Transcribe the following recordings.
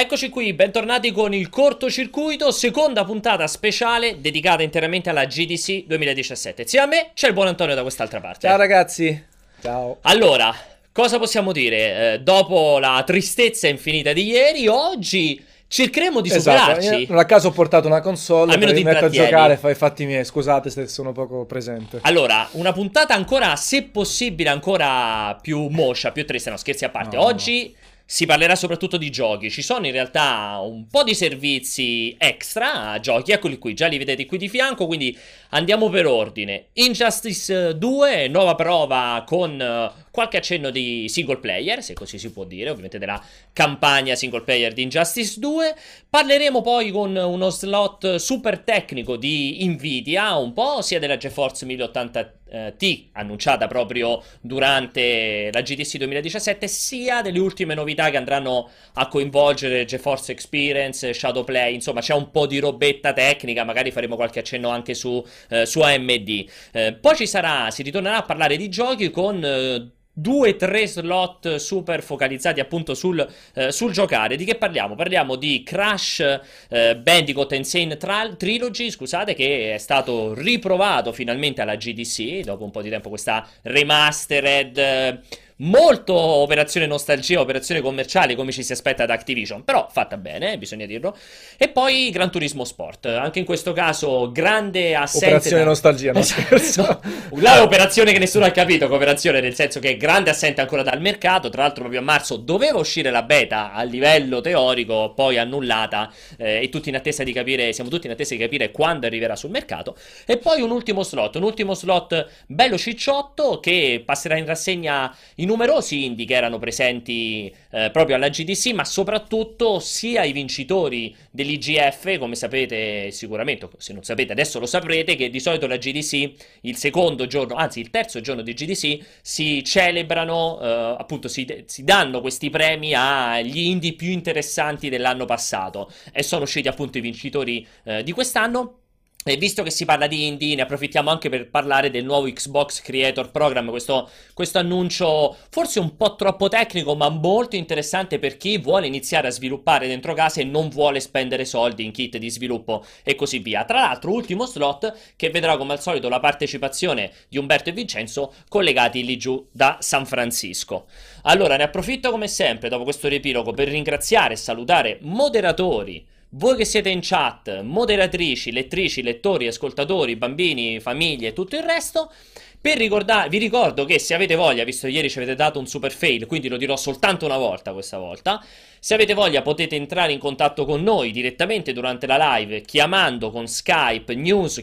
Eccoci qui, bentornati con il cortocircuito, seconda puntata speciale dedicata interamente alla GDC 2017. Insieme a me c'è il buon Antonio da quest'altra parte. Ciao ragazzi. Ciao. Allora, cosa possiamo dire? Eh, dopo la tristezza infinita di ieri, oggi cercheremo di Esatto, superarci. io non a caso ho portato una console Almeno mi metto a giocare, fai i fatti miei. Scusate se sono poco presente. Allora, una puntata ancora, se possibile, ancora più moscia, più triste, no scherzi a parte. No, Oggi si parlerà soprattutto di giochi. Ci sono in realtà un po' di servizi extra a giochi, eccoli qui, già li vedete qui di fianco, quindi andiamo per ordine. Injustice 2, nuova prova con eh, qualche accenno di single player, se così si può dire, ovviamente della campagna single player di Injustice 2. Parleremo poi con uno slot super tecnico di Nvidia, un po' sia della GeForce 1080 eh, T annunciata proprio durante la GDC 2017, sia delle ultime novità che andranno a coinvolgere GeForce Experience, Shadowplay, insomma c'è un po' di robetta tecnica, magari faremo qualche accenno anche su, eh, su AMD. Eh, poi ci sarà, si ritornerà a parlare di giochi con... eh, Due, tre slot super focalizzati appunto sul, eh, sul giocare. Di che parliamo? Parliamo di Crash eh, Bandicoot Insane Tra- Trilogy, scusate, che è stato riprovato finalmente alla GDC dopo un po' di tempo questa remastered. Molto operazione nostalgia, operazione commerciale come ci si aspetta da Activision, però fatta bene, bisogna dirlo. E poi Gran Turismo Sport, anche in questo caso grande assente Operazione da- nostalgia, no Esatto. scherzo. La operazione che nessuno ha capito, cooperazione nel senso che è grande assente ancora dal mercato, tra l'altro proprio a marzo doveva uscire la beta a livello teorico, poi annullata eh, e tutti in attesa di capire, siamo tutti in attesa di capire quando arriverà sul mercato. E poi un ultimo slot, un ultimo slot bello cicciotto che passerà in rassegna i numerosi indie che erano presenti eh, proprio alla GDC, ma soprattutto sia i vincitori dell'IGF, come sapete sicuramente, se non sapete adesso lo saprete, che di solito la GDC, il secondo giorno, anzi il terzo giorno di GDC, si celebrano, eh, appunto si, si danno questi premi agli indie più interessanti dell'anno passato e sono usciti appunto i vincitori eh, di quest'anno. E visto che si parla di indie, ne approfittiamo anche per parlare del nuovo Xbox Creator Program, questo, questo annuncio forse un po' troppo tecnico, ma molto interessante per chi vuole iniziare a sviluppare dentro casa e non vuole spendere soldi in kit di sviluppo e così via. Tra l'altro, ultimo slot che vedrà come al solito la partecipazione di Umberto e Vincenzo collegati lì giù da San Francisco. Allora, ne approfitto come sempre dopo questo riepilogo per ringraziare e salutare moderatori. Voi che siete in chat, moderatrici, lettrici, lettori, ascoltatori, bambini, famiglie e tutto il resto, per ricordare, vi ricordo che se avete voglia, visto che ieri ci avete dato un super fail, quindi lo dirò soltanto una volta questa volta, se avete voglia potete entrare in contatto con noi direttamente durante la live chiamando con Skype news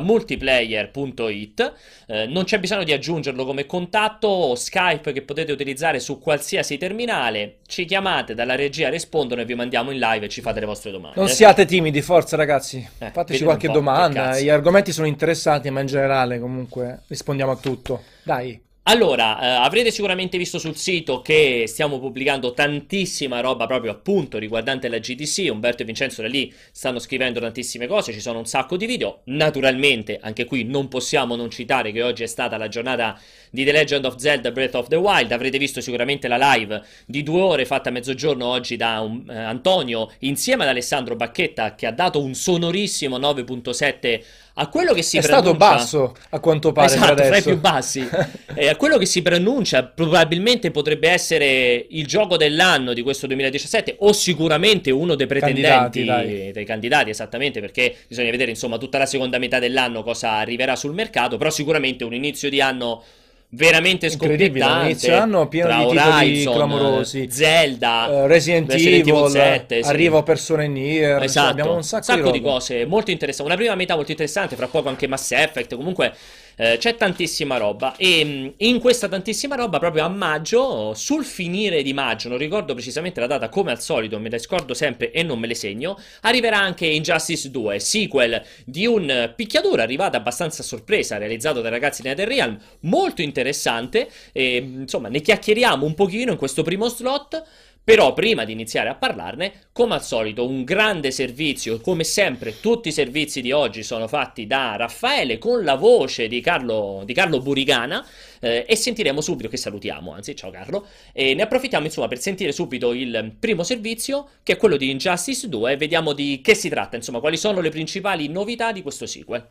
multiplayer.it eh, non c'è bisogno di aggiungerlo come contatto o Skype che potete utilizzare su qualsiasi terminale ci chiamate dalla regia rispondono e vi mandiamo in live e ci fate le vostre domande Non siate timidi, forza ragazzi. Eh, Fateci qualche domanda. Gli argomenti sono interessanti, ma in generale comunque rispondiamo a tutto. Dai. Allora, eh, avrete sicuramente visto sul sito che stiamo pubblicando tantissima roba proprio appunto riguardante la GDC. Umberto e Vincenzo da lì stanno scrivendo tantissime cose, ci sono un sacco di video. Naturalmente, anche qui non possiamo non citare che oggi è stata la giornata di The Legend of Zelda Breath of the Wild. Avrete visto sicuramente la live di due ore fatta a mezzogiorno oggi da un- eh, Antonio insieme ad Alessandro Bacchetta che ha dato un sonorissimo 9.7 a quello che si è stato preannuncia- basso, a quanto pare, Esatto, tra i adesso. più bassi. E a quello che si preannuncia probabilmente potrebbe essere il gioco dell'anno di questo 2017 o sicuramente uno dei pretendenti, Candidati, dei candidati, esattamente, perché bisogna vedere insomma tutta la seconda metà dell'anno cosa arriverà sul mercato, però sicuramente un inizio di anno veramente Incredibile, scoppiettante inizio anno pieno tra di titoli Horizon, clamorosi. Zelda, Eh, Resident, Resident Evil Evil, 7, sì. arriva Persona in Nier, Esatto, abbiamo un sacco, di, roba. cose molto interessanti. Una prima metà molto interessante, fra poco anche Mass Effect. Comunque eh, c'è tantissima roba. E mh, in questa tantissima roba, proprio a maggio, sul finire di maggio, non ricordo precisamente la data, come al solito, me la scordo sempre e non me le segno. Arriverà anche Injustice 2, sequel di un picchiaduro arrivato abbastanza a sorpresa, realizzato dai ragazzi di NetherRealm, molto interessante. E, mh, insomma, ne chiacchieriamo un pochino in questo primo slot. Però prima di iniziare a parlarne, come al solito, un grande servizio, come sempre tutti i servizi di oggi sono fatti da Raffaele con la voce di Carlo, di Carlo Burigana eh, e sentiremo subito, che salutiamo, anzi ciao Carlo, e ne approfittiamo insomma per sentire subito il primo servizio che è quello di Injustice 2 e vediamo di che si tratta, insomma quali sono le principali novità di questo sequel.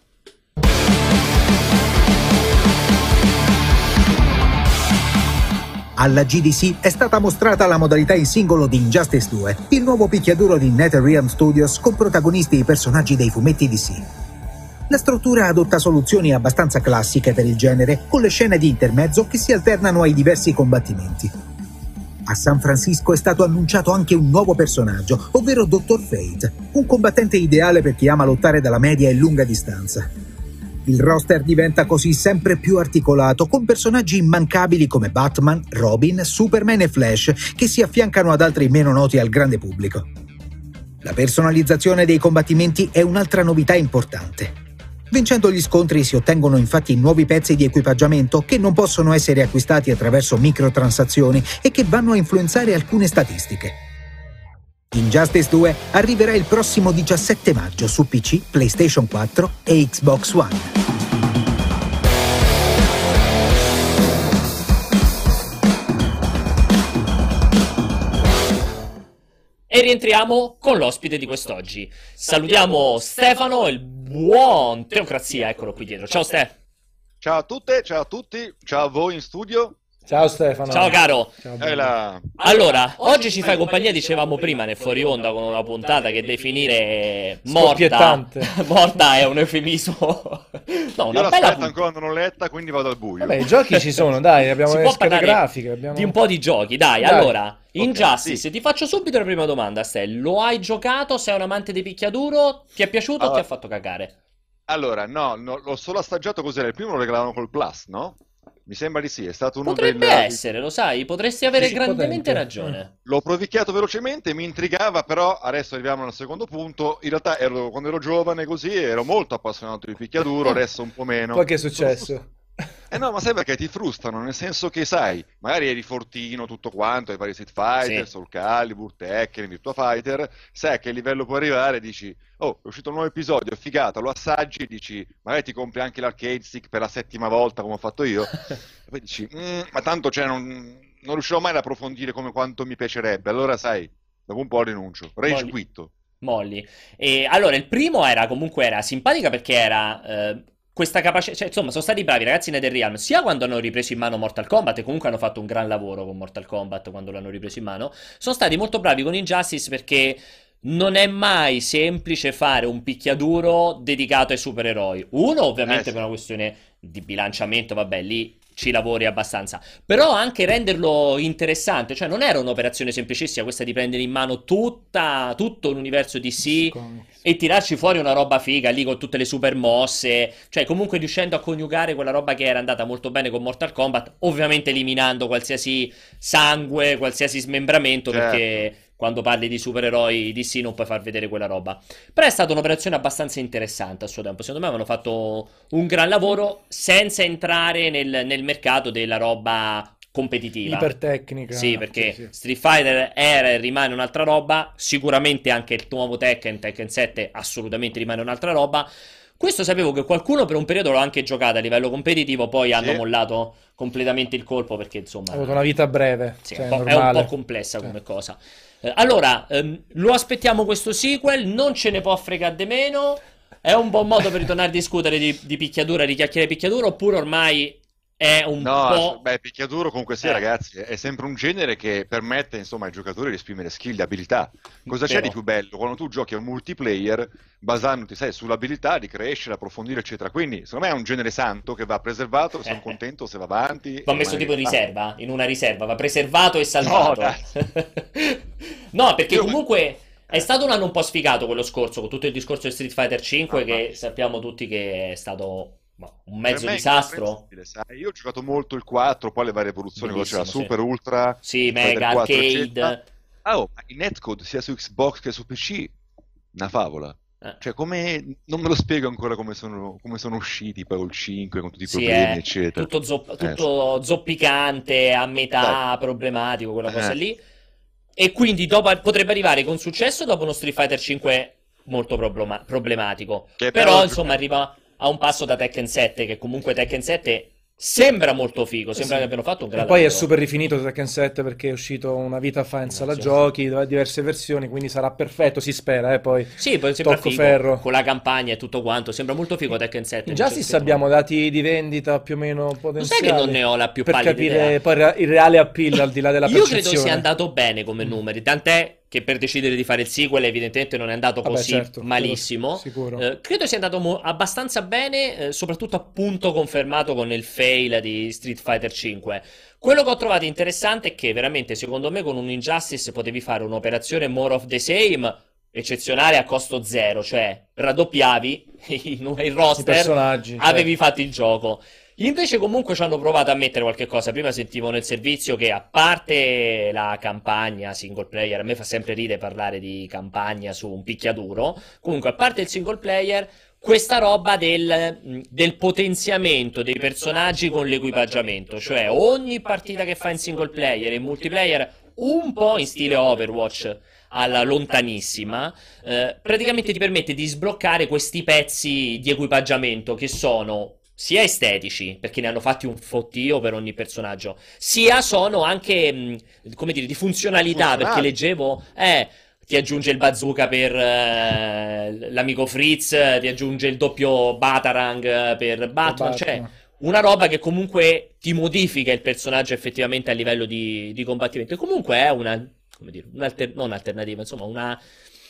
Alla GDC è stata mostrata la modalità in singolo di Injustice 2, il nuovo picchiaduro di NetherRealm Studios con protagonisti i personaggi dei fumetti DC. La struttura adotta soluzioni abbastanza classiche per il genere, con le scene di intermezzo che si alternano ai diversi combattimenti. A San Francisco è stato annunciato anche un nuovo personaggio, ovvero Dr. Fate, un combattente ideale per chi ama lottare dalla media e lunga distanza. Il roster diventa così sempre più articolato, con personaggi immancabili come Batman, Robin, Superman e Flash, che si affiancano ad altri meno noti al grande pubblico. La personalizzazione dei combattimenti è un'altra novità importante. Vincendo gli scontri si ottengono infatti nuovi pezzi di equipaggiamento che non possono essere acquistati attraverso microtransazioni e che vanno a influenzare alcune statistiche. Injustice 2 arriverà il prossimo 17 maggio su PC, PlayStation 4 e Xbox One. E rientriamo con l'ospite di quest'oggi. Salutiamo Stefano, il buon Teocrazia, eccolo qui dietro. Ciao Ste. Ciao a tutte, ciao a tutti, ciao a voi in studio. Ciao Stefano. Ciao caro. Ciao, Allora, oggi ci fai compagnia, dicevamo prima nel fuori onda con una puntata che definire morta. Morta è un eufemismo. No, Io una bella l'aspetto puntata. ancora non l'ho letta, quindi vado al buio. Vabbè, i giochi ci sono, dai, abbiamo Si le schede grafiche. Abbiamo... Di un po' di giochi, dai. Dai. Allora, Injustice, sì. ti faccio subito la prima domanda, Stel. Lo hai giocato? Sei un amante di picchiaduro? Ti è piaciuto o ti Allora- ha fatto cagare? Allora, no, no, l'ho solo assaggiato cos'era? Il primo lo regalavano col Plus, no? Mi sembra di sì, è stato uno Potrebbe del... essere, lo sai, potresti avere Sì, grandemente potente. ragione. L'ho provicchiato velocemente, mi intrigava, però adesso arriviamo al secondo punto. In realtà ero, quando ero giovane così ero molto appassionato di picchiaduro, adesso un po' meno. Poi che è successo? Eh no, ma sai perché ti frustano, nel senso che sai, magari eri fortino tutto quanto, hai vari Street Fighter, Sì. Soul Calibur, Tekken, Virtua Fighter, sai a che livello puoi arrivare, dici, oh, è uscito un nuovo episodio, figata, lo assaggi, e dici, magari ti compri anche l'arcade stick per la settima volta come ho fatto io, e poi dici, "Mm, ma tanto cioè, non, non riuscirò mai ad approfondire come quanto mi piacerebbe, allora sai, dopo un po' rinuncio, rage Molli. quitto. Molly. E allora, il primo era comunque era simpatica perché era eh, questa capacità. Cioè, insomma, sono stati bravi ragazzi in NetherRealm, sia quando hanno ripreso in mano Mortal Kombat, e comunque hanno fatto un gran lavoro con Mortal Kombat quando l'hanno ripreso in mano. Sono stati molto bravi con Injustice perché. Non è mai semplice fare un picchiaduro dedicato ai supereroi. Uno, ovviamente, Eh, sì. per una questione di bilanciamento, vabbè, lì ci lavori abbastanza. Però anche renderlo interessante, cioè non era un'operazione semplicissima questa di prendere in mano tutta, tutto l'universo DC e tirarci fuori una roba figa lì con tutte le super mosse, cioè comunque riuscendo a coniugare quella roba che era andata molto bene con Mortal Kombat, ovviamente eliminando qualsiasi sangue, qualsiasi smembramento, Certo. perché quando parli di supereroi DC non puoi far vedere quella roba. Però è stata un'operazione abbastanza interessante a suo tempo, secondo me avevano fatto un gran lavoro senza entrare nel, nel mercato della roba competitiva. Ipertecnica. Sì, perché Sì, sì. Street Fighter era e rimane un'altra roba. Sicuramente anche il nuovo Tekken, Tekken 7, assolutamente rimane un'altra roba. Questo sapevo che qualcuno per un periodo l'ha anche giocato a livello competitivo, poi hanno Sì. mollato completamente il colpo perché insomma Ha avuto una vita breve. sì, cioè, è, un po', è un po' complessa Sì. come cosa. Eh, allora, ehm, lo aspettiamo questo sequel, non ce ne può fregare di meno. È un buon modo per ritornare a discutere di, di picchiadura, di chiacchiere di picchiadura, oppure ormai è un No, po'... beh, picchiaduro comunque sia, Eh. ragazzi, è sempre un genere che permette, insomma, ai giocatori di esprimere skill abilità. Cosa c'è Vero. di più bello quando tu giochi a un multiplayer basandoti, sai, sull'abilità di crescere, approfondire, eccetera. Quindi, secondo me è un genere santo che va preservato, sono Eh. contento se va avanti. Va messo tipo in riserva, in una riserva, va preservato e salvato. dai. No, perché Io- comunque è Eh. stato un anno un po' sfigato quello scorso, con tutto il discorso di Street Fighter 5, Ah, che sappiamo tutti che è stato ma, un mezzo disastro. Io ho giocato molto il 4, poi le varie evoluzioni, c'era sì. Super, Ultra, Sì, Mega, 4, Arcade. eccetera. Ah, oh, ma i netcode sia su Xbox che su PC, una favola. Eh. Cioè, come non me lo spiego ancora come sono, come sono usciti poi col 5 con tutti i Sì, problemi, eh, eccetera. tutto, zopp- Eh, tutto zoppicante, a metà, Dai. problematico, quella cosa Eh. lì. e quindi dopo, potrebbe arrivare con successo dopo uno Street Fighter 5 molto problema- problematico. Che Però, però- insomma, arriva a un passo da Tekken 7, che comunque Tekken 7 sembra molto figo, sembra Sì. che abbiano fatto un E grande poi è lavoro. super rifinito Tekken 7 perché è uscito una vita fa in sala giochi, diverse versioni, quindi sarà perfetto, si spera, eh, poi. Sì, poi sembra Tocco figo, ferro. con la campagna e tutto quanto, sembra molto figo Tekken 7. In non Justice c'è abbiamo dati di vendita più o meno Lo sai potenziali. che non ne ho la più per pallida capire idea? poi il reale appeal al di là della Io credo percezione. sia andato bene come numeri, tant'è che per decidere di fare il sequel evidentemente non è andato Vabbè, così certo, malissimo. sicuro. Eh, credo sia andato mo- abbastanza bene, eh, soprattutto appunto confermato con il fail di Street Fighter 5. Quello che ho trovato interessante è che veramente secondo me con un Injustice potevi fare un'operazione more of the same eccezionale a costo zero, cioè raddoppiavi il, il I roster, personaggi. cioè. avevi fatto il gioco. Invece comunque ci hanno provato a mettere qualche cosa. Prima sentivo nel servizio che a parte la campagna single player, a me fa sempre ridere parlare di campagna su un picchiaduro. Comunque, a parte il single player, questa roba del, del potenziamento dei personaggi con l'equipaggiamento, cioè ogni partita che fa in single player e in multiplayer, un po' in stile Overwatch alla lontanissima, eh, praticamente ti permette di sbloccare questi pezzi di equipaggiamento che sono sia estetici, perché ne hanno fatti un fottio per ogni personaggio, sia sono anche, mh, come dire, di funzionalità, Funzionali. perché leggevo, eh, ti aggiunge il bazooka per eh, l'amico Fritz, ti aggiunge il doppio Batarang per Batman, cioè Batman. una roba che comunque ti modifica il personaggio effettivamente a livello di, di combattimento. E comunque è una, come dire, un'alter- non alternativa, insomma, una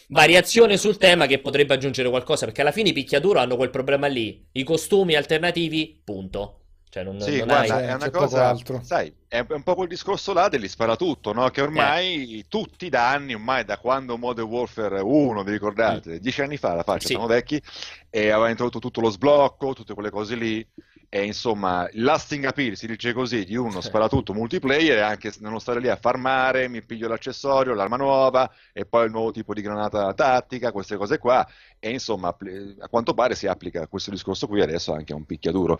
variazione sul tema che potrebbe aggiungere qualcosa, perché alla fine i picchiaduro hanno quel problema lì, i costumi alternativi, punto. Cioè non, Sì, non guarda, hai... È una cosa, altro. sai, è un po' quel discorso là degli sparatutto, no? Che ormai tutti da anni, ormai da quando Modern Warfare 1, vi ricordate, dieci anni fa la faccia, Sì. siamo vecchi, e aveva introdotto tutto lo sblocco, tutte quelle cose lì, e insomma, il lasting appeal, si dice così, di uno sparatutto multiplayer, è anche non stare lì a farmare, mi piglio l'accessorio, l'arma nuova, e poi il nuovo tipo di granata tattica, queste cose qua, e insomma, a quanto pare si applica questo discorso qui adesso anche a un picchiaduro.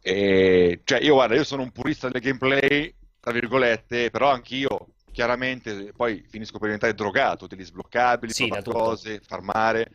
E, cioè, io guarda, io sono un purista del gameplay, tra virgolette, però anch'io chiaramente poi finisco per diventare drogato degli sbloccabili, Sì, tutto. cose, farmare.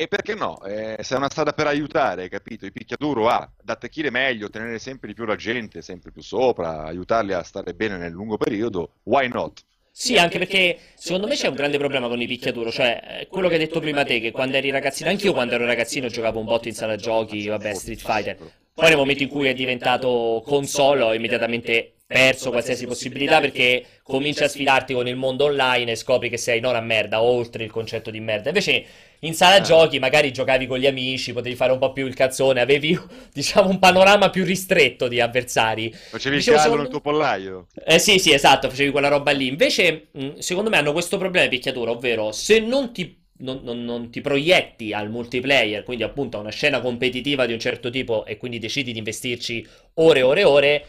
E perché no? Eh, se è una strada per aiutare, capito? Il picchiaduro a ad attecchire meglio, tenere sempre di più la gente, sempre più sopra, aiutarli a stare bene nel lungo periodo, why not? Sì, anche perché secondo me c'è un grande problema con i picchiaduro, cioè eh, quello che hai detto prima te, che quando eri ragazzino, anch'io quando ero ragazzino giocavo un botto in sala giochi, vabbè, Street Fighter. Poi nel momento in cui è diventato console ho immediatamente perso qualsiasi possibilità perché cominci a sfidarti con il mondo online e scopri che sei non a merda, oltre il concetto di merda. Invece in sala Ah. giochi magari giocavi con gli amici, potevi fare un po' più il cazzone, avevi diciamo un panorama più ristretto di avversari. Facevi il callo secondo- nel tuo pollaio? Eh sì, sì, esatto, facevi quella roba lì. Invece, secondo me hanno questo problema di picchiatura, ovvero se non ti, non- non- non ti proietti al multiplayer, quindi appunto a una scena competitiva di un certo tipo e quindi decidi di investirci ore e ore e ore,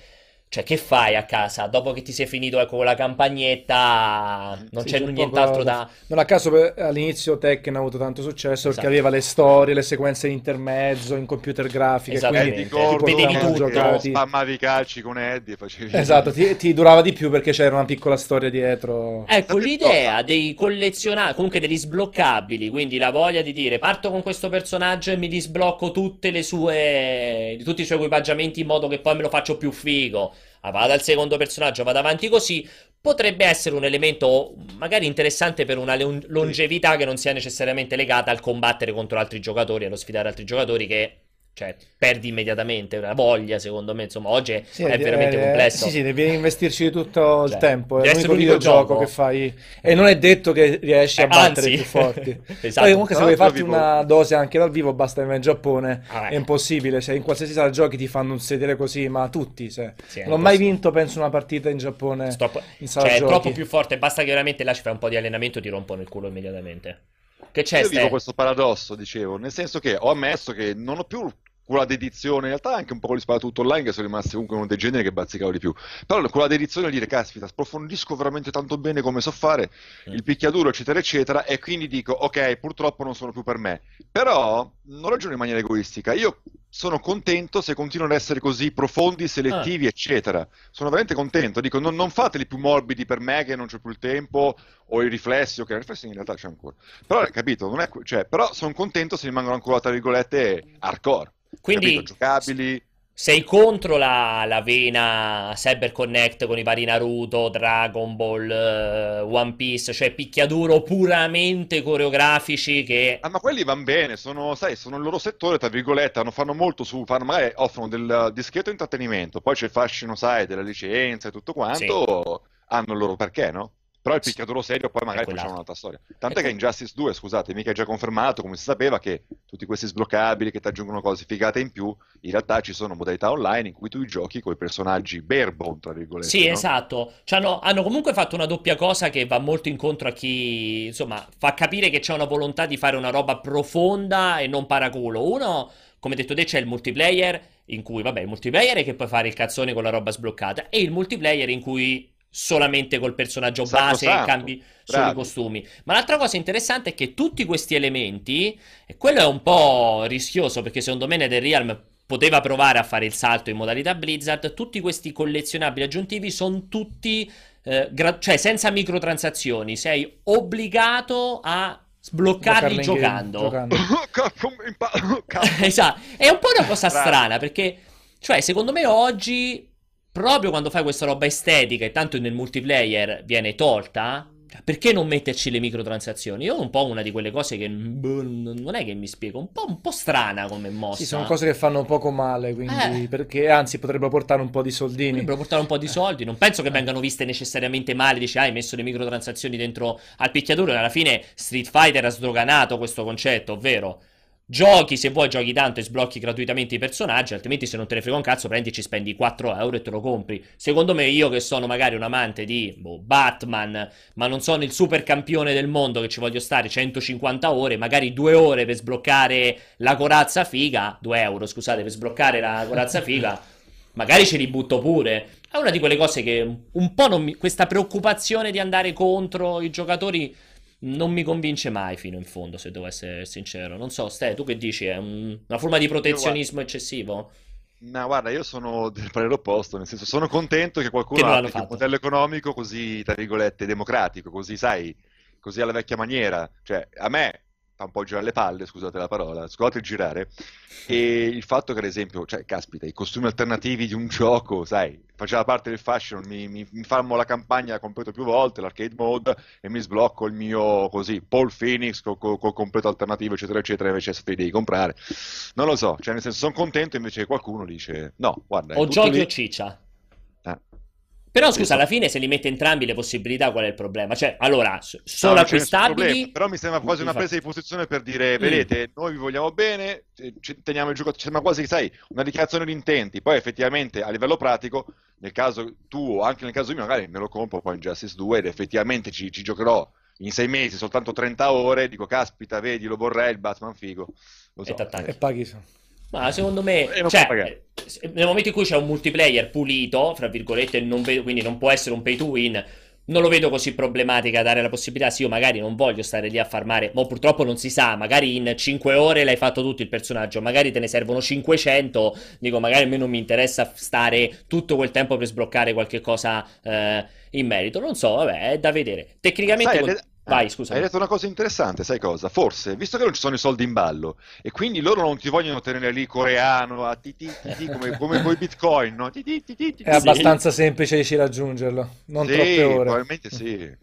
cioè che fai a casa? Dopo che ti sei finito ecco, con la campagnetta, non Sì, c'è c'è poco nient'altro da- da... Non a caso per- all'inizio Tekken ha avuto tanto successo perché Esatto. aveva le storie, le sequenze di intermezzo in computer grafiche, Esattamente. quindi vedevi tutto. giocati. spammavi i calci con Eddie e facevi... Esatto, ti, ti durava di più perché c'era una piccola storia dietro. Ecco, l'idea dei collezionabili, comunque degli sbloccabili, quindi la voglia di dire parto con questo personaggio e mi disblocco tutte le sue, di tutti i suoi equipaggiamenti in modo che poi me lo faccio più figo. Ah, vado al secondo personaggio, vado avanti così. Potrebbe essere un elemento magari interessante per una longevità che non sia necessariamente legata al combattere contro altri giocatori, allo sfidare altri giocatori che, cioè, perdi immediatamente la voglia, secondo me. Insomma, oggi è, Sì, è veramente eh, complesso. Sì, sì, devi investirci tutto il Cioè, tempo. È l'unico un videogioco videogioco. che fai. E non è detto che riesci a Eh, battere anzi. i più forti. Esatto. Poi comunque se vuoi farti vivo- una dose anche dal vivo basta venire in Giappone. Ah, È impossibile, se in qualsiasi sala giochi ti fanno un sedere così, ma tutti. Se. Sì, è non ho mai vinto, penso, una partita in Giappone. Stop- in sala Cioè, è giochi. troppo più forte. Basta che veramente là ci fai un po' di allenamento e ti rompono il culo immediatamente. Che c'è, Io vivo questo paradosso, dicevo, nel senso che ho ammesso che non ho più quella dedizione, in realtà anche un po' con gli sparatutto online che sono rimasti comunque uno dei generi che bazzicavo di più, però quella dedizione a dire, caspita, sprofondisco veramente tanto bene come so fare, Mm. il picchiaduro, eccetera, eccetera, e quindi dico, ok, purtroppo non sono più per me, però non ragiono in maniera egoistica, io sono contento se continuano ad essere così profondi, selettivi, Ah. eccetera. Sono veramente contento. Dico, non, non fateli più morbidi per me che non c'è più il tempo, o i riflessi, ok, i riflessi in realtà c'è ancora. Però, capito, non è, cioè, però sono contento se rimangono ancora, tra virgolette, hardcore. Quindi capito? Giocabili. sei contro la, la vena Cyber Connect con i vari Naruto, Dragon Ball, eh, One Piece, cioè picchiaduro puramente coreografici che... Ah, ma quelli vanno bene, sono, sai, sono il loro settore, tra virgolette, hanno, fanno molto su, fanno, magari offrono del discreto intrattenimento, poi c'è il fascino, sai, della licenza e tutto quanto, hanno il loro perché, no? Però il picchiaduro serio poi magari facciamo un'altra storia. Tant'è che in Justice 2, scusate, mica è già confermato, come si sapeva, che tutti questi sbloccabili che ti aggiungono cose figate in più, in realtà ci sono modalità online in cui tu giochi con i personaggi barebone, tra virgolette, Sì, no? esatto. Cioè, hanno, hanno comunque fatto una doppia cosa che va molto incontro a chi, insomma, fa capire che c'è una volontà di fare una roba profonda e non paraculo. Uno, come detto te, c'è il multiplayer, in cui, vabbè, il multiplayer è che puoi fare il cazzone con la roba sbloccata, e il multiplayer in cui solamente col personaggio base Sacrosanto. cambi solo i costumi. Ma l'altra cosa interessante è che tutti questi elementi, e quello è un po' rischioso perché secondo me NetherRealm poteva provare a fare il salto in modalità Blizzard, tutti questi collezionabili aggiuntivi sono tutti, eh, gra- cioè senza microtransazioni, sei obbligato a sbloccarli giocando. giocando. Esatto, è un po' una cosa Bravo. strana perché, cioè, secondo me oggi, proprio quando fai questa roba estetica e tanto nel multiplayer viene tolta, perché non metterci le microtransazioni? Io ho un po' una di quelle cose che boh, non è che mi spiego, un po', un po' strana come mossa. Sì, sono cose che fanno poco male, quindi Eh. perché anzi potrebbero portare un po' di soldini. Dovrebbero portare un po' di soldi. Non penso che vengano viste necessariamente male. Dici, ah, hai messo le microtransazioni dentro al picchiaduro. E alla fine Street Fighter ha sdoganato questo concetto, ovvero giochi se vuoi, giochi tanto e sblocchi gratuitamente i personaggi. Altrimenti, se non te ne frega un cazzo, prendi e ci spendi 4 euro e te lo compri. Secondo me, io che sono magari un amante di boh, Batman, ma non sono il super campione del mondo che ci voglio stare 150 ore, magari 2 ore per sbloccare la corazza figa. 2 euro, scusate, per sbloccare la corazza figa. Magari ce li butto pure. È una di quelle cose che un po' non mi... questa preoccupazione di andare contro i giocatori non mi convince mai fino in fondo, se devo essere sincero. Non so, Ste, tu che dici? È un- una forma di protezionismo eccessivo? No, guarda, io sono del parere opposto, nel senso sono contento che qualcuno applichi un modello economico così, tra virgolette, democratico, così, sai, così alla vecchia maniera. Cioè, a me fa un po' girare le palle, scusate la parola, scusate il girare, e il fatto che, ad esempio, cioè, caspita, i costumi alternativi di un gioco, sai, faceva parte del fashion, mi, mi, mi farmo la campagna, la completo più volte, l'arcade mode, e mi sblocco il mio, così, Paul Phoenix col, col- col completo alternativo, eccetera, eccetera, invece se te li devi comprare. Non lo so, cioè, nel senso, sono contento invece che qualcuno dice, no, guarda, O giochi lì. o ciccia? Però scusa, alla fine se li mette entrambi le possibilità, qual è il problema? Cioè, allora, s- No, acquistabili... problema, Però mi sembra quasi una Infatti. presa di posizione per dire, Mm. vedete, noi vi vogliamo bene, ci teniamo il gioco, sembra quasi, sai, una dichiarazione di intenti. Poi effettivamente a livello pratico, nel caso tuo, anche nel caso mio, magari me lo compro poi in Justice 2 ed effettivamente ci, ci giocherò in sei mesi, soltanto 30 ore, dico, caspita, vedi, lo vorrei, il Batman figo. Lo so. E. E paghi su. Ma secondo me, E cioè, nel momento in cui c'è un multiplayer pulito, fra virgolette, non vedo- quindi non può essere un pay to win, non lo vedo così problematica dare la possibilità. Sì, io magari non voglio stare lì a farmare, ma purtroppo non si sa. Magari in 5 ore l'hai fatto tutto il personaggio, magari te ne servono 500. Dico, magari a me non mi interessa stare tutto quel tempo per sbloccare qualche cosa eh, in merito. Non so, vabbè, è da vedere. Tecnicamente. Sai, con- Vai, eh, scusa. Hai detto una cosa interessante, sai cosa? Forse, visto che non ci sono i soldi in ballo e quindi loro non ti vogliono tenere lì coreano a ti, ti, ti, ti, come, come con i bitcoin, no? Ti, ti, ti, ti, ti, È abbastanza semplice riuscire a raggiungerlo, non Sì, troppe ore. probabilmente sì.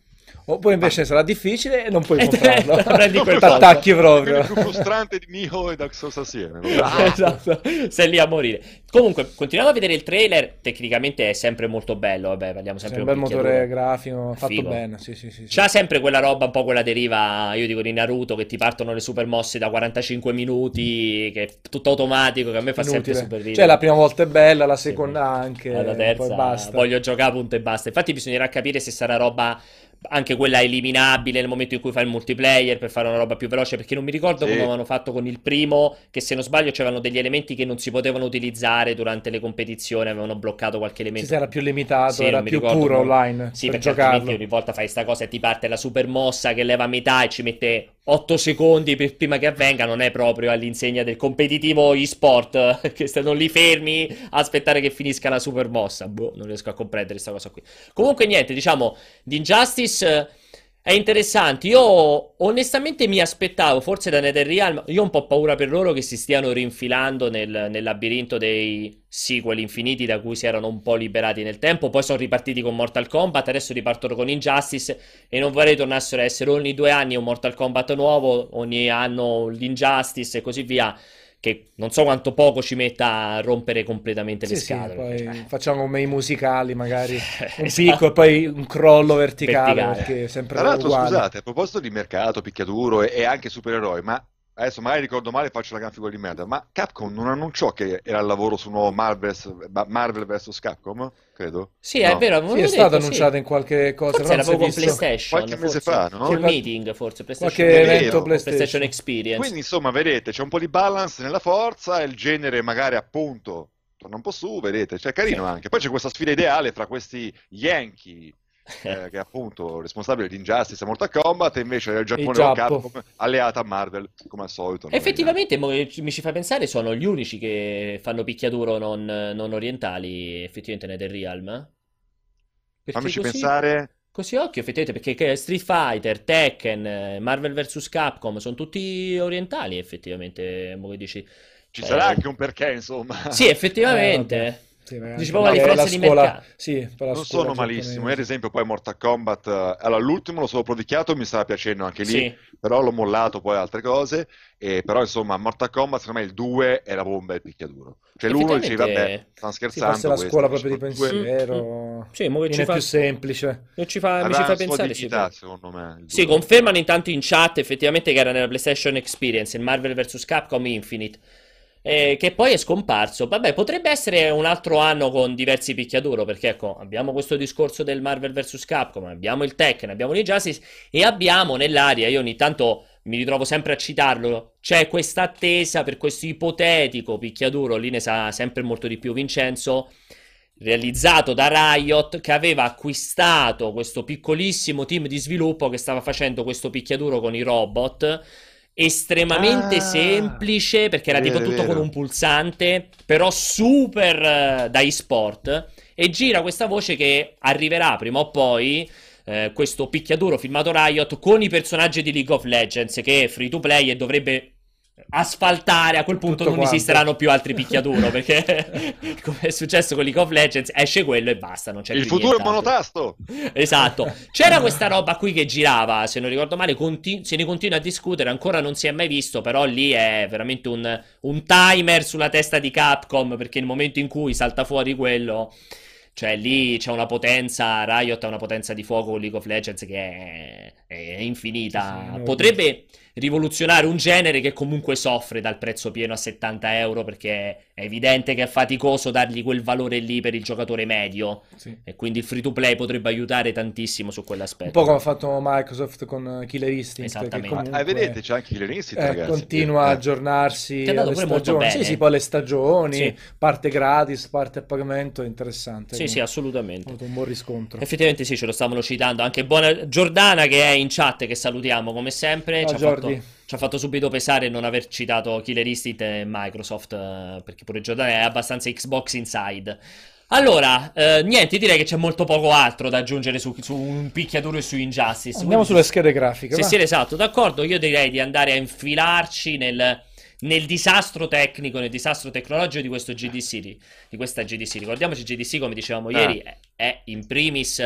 Oppure invece sarà difficile e non puoi E te- comprarlo. prendi quel T'attacchi Quello proprio. più frustrante di Nioh e Dark Souls assieme. esatto, sei lì a morire. Comunque, continuiamo a vedere il trailer. Tecnicamente è sempre molto bello. Vabbè, parliamo sempre un bel motore grafico, fatto Figo. bene. Sì, sì, sì, sì. C'ha sempre quella roba, un po' quella deriva, io dico di Naruto, che ti partono le super mosse da 45 minuti, che è tutto automatico, che a me fa sempre Inutile. super ridere. Cioè, la prima volta è bella, la Sì. seconda anche. Poi terza basta. voglio giocare punto e basta. Infatti bisognerà capire se sarà roba anche quella eliminabile nel momento in cui fai il multiplayer per fare una roba più veloce, perché non mi ricordo Sì. come avevano fatto con il primo, che se non sbaglio c'erano degli elementi che non si potevano utilizzare durante le competizioni, avevano bloccato qualche elemento. sì, era più limitato, Sì, era non più ricordo puro come- online Sì, per perché altrimenti giocarlo. ogni volta fai sta cosa e ti parte la super mossa che leva a metà e ci mette 8 secondi prima che avvenga non è proprio all'insegna del competitivo e-sport, che stanno lì fermi a aspettare che finisca la super mossa. Boh, non riesco a comprendere questa cosa qui. Comunque niente, diciamo, di Injustice è interessante. Io onestamente mi aspettavo, forse da NetherRealm, io ho un po' paura per loro che si stiano rinfilando nel, nel labirinto dei sequel infiniti da cui si erano un po' liberati nel tempo. Poi sono ripartiti con Mortal Kombat, adesso ripartono con Injustice e non vorrei tornassero a essere ogni due anni un Mortal Kombat nuovo, ogni anno l'Injustice e così via. Che non so quanto poco ci metta a rompere completamente le Sì, sì, scatole. poi Eh, facciamo come i musicali, magari un esatto. picco e poi un crollo verticale, Verticale. perché è sempre Tra l'altro, uguale. scusate, a proposito di mercato, picchiaduro e, e anche supereroi, ma adesso magari ricordo male e faccio la gran figura di merda, ma Capcom non annunciò che era al lavoro su un nuovo Marvel vs. Capcom? Credo. Sì, è No. vero, Sì, è stato detto, sì. annunciato in qualche cosa, Forse era è proprio con visto. PlayStation. Qualche mese forse. fa, no? Qual- meeting, forse. PlayStation, Qualche È evento PlayStation PlayStation. Experience. Quindi, insomma, vedete, c'è un po' di balance nella forza, il genere magari appunto torna un po' su, vedete, cioè carino Sì. anche. Poi c'è questa sfida ideale fra questi Yankee, eh, che è appunto responsabile di Injustice e Mortal Kombat, e invece del Giappone Giappo. Capcom alleata a Marvel, come al solito. Effettivamente, mo- mi ci fa pensare, sono gli unici che fanno picchiaduro non, non orientali, effettivamente, NetherRealm. eh? Perché Fammici così- pensare. Così occhio, effettivamente, perché Street Fighter, Tekken, eh, Marvel vs. Capcom sono tutti orientali, effettivamente, mo che dici. Ci Eh, sarà anche un perché, insomma. Sì, effettivamente. Eh. Sì, Dici proprio la differenza la di scuola- mercato. Sì, per la non scuola sono malissimo. Ad esempio, poi Mortal Kombat, eh, allora l'ultimo lo solo prodicchiato, mi stava piacendo anche lì, Sì. però l'ho mollato poi altre cose. E, però, insomma, Mortal Kombat, secondo me il 2 era proprio un bel picchiaduro. Cioè, l'uno dicevi, vabbè, stanno Sì, scherzando. forse la questo, scuola proprio di il due pensiero Sì, mo che ci fa, più semplice. che ci fa- mi ci fa pensare, sì, dignità, però. secondo me. il Sì, confermano intanto in chat effettivamente che era nella PlayStation Experience, il Marvel vs. Capcom Infinite, eh, che poi è scomparso. Vabbè, potrebbe essere un altro anno con diversi picchiaduro, perché ecco, abbiamo questo discorso del Marvel vs. Capcom, abbiamo il Tekken, abbiamo l'Injustice e abbiamo nell'aria, io ogni tanto mi ritrovo sempre a citarlo, c'è questa attesa per questo ipotetico picchiaduro, lì ne sa sempre molto di più Vincenzo, realizzato da Riot che aveva acquistato questo piccolissimo team di sviluppo che stava facendo questo picchiaduro con i robot estremamente Ah, semplice perché era tipo vero, tutto con un pulsante però super eh, da e-sport e gira questa voce che arriverà prima o poi eh, questo picchiaduro filmato Riot con i personaggi di League of Legends che è free to play e dovrebbe asfaltare a quel punto Tutto non quanto. esisteranno più altri picchiaduro perché come è successo con League of Legends esce quello e basta non c'è Il più futuro è monotasto. Esatto, c'era questa roba qui che girava, se non ricordo male, conti- se ne continua a discutere, ancora non si è mai visto, però lì è veramente un, un timer sulla testa di Capcom, perché nel momento in cui salta fuori quello, cioè lì c'è una potenza, Riot ha una potenza di fuoco con League of Legends che è, è infinita, Sì, sì, potrebbe rivoluzionare un genere che comunque soffre dal prezzo pieno a 70 euro, perché è evidente che è faticoso dargli quel valore lì per il giocatore medio. Sì. E quindi il free to play potrebbe aiutare tantissimo su quell'aspetto. Un po' come ha fatto Microsoft con eh, Killer Instinct, che Esattamente. comunque Ah, vedete, c'è anche Killer Instinct, eh, ragazzi. continua a Eh. aggiornarsi alle stagioni. Sì, sì, poi le stagioni, Sì. parte gratis, parte a pagamento, è interessante. Sì, sì, assolutamente. Ha avuto un buon riscontro. Effettivamente sì, ce lo stavano citando. Anche buona Giordana che è in chat, che salutiamo come sempre. Ciao, ci, ha fatto, ci ha fatto subito pesare non aver citato Killer Instinct e Microsoft, eh, perché pure Giordana è abbastanza Xbox Inside. Allora, eh, niente, direi che c'è molto poco altro da aggiungere su, su un picchiaduro e su Injustice. Andiamo sulle schede grafiche. Sì, va? sì, esatto, d'accordo. Io direi di andare a infilarci nel, nel disastro tecnico, nel disastro tecnologico di questo GDC, di, questa GDC. Ricordiamoci, GDC, come dicevamo Ah. ieri, è, è in primis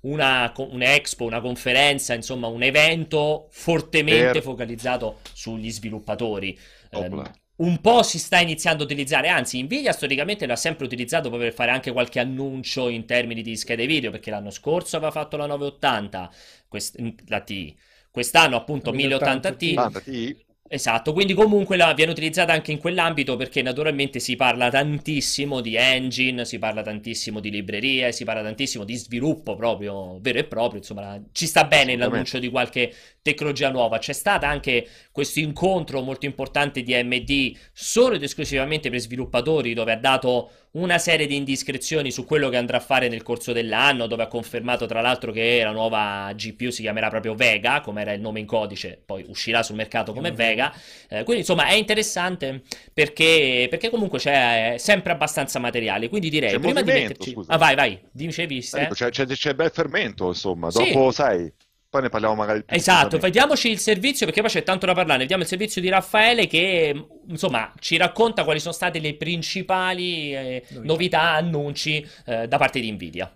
una, un'expo, una conferenza, insomma, un evento fortemente Per- focalizzato sugli sviluppatori. Ehm, un po' si sta iniziando a utilizzare, anzi, Nvidia storicamente l'ha sempre utilizzato proprio per fare anche qualche annuncio in termini di schede video, perché l'anno scorso aveva fatto la 980, quest- la Ti. Quest'anno appunto La 1080 Ti. 1080 Tanta, T? Esatto, quindi comunque la, viene utilizzata anche in quell'ambito perché naturalmente si parla tantissimo di engine, si parla tantissimo di librerie, si parla tantissimo di sviluppo proprio vero e proprio, insomma ci sta bene l'annuncio di qualche tecnologia nuova. C'è stato anche questo incontro molto importante di AMD solo ed esclusivamente per sviluppatori dove ha dato una serie di indiscrezioni su quello che andrà a fare nel corso dell'anno, dove ha confermato tra l'altro che la nuova GPU si chiamerà proprio Vega, come era il nome in codice, poi uscirà sul mercato come Vega. Eh, quindi insomma è interessante perché, perché comunque c'è sempre abbastanza materiale. Quindi direi, C'è prima di metterci... scusa. Ah vai, vai, dicevi? Ecco, c'è, c'è, c'è bel fermento, insomma. Sì. Dopo, sai, poi ne parliamo magari più Esatto, vediamoci il servizio perché poi c'è tanto da parlare. Vediamo il servizio di Raffaele che insomma ci racconta quali sono state le principali eh, Novità. novità, annunci eh, da parte di Nvidia.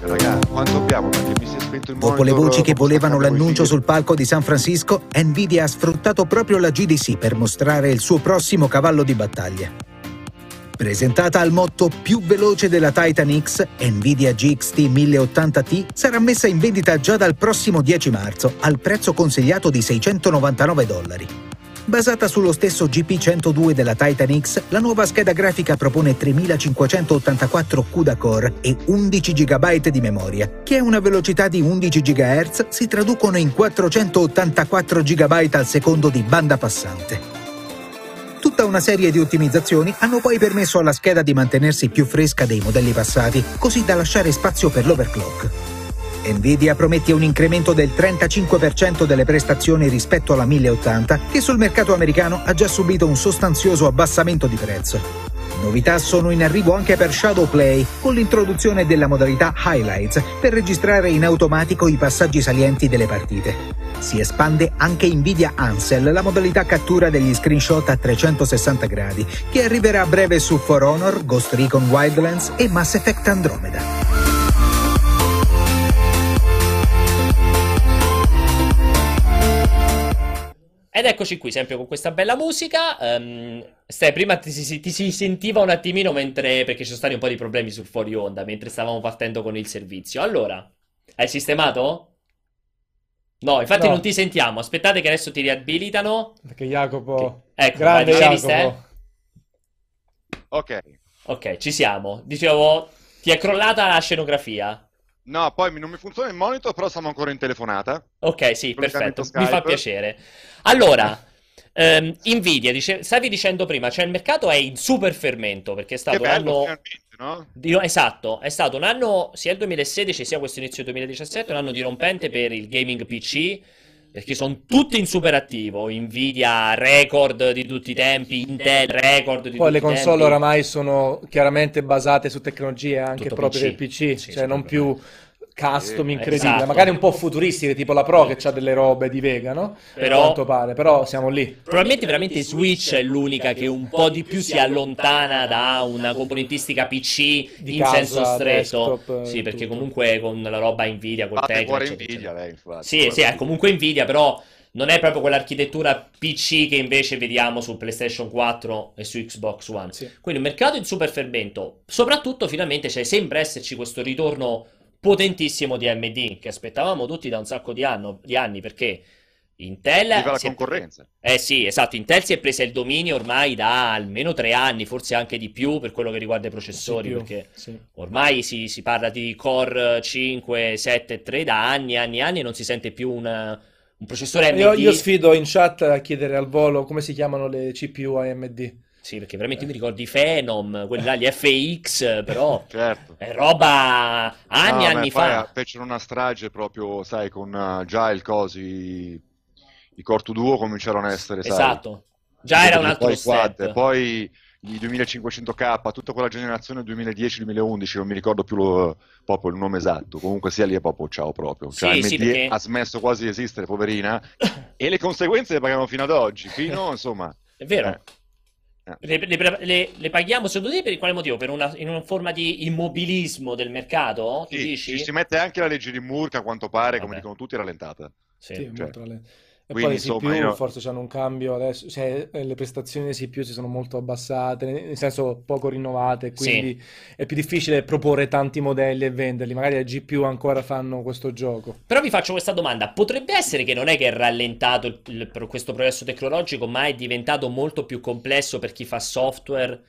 Ragazzi, quanto abbiamo? Perché mi si è spento il Dopo le voci che volevano l'annuncio sul palco di San Francisco, Nvidia ha sfruttato proprio la GDC per mostrare il suo prossimo cavallo di battaglia. Presentata al motto più veloce della Titan X, Nvidia GXT 1080T sarà messa in vendita già dal prossimo 10 marzo al prezzo consigliato di 699 dollari. Basata sullo stesso GP102 della Titan X, la nuova scheda grafica propone 3584 CUDA core e 11 GB di memoria, che a una velocità di 11 GHz si traducono in 484 GB al secondo di banda passante. Tutta una serie di ottimizzazioni hanno poi permesso alla scheda di mantenersi più fresca dei modelli passati, così da lasciare spazio per l'overclock. Nvidia promette un incremento del 35% delle prestazioni rispetto alla 1080, che sul mercato americano ha già subito un sostanzioso abbassamento di prezzo. Novità sono in arrivo anche per Shadowplay, con l'introduzione della modalità Highlights per registrare in automatico i passaggi salienti delle partite. Si espande anche Nvidia Ansel, la modalità cattura degli screenshot a 360 gradi, che arriverà a breve su For Honor, Ghost Recon Wildlands e Mass Effect Andromeda. Ed eccoci qui, sempre con questa bella musica. Ehm, Ste, prima ti si, ti si sentiva un attimino mentre, perché ci sono stati un po' di problemi sul fuori onda, mentre stavamo partendo con il servizio. Allora, hai sistemato? No, infatti No. non ti sentiamo. Aspettate che adesso ti riabilitano. Perché Jacopo... Ecco, Grande vai, dicevi, Jacopo. Ok. Ok, ci siamo. Dicevo, ti è crollata la scenografia. No, poi non mi funziona il monitor, però siamo ancora in telefonata. Ok, sì, perfetto, mi fa piacere. Allora, ehm, Nvidia, dice- stavi dicendo prima, cioè il mercato è in super fermento perché è stato un bello, anno... finalmente, no? di- esatto, è stato un anno, sia il 2016 sia questo inizio 2017, un anno dirompente per il gaming PC, perché sono tutti in super attivo, Nvidia record di tutti i tempi, Intel record di Poi tutti le i console tempi. oramai sono chiaramente basate su tecnologie anche Tutto proprio PC. del PC, Sì, cioè non più custom Sì, incredibili, esatto. magari un po' futuristiche, tipo la Pro che ha delle robe di Vega, no? Però- A quanto pare, però siamo lì. Probabilmente veramente Switch è l'unica che un po' di più si allontana da una componentistica PC Di in casa, senso stretto. desktop, Sì, eh, perché tutto. comunque con la roba Nvidia, col Tegra, eccetera. lei, infatti. Sì, sì, è comunque Nvidia, però non è proprio quell'architettura PC che invece vediamo su PlayStation 4 e su Xbox One. Sì. Quindi un mercato in super fermento. Soprattutto finalmente c'è, sembra esserci questo ritorno potentissimo di AMD che aspettavamo tutti da un sacco di, anno- di anni perché Intel Viva la si è- concorrenza. eh sì, esatto, Intel si è presa il dominio ormai da almeno tre anni, forse anche di più per quello che riguarda i processori, Sì, più, perché sì. ormai si, si parla di Core 5, 7 e 3 da anni, anni, anni e non si sente più una- un processore AMD. Io, io sfido in chat a chiedere al volo come si chiamano le CPU AMD. Sì, perché veramente io mi ricordo i Phenom, quelli là, gli FX, però Certo. è roba anni e No, anni poi, fa. eh, fecero una strage proprio, sai, con eh, già il cosi, i Cortu Duo cominciarono a essere, sai, Esatto. Già era un altro quad, poi i 2500K, tutta quella generazione 2010-2011, non mi ricordo più lo- proprio il nome esatto, comunque sia lì è proprio ciao proprio, cioè Sì, AMD sì, perché- ha smesso quasi di esistere, poverina, e le conseguenze le paghiamo fino ad oggi, fino insomma... È vero. eh, eh. Le, le- le- le paghiamo secondo te per quale motivo? Per una, in una forma di immobilismo del mercato? Tu Sì, dici? ci si mette anche la legge di che a quanto pare, come Vabbè. dicono tutti, è rallentata. Sì. Cioè, molto lento. E quindi, poi le CPU insomma, io- forse hanno un cambio adesso, cioè eh, le prestazioni dei CPU si sono molto abbassate, nel senso poco rinnovate, quindi è più difficile proporre tanti modelli e venderli, magari le GPU ancora fanno questo gioco. Però vi faccio questa domanda: potrebbe essere che non è che è rallentato il- il- per questo progresso tecnologico, ma è diventato molto più complesso per chi fa software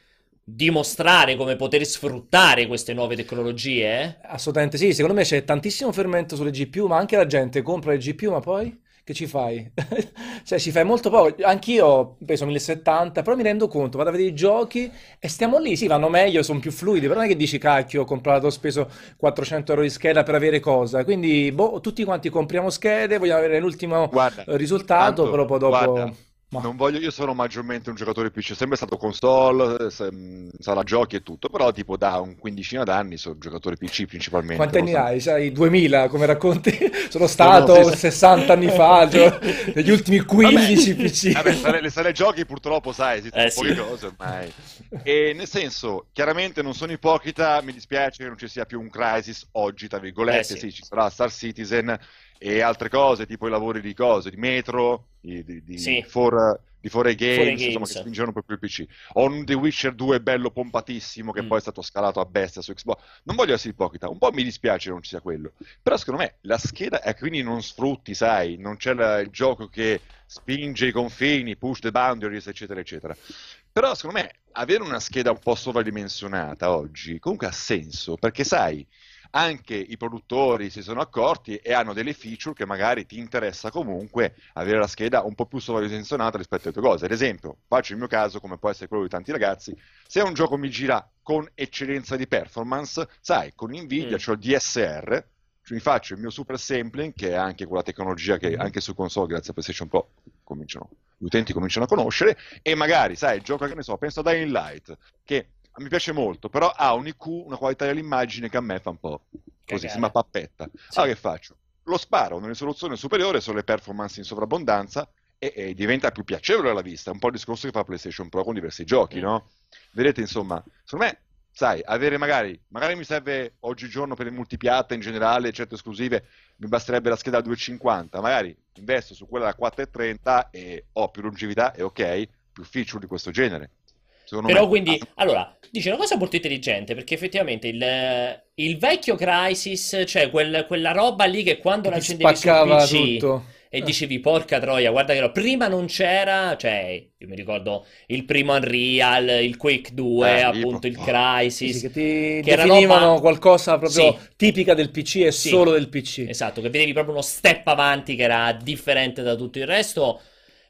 dimostrare come poter sfruttare queste nuove tecnologie? Assolutamente sì, secondo me c'è tantissimo fermento sulle GPU, ma anche la gente compra le GPU, ma poi che ci fai? Cioè, ci fai molto poco. Anch'io peso 1070, però mi rendo conto, vado a vedere i giochi e stiamo lì, sì, vanno meglio, sono più fluidi, però non è che dici, cacchio, ho comprato, ho speso 400 euro di scheda per avere cosa. Quindi, boh, tutti quanti compriamo schede, vogliamo avere l'ultimo Guarda, risultato, tanto, però poi dopo... guarda, Ma... non voglio, io sono maggiormente un giocatore PC, sempre stato console, se- mh, sala giochi e tutto, però tipo da un quindicina d'anni sono giocatore PC principalmente. Quanti anni nonostante- hai? Sai, 2000 come racconti? Sono No, no, stato sì, sì. 60 anni fa, gio- negli ultimi 15 PC. Vabbè, sale- le sale giochi purtroppo, sai, esistono Eh, poche sì. cose ormai. E nel senso, chiaramente non sono ipocrita, mi dispiace che non ci sia più un Crisis oggi, tra virgolette, Eh, sì. sì. ci sarà Star Citizen e altre cose, tipo i lavori di cose, di Metro, di, di, di, Sì. For- di 4A Games, 4A insomma, Games. che spingevano proprio il PC. Ho un The Witcher 2 bello pompatissimo, che Mm. poi è stato scalato a bestia su Xbox. Non voglio essere ipocrita, un po' mi dispiace che non ci sia quello. Però secondo me la scheda è quindi non sfrutti, sai, non c'è la- il gioco che spinge i confini, push the boundaries, eccetera, eccetera. Però secondo me avere una scheda un po' sovradimensionata oggi comunque ha senso, perché sai, anche i produttori si sono accorti e hanno delle feature che magari ti interessa comunque avere la scheda un po' più sovradimensionata rispetto alle tue cose. Ad esempio, faccio il mio caso, come può essere quello di tanti ragazzi, se un gioco mi gira con eccellenza di performance, sai, con Nvidia Mm. c'ho il DSR, cioè mi faccio il mio super sampling, che è anche quella tecnologia che Mhm. anche su console, grazie a PlayStation Pro, cominciano, gli utenti cominciano a conoscere, e magari, sai, gioca, che ne so, penso a Dying Light, che mi piace molto, però ha un IQ, una qualità dell'immagine che a me fa un po' così, Cagare. sembra pappetta. Sì. Allora che faccio? Lo sparo a una risoluzione superiore sulle performance in sovrabbondanza e, e diventa più piacevole alla vista. Un po' il discorso che fa PlayStation Pro con diversi giochi, Mm. no? Vedete, insomma, secondo me, sai, avere magari, magari mi serve oggigiorno per il multipiatta in generale, certe esclusive, mi basterebbe la scheda 250, magari investo su quella da 430 e ho più longevità e ok, più feature di questo genere. Secondo Però me, quindi, allora, dice una cosa molto intelligente, perché effettivamente il, il vecchio Crisis, cioè quel- quella roba lì che quando Ti l'accendevi sul spaccava PC tutto. e Eh. dicevi porca troia, guarda che no, prima non c'era, cioè, io mi ricordo il primo Unreal, il Quake 2, Eh, appunto il tipo- Sì, Crisis, sì, che ti che era definivano roba- qualcosa proprio Sì. tipica del PC e Sì. solo del PC. Esatto, che vedevi proprio uno step avanti che era differente da tutto il resto.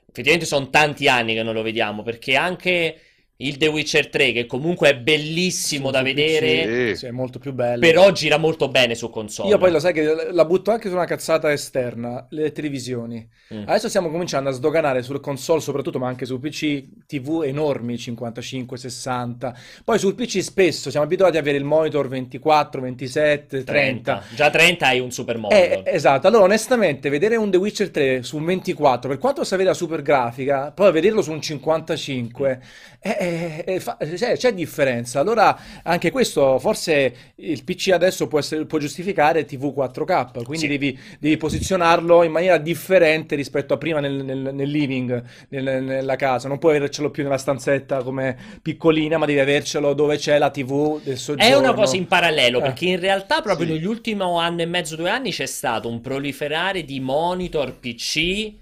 Effettivamente sono tanti anni che non lo vediamo, perché anche il The Witcher 3, che comunque è bellissimo Su- da vedere, Sì. Sì, è molto più bello. però gira molto bene su console. Io poi lo sai che la butto anche su una cazzata esterna, le televisioni. Mm. Adesso stiamo cominciando a sdoganare sulle console soprattutto, ma anche su PC, TV enormi, 55, 60. Poi sul PC spesso siamo abituati ad avere il monitor 24, 27, 30. Già 30 hai un super Eh, monitor. esatto, allora onestamente vedere un The Witcher 3 su un 24, per quanto si veda super grafica, poi vederlo su un 55, eh, eh, eh, fa- c'è, c'è differenza. Allora anche questo, forse il PC adesso può, essere- può giustificare TV 4K, quindi Sì. devi, devi posizionarlo in maniera differente rispetto a prima nel, nel- nel living, nel- nella casa. Non puoi avercelo più nella stanzetta come piccolina, ma devi avercelo dove c'è la TV del È soggiorno. una cosa in parallelo, Eh. perché in realtà proprio Sì. negli ultimi anno e mezzo, due anni c'è stato un proliferare di monitor PC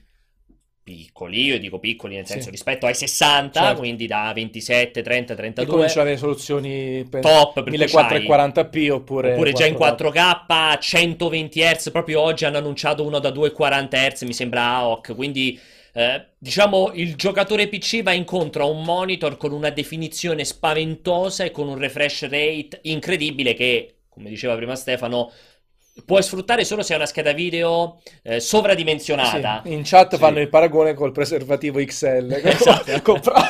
piccoli, io dico piccoli nel Sì. senso rispetto ai 60, Certo. quindi da 27, 30, E 32, cominciano ad avere soluzioni per top, per cui 1440p oppure, Oppure già in 4K. 4K, 120 Hz, proprio oggi hanno annunciato uno da 240 Hz, mi sembra AOC, quindi eh, diciamo il giocatore PC va incontro a un monitor con una definizione spaventosa e con un refresh rate incredibile che, come diceva prima Stefano, puoi sfruttare solo se hai una scheda video eh, sovradimensionata. Sì, in chat Sì. fanno il paragone col preservativo XL che Esatto. compra-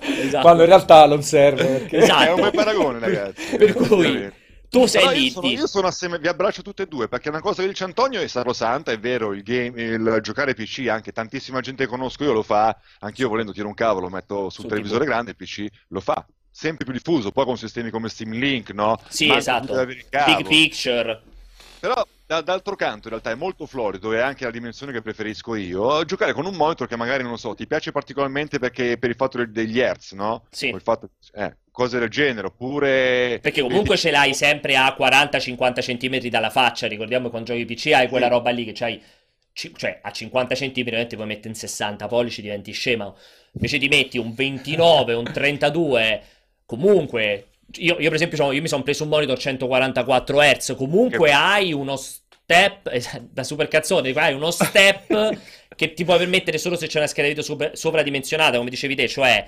Esatto. quando in realtà non serve perché Esatto. È un bel paragone, ragazzi. Per cui tu sei Però lì, io sono, io sono assieme, vi abbraccio tutte e due perché una cosa che dice Antonio è sacrosanta, è vero, il, game, il giocare PC, anche tantissima gente che conosco io lo fa, anch'io volendo tiro un cavolo, lo metto sul Su televisore TV. grande, il PC lo fa, sempre più diffuso, poi con sistemi come Steam Link, no? Sì, Manca esatto. Big picture. Però da- d'altro canto in realtà è molto florido e anche la dimensione che preferisco io, giocare con un monitor che magari non lo so, ti piace particolarmente perché per il fatto degli hertz, no? Sì. Fatto, eh, cose del genere, oppure... Perché comunque ce l'hai sempre a 40-50 cm dalla faccia. Ricordiamo quando giochi PC hai quella Sì. roba lì che c'hai. ci- Cioè, a 50 cm ovviamente puoi mettere in 60 pollici, diventi scema. Invece ti metti un 29, un 32, comunque. Io, io per esempio, io mi sono preso un monitor 144 Hz. Comunque Che- hai uno step. eh, Da super cazzone, hai uno step che ti puoi permettere solo se c'è una scheda video super- sovradimensionata, come dicevi te, cioè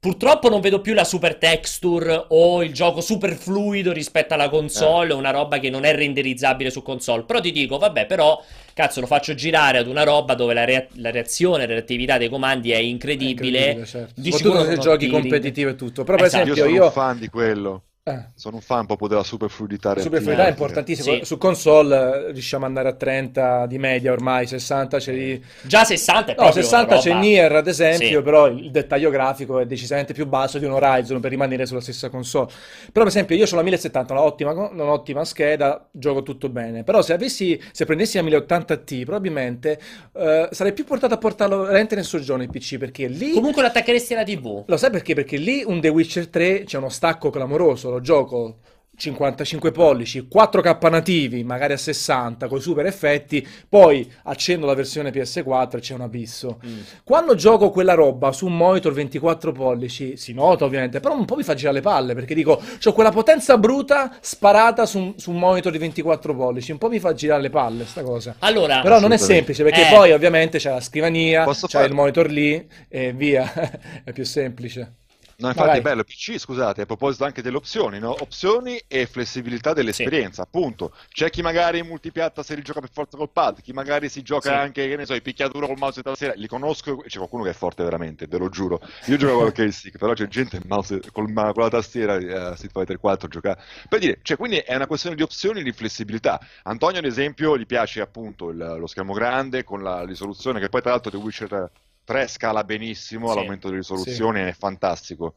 Purtroppo non vedo più la super texture o il gioco super fluido rispetto alla console, eh. una roba che non è renderizzabile su console. Però ti dico, vabbè, però cazzo, lo faccio girare ad una roba dove la, rea- la reazione, la reattività dei comandi è incredibile. È incredibile certo. Di Soprattutto se giochi competitivo e tutto. Però, per esatto. esempio, io sono un fan di quello. Eh. Sono un fan proprio della super fluidità. La super fluidità è importantissima. Sì. Su console eh, riusciamo ad andare a 30 di media ormai, 60 c'è lì. Già 60 è No, 60 c'è Nier ad esempio, sì. però il dettaglio grafico è decisamente più basso di un Horizon per rimanere sulla stessa console. Però per esempio io ho la 1070, un'ottima, un'ottima scheda, gioco tutto bene. Però se avessi, se prendessi la 1080t probabilmente uh, sarei più portato a portarlo veramente nel soggiorno il PC perché lì... Comunque lo attaccheresti alla TV. Lo sai perché? Perché lì un The Witcher 3 c'è uno stacco clamoroso gioco 55 pollici, 4K nativi, magari a 60 con i super effetti, poi accendo la versione PS4 e c'è un abisso. Mm. Quando gioco quella roba su un monitor 24 pollici, si nota ovviamente, però un po' mi fa girare le palle perché dico, ho quella potenza bruta sparata su, su, un monitor di 24 pollici, un po' mi fa girare le palle sta cosa. Allora, però non è semplice perché eh. poi ovviamente c'è la scrivania, Posso c'è fare... il monitor lì e via, è più semplice. No, infatti Vai. è bello, PC, scusate, a proposito anche delle opzioni, no? Opzioni e flessibilità dell'esperienza, sì. appunto. C'è chi magari in multipiatta se li gioca per forza col pad, chi magari si gioca sì. anche, che ne so, i picchiatura col mouse e tastiera. Li conosco, c'è qualcuno che è forte veramente, ve lo giuro. Io gioco con il stick, però c'è gente mouse, col, con la tastiera uh, Street Fighter 4 giocare. Per dire, cioè, quindi è una questione di opzioni e di flessibilità. Antonio, ad esempio, gli piace appunto il, lo schermo grande con la risoluzione, che poi tra l'altro The Witcher 3 scala benissimo, sì, l'aumento di risoluzione sì. è fantastico,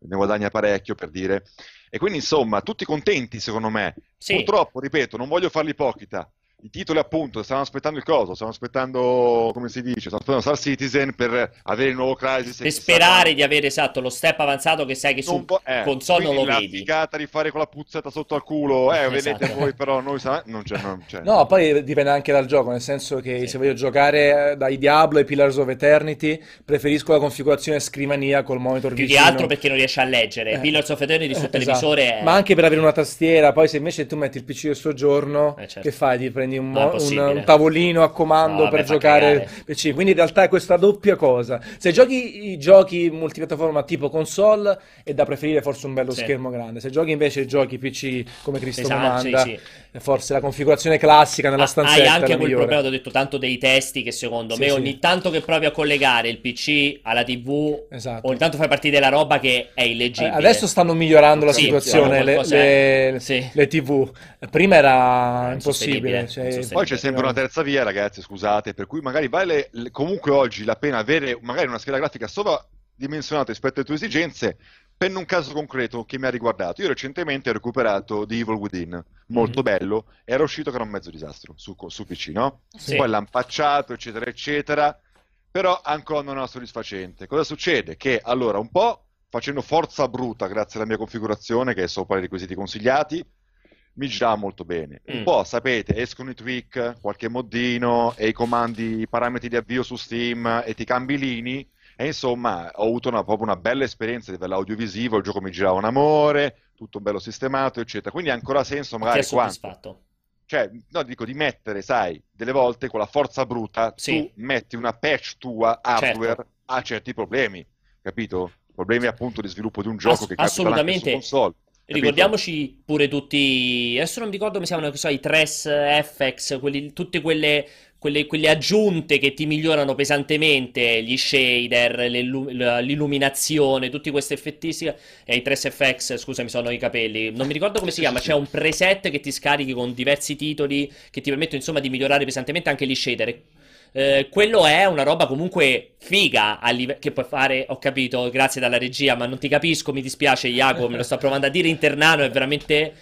ne guadagna parecchio per dire. E quindi insomma, tutti contenti secondo me. Sì. Purtroppo, ripeto, non voglio farli ipocrita, i titoli appunto stavano aspettando il coso, stavano aspettando, come si dice, stavano aspettando Star Citizen per avere il nuovo Crisis. Per sperare di avere esatto lo step avanzato che sai che su po- eh, console non lo la vedi. La di fare con la puzzetta sotto al culo, eh, esatto. vedete voi però noi sa- non c'è, non c'è. No, poi dipende anche dal gioco, nel senso che sì. se voglio giocare dai Diablo e Pillars of Eternity, preferisco la configurazione scrivania col monitor Più vicino. di altro perché non riesci a leggere. Eh. Pillars of Eternity sul eh, televisore esatto. è... Ma anche per avere una tastiera, poi se invece tu metti il PC del soggiorno, eh, certo. che fai? Ti prendi un, mo- un un tavolino a comando no, per giocare PC. Quindi in realtà è questa doppia cosa. Se giochi i giochi multipiattaforma tipo console è da preferire forse un bello sì. schermo grande. Se giochi invece giochi PC come Cristo esatto, manda, sì, sì. forse la configurazione classica nella stanzetta Hai anche quel problema, ho detto tanto dei testi che secondo me ogni tanto che provi a collegare il PC alla TV, esatto. ogni tanto fai partire la roba che è illeggibile. adesso stanno migliorando la situazione le, le, le, TV. Prima era impossibile. Cioè, poi c'è sempre una terza via, ragazzi, scusate, per cui magari vale comunque oggi la pena avere magari una scheda grafica sovradimensionata rispetto alle tue esigenze. Per un caso concreto che mi ha riguardato, io recentemente ho recuperato The Evil Within, molto mm-hmm. bello, era uscito che era un mezzo disastro su, su PC, no? Sì. Poi l'ha impacciato, eccetera, eccetera, però ancora non era soddisfacente. Cosa succede? Che allora, un po' facendo forza bruta grazie alla mia configurazione, che è sopra i requisiti consigliati, mi girava molto bene. Un mm. po', sapete, escono i tweak, qualche moddino e i comandi, i parametri di avvio su Steam e ti cambi lini. E insomma, ho avuto una, proprio una bella esperienza a livello audiovisivo, il gioco mi girava un amore, tutto bello sistemato, eccetera. Quindi ha ancora senso magari è soddisfatto? Cioè, no, dico di mettere, sai, delle volte con la forza bruta, sì. tu metti una patch tua hardware certo. a certi problemi, capito? Problemi appunto di sviluppo di un gioco Ass- che capita anche su console. Ricordiamoci pure tutti. Adesso non mi ricordo come si chiamano, so, i Tres FX, quelli, tutte quelle, quelle, quelle, aggiunte che ti migliorano pesantemente gli shader, l'illuminazione, tutti questi effettistici. E i 3FX, scusami, sono i capelli. Non mi ricordo come si chiama. C'è un preset che ti scarichi con diversi titoli che ti permettono insomma di migliorare pesantemente anche gli shader. Eh, quello è una roba comunque figa live- che puoi fare, ho capito, grazie dalla regia, ma non ti capisco, mi dispiace Iago, me lo sto provando a dire internano, è veramente...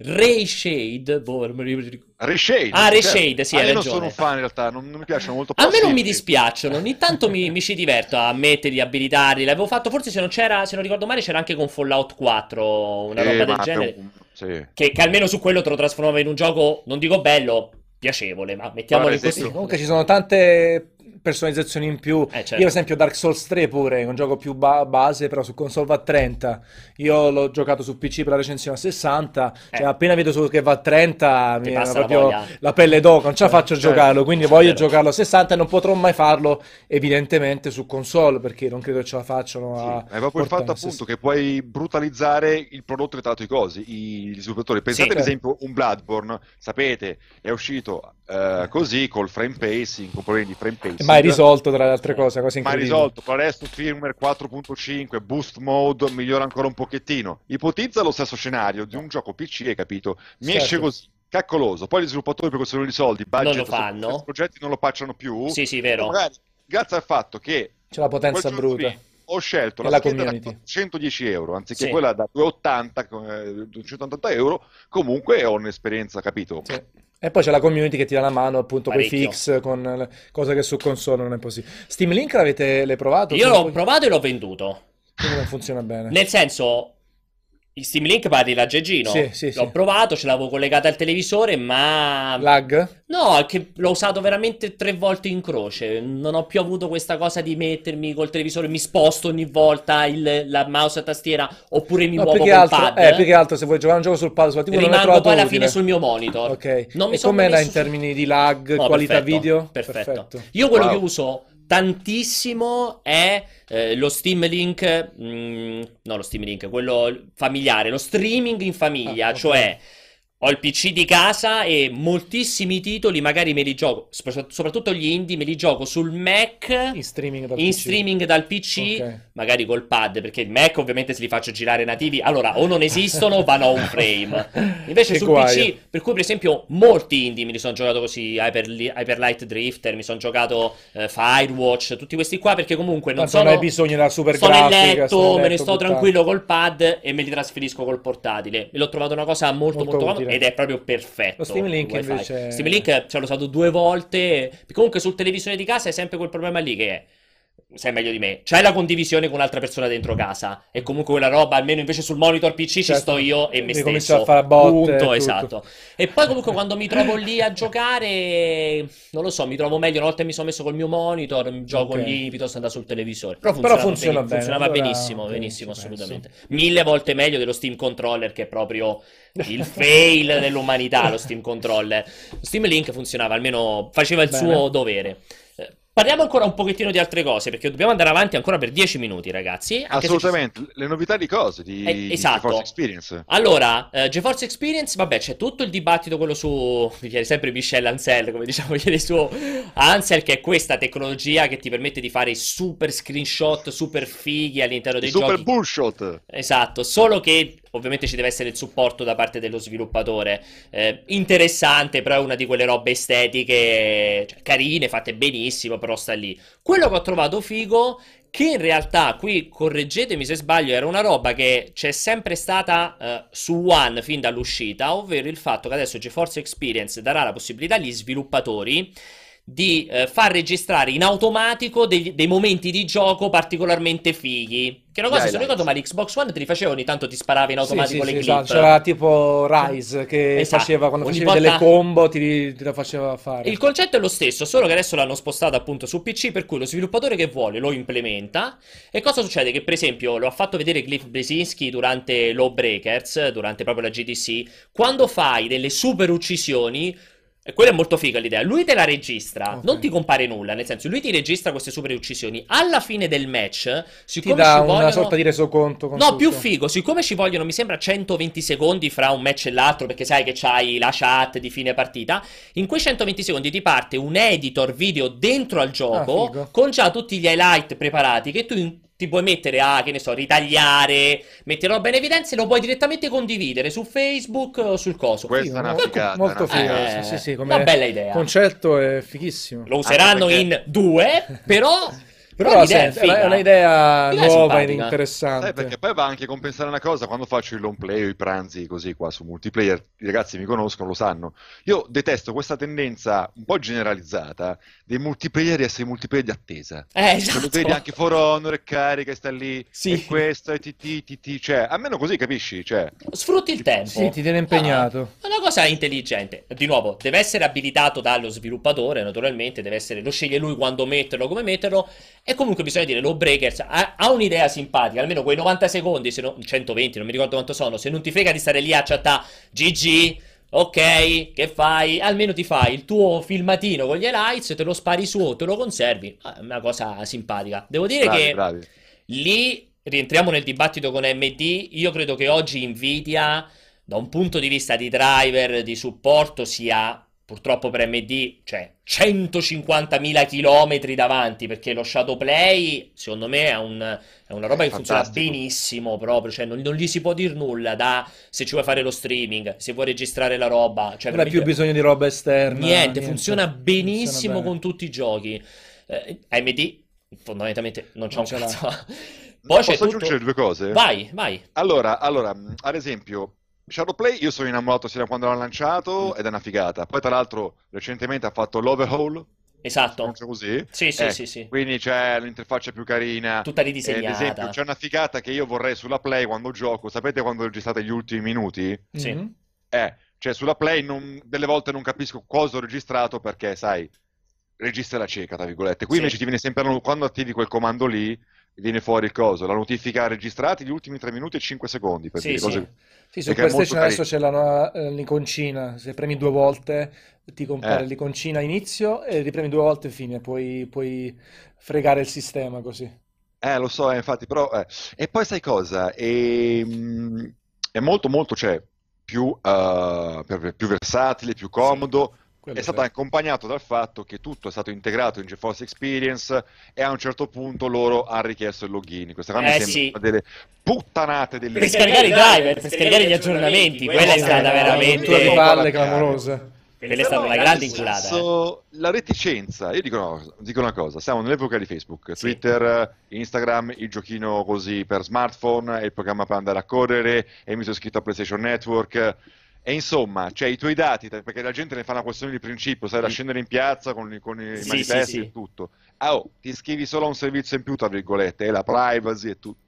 Ray Shade, boh, Ray Shade, ah, Ray certo. Sì, ah, io non sono un fan in realtà, non, non mi piacciono molto. A me non mi dispiacciono, ogni tanto mi, mi, ci diverto a metterli, abilitarli. L'avevo fatto, forse se non c'era, se non ricordo male, c'era anche con Fallout 4, una eh, roba del genere. Un... Sì. Che, che, almeno su quello te lo trasformava in un gioco, non dico bello, piacevole, ma mettiamolo così. Comunque ci sono tante personalizzazioni in più. Eh, certo. Io, ad esempio, Dark Souls 3 pure, è un gioco più ba- base, però su console va a 30. Io l'ho giocato su PC per la recensione a 60. Cioè, Eh. appena vedo su che va a 30, Ti mi passa la proprio voglia. la pelle d'oca. Non ce la faccio a certo. giocarlo, quindi È voglio vero. giocarlo a 60 e non potrò mai farlo, evidentemente, su console, perché non credo ce la facciano Sì, a è proprio il fatto appunto che puoi brutalizzare il prodotto che tra l'altro i cosi, i- gli sviluppatori. Pensate Sì. ad esempio un Bloodborne, sapete, è uscito eh, così col frame pacing, con problemi di frame pacing. Mai risolto tra le altre cose, cose Ma incredibili. risolto, adesso firmware 4.5, boost mode migliora ancora un pochettino. Ipotizza lo stesso scenario di un gioco PC, hai capito? Mi Certo. esce così, caccoloso. Poi gli sviluppatori per questione di soldi, budget, lo su fanno. questi progetti non lo pacciano più. Sì, sì, vero. Magari, grazie al fatto che C'è la potenza bruta. ho scelto la, la scheda da community. 110 euro anziché Sì. quella da 280, eh, 280 euro. Comunque ho un'esperienza, capito? Sì. E poi c'è la community che ti dà la mano appunto con i fix, con cose che su console non è possibile. Steam Link l'avete l'hai provato? Io l'ho provato e l'ho venduto. Come non funziona bene? Nel senso, il Steam Link parli l'aggeggino. Sì, sì, sì. L'ho provato, ce l'avevo collegata al televisore, ma... Lag? No, che l'ho usato veramente tre volte in croce. Non ho più avuto questa cosa di mettermi col televisore, mi sposto ogni volta il- la mouse a tastiera, oppure mi No, muovo col altro, pad. eh, più che altro se vuoi giocare un gioco sul pad sulla TV non Rimango trovato poi alla utile. fine sul mio monitor. Ok. Non mi e com'era in termini di lag, No, qualità perfetto, video? Perfetto. Io quello Wow. che uso tantissimo è eh, lo Steam Link, mm, no lo Steam Link, quello familiare, lo streaming in famiglia, Ah, ok. cioè ho il PC di casa e moltissimi titoli magari me li gioco, sop- soprattutto gli indie, me li gioco sul Mac In streaming dal in PC. streaming dal PC, Ok. magari col pad, perché il Mac ovviamente se li faccio girare nativi, allora o non esistono o vanno a un frame. Invece Che sul guaio. PC, per cui per esempio molti indie me li sono giocato così, Hyper, Hyper Light Drifter, mi sono giocato eh, Firewatch, tutti questi qua perché comunque non sono... non hai bisogno della super sto nel grafica, letto, sto nel me ne letto sto buttato. tranquillo col pad e me li trasferisco col portatile. E l'ho trovato una cosa molto Molto molto, utile. ed è proprio perfetto. Lo Steam Link invece- Steam Link ce l'ho usato due volte. Comunque sul televisore di casa è sempre quel problema lì che è. Sai meglio di me. C'è la condivisione con un'altra persona dentro casa. E comunque quella roba, almeno invece sul monitor PC ci Certo. sto io e me Devi stesso. a fare botte Punto, esatto. E poi comunque quando mi trovo lì a giocare, non lo so, mi trovo meglio. Una volta mi sono messo col mio monitor, mi gioco Ok. lì piuttosto che andare sul televisore. Però Però funzionava, funziona bene- funzionava allora, benissimo, benissimo, ci penso. assolutamente. Mille volte meglio dello Steam Controller che è proprio il fail dell'umanità, lo Steam Controller. Steam Link funzionava, almeno faceva il Bene. suo dovere. Parliamo ancora un pochettino di altre cose, perché dobbiamo andare avanti ancora per 10 minuti, ragazzi. se ci- Assolutamente, le novità di cose, di, Eh, esatto. GeForce Experience. Allora, eh, GeForce Experience, vabbè, c'è tutto il dibattito quello su, mi viene sempre Michel Ansel, come diciamo ieri su Ansel, che è questa tecnologia che ti permette di fare super screenshot, super fighi all'interno dei Super giochi. bullshot! Esatto, solo che ovviamente ci deve essere il supporto da parte dello sviluppatore. Eh, interessante, però è una di quelle robe estetiche, cioè, carine, fatte benissimo, però sta lì. Quello che ho trovato figo, che in realtà, qui correggetemi se sbaglio, era una roba che c'è sempre stata eh, su One fin dall'uscita, ovvero il fatto che adesso GeForce Experience darà la possibilità agli sviluppatori di eh, far registrare in automatico degli- dei momenti di gioco particolarmente fighi. Che è una cosa, Gli se non ricordo male, Xbox One te li faceva ogni tanto ti sparava in automatico Sì, le sì, clip. esatto. C'era tipo Rise che Esatto. faceva quando Ogni facevi volta- delle combo ti, ti la faceva fare. Il concetto è lo stesso, solo che adesso l'hanno spostato appunto su PC, per cui lo sviluppatore che vuole lo implementa. E cosa succede? Che per esempio lo ha fatto vedere Cliff Blesinski durante Lawbreakers, durante proprio la GDC, quando fai delle super uccisioni. E quella è molto figa l'idea. Lui te la registra, Ok. non ti compare nulla, nel senso, lui ti registra queste super uccisioni. Alla fine del match, Ti siccome dà ci una vogliono... sorta di resoconto. con No, più tutto. figo, siccome ci vogliono, mi sembra, 120 secondi fra un match e l'altro, perché sai che c'hai la chat di fine partita, in quei 120 secondi ti parte un editor video dentro al Ah, gioco, figo. con già tutti gli highlight preparati, che tu in- ti puoi mettere a, che ne so, ritagliare, mettere roba in evidenza e lo puoi direttamente condividere su Facebook o sul coso. Questa è una figata, Molto una figo, figata. sì, sì, sì, Eh, come una bella idea. concetto è fighissimo. Lo useranno perché- in due, però Però, Però l'idea è senti, è è un'idea nuova e simpatica. interessante. Sai, perché poi va anche a compensare una cosa, quando faccio il long play o i pranzi così qua su multiplayer, i ragazzi mi conoscono, lo sanno. Io detesto questa tendenza un po' generalizzata dei multiplayer di essere multiplayer di attesa. Eh, esatto. lo vedi anche For Honor e carica e sta lì, Sì. e questo, e TT, TT, cioè, almeno così capisci, cioè, Sfrutti il tempo. Sì, ti tiene impegnato. Ah, è una cosa intelligente. Di nuovo, deve essere abilitato dallo sviluppatore, naturalmente, deve essere, lo sceglie lui quando metterlo, come metterlo. E comunque bisogna dire, lo Breakers ha, ha un'idea simpatica, almeno quei 90 secondi, se no, 120, non mi ricordo quanto sono, se non ti frega di stare lì a chattare GG, ok, che fai? Almeno ti fai il tuo filmatino con gli highlights, te lo spari su, te lo conservi. Ah, È una cosa simpatica. Devo dire bravi, che... bravi. Lì rientriamo nel dibattito con AMD. Io credo che oggi Nvidia, da un punto di vista di driver, di supporto, sia purtroppo per AMD, cioè 150.000 km davanti, perché lo Shadowplay, secondo me, è, un- è una roba che funziona Fantastico. benissimo proprio, cioè non, non gli si può dire nulla da se ci vuoi fare lo streaming, se vuoi registrare la roba, cioè Non hai più bisogno di roba esterna. Niente, funziona benissimo Funziona con tutti i giochi. Eh, AMD fondamentalmente non c'è Non un cazzo. Poi c'è Posso tutto... aggiungere due cose? Vai, vai. Allora, allora, ad esempio, Shadowplay io sono innamorato sia da quando l'ho lanciato ed è una figata. Poi tra l'altro recentemente ha fatto l'Overhaul, Esatto. così. Sì, sì, Eh, sì, sì. Quindi c'è l'interfaccia più carina. Tutta Eh, ad esempio, ridisegnata. c'è una figata che io vorrei sulla Play quando gioco. Sapete quando registrate gli ultimi minuti? Sì. Mhm. Eh, cioè sulla Play non- delle volte non capisco cosa ho registrato perché, sai, registra la cieca, tra virgolette. Qui Sì. invece ti viene sempre, quando attivi quel comando lì, viene fuori il coso, la notifica registrati gli ultimi 3 minuti e 5 secondi, per Sì, dire sì. cose... Sì, su PlayStation adesso c'è la eh, l'iconcina, se premi due volte ti compare Eh. l'iconcina inizio e ripremi due volte fine, puoi, puoi fregare il sistema così. Eh, lo so, eh, infatti, però... eh. E poi sai cosa? Ehm, È, molto, molto, cioè, più, per- più versatile, più comodo. Quello È stato sì. accompagnato dal fatto che tutto è stato integrato in GeForce Experience e a un certo punto loro hanno richiesto il login. Questa qua mi Eh, sembra sì. una delle puttanate delle... Per scaricare i driver, per scaricare gli aggiornamenti, quella è stata una veramente... Sì. palle clamorosa. Quella è stata una grande inculata. eh. senso, la reticenza, io dico una, cosa, dico una cosa, siamo nell'epoca di Facebook, Sì. Twitter, Instagram, il giochino così per smartphone, il programma per andare a correre, e mi sono iscritto a PlayStation Network. E insomma, cioè i tuoi dati, perché la gente ne fa una questione di principio, sai, da scendere in piazza con, i- con i Sì, manifesti sì, sì. e tutto. Ah, oh, ti iscrivi solo a un servizio in più, tra virgolette, e la privacy e tutto.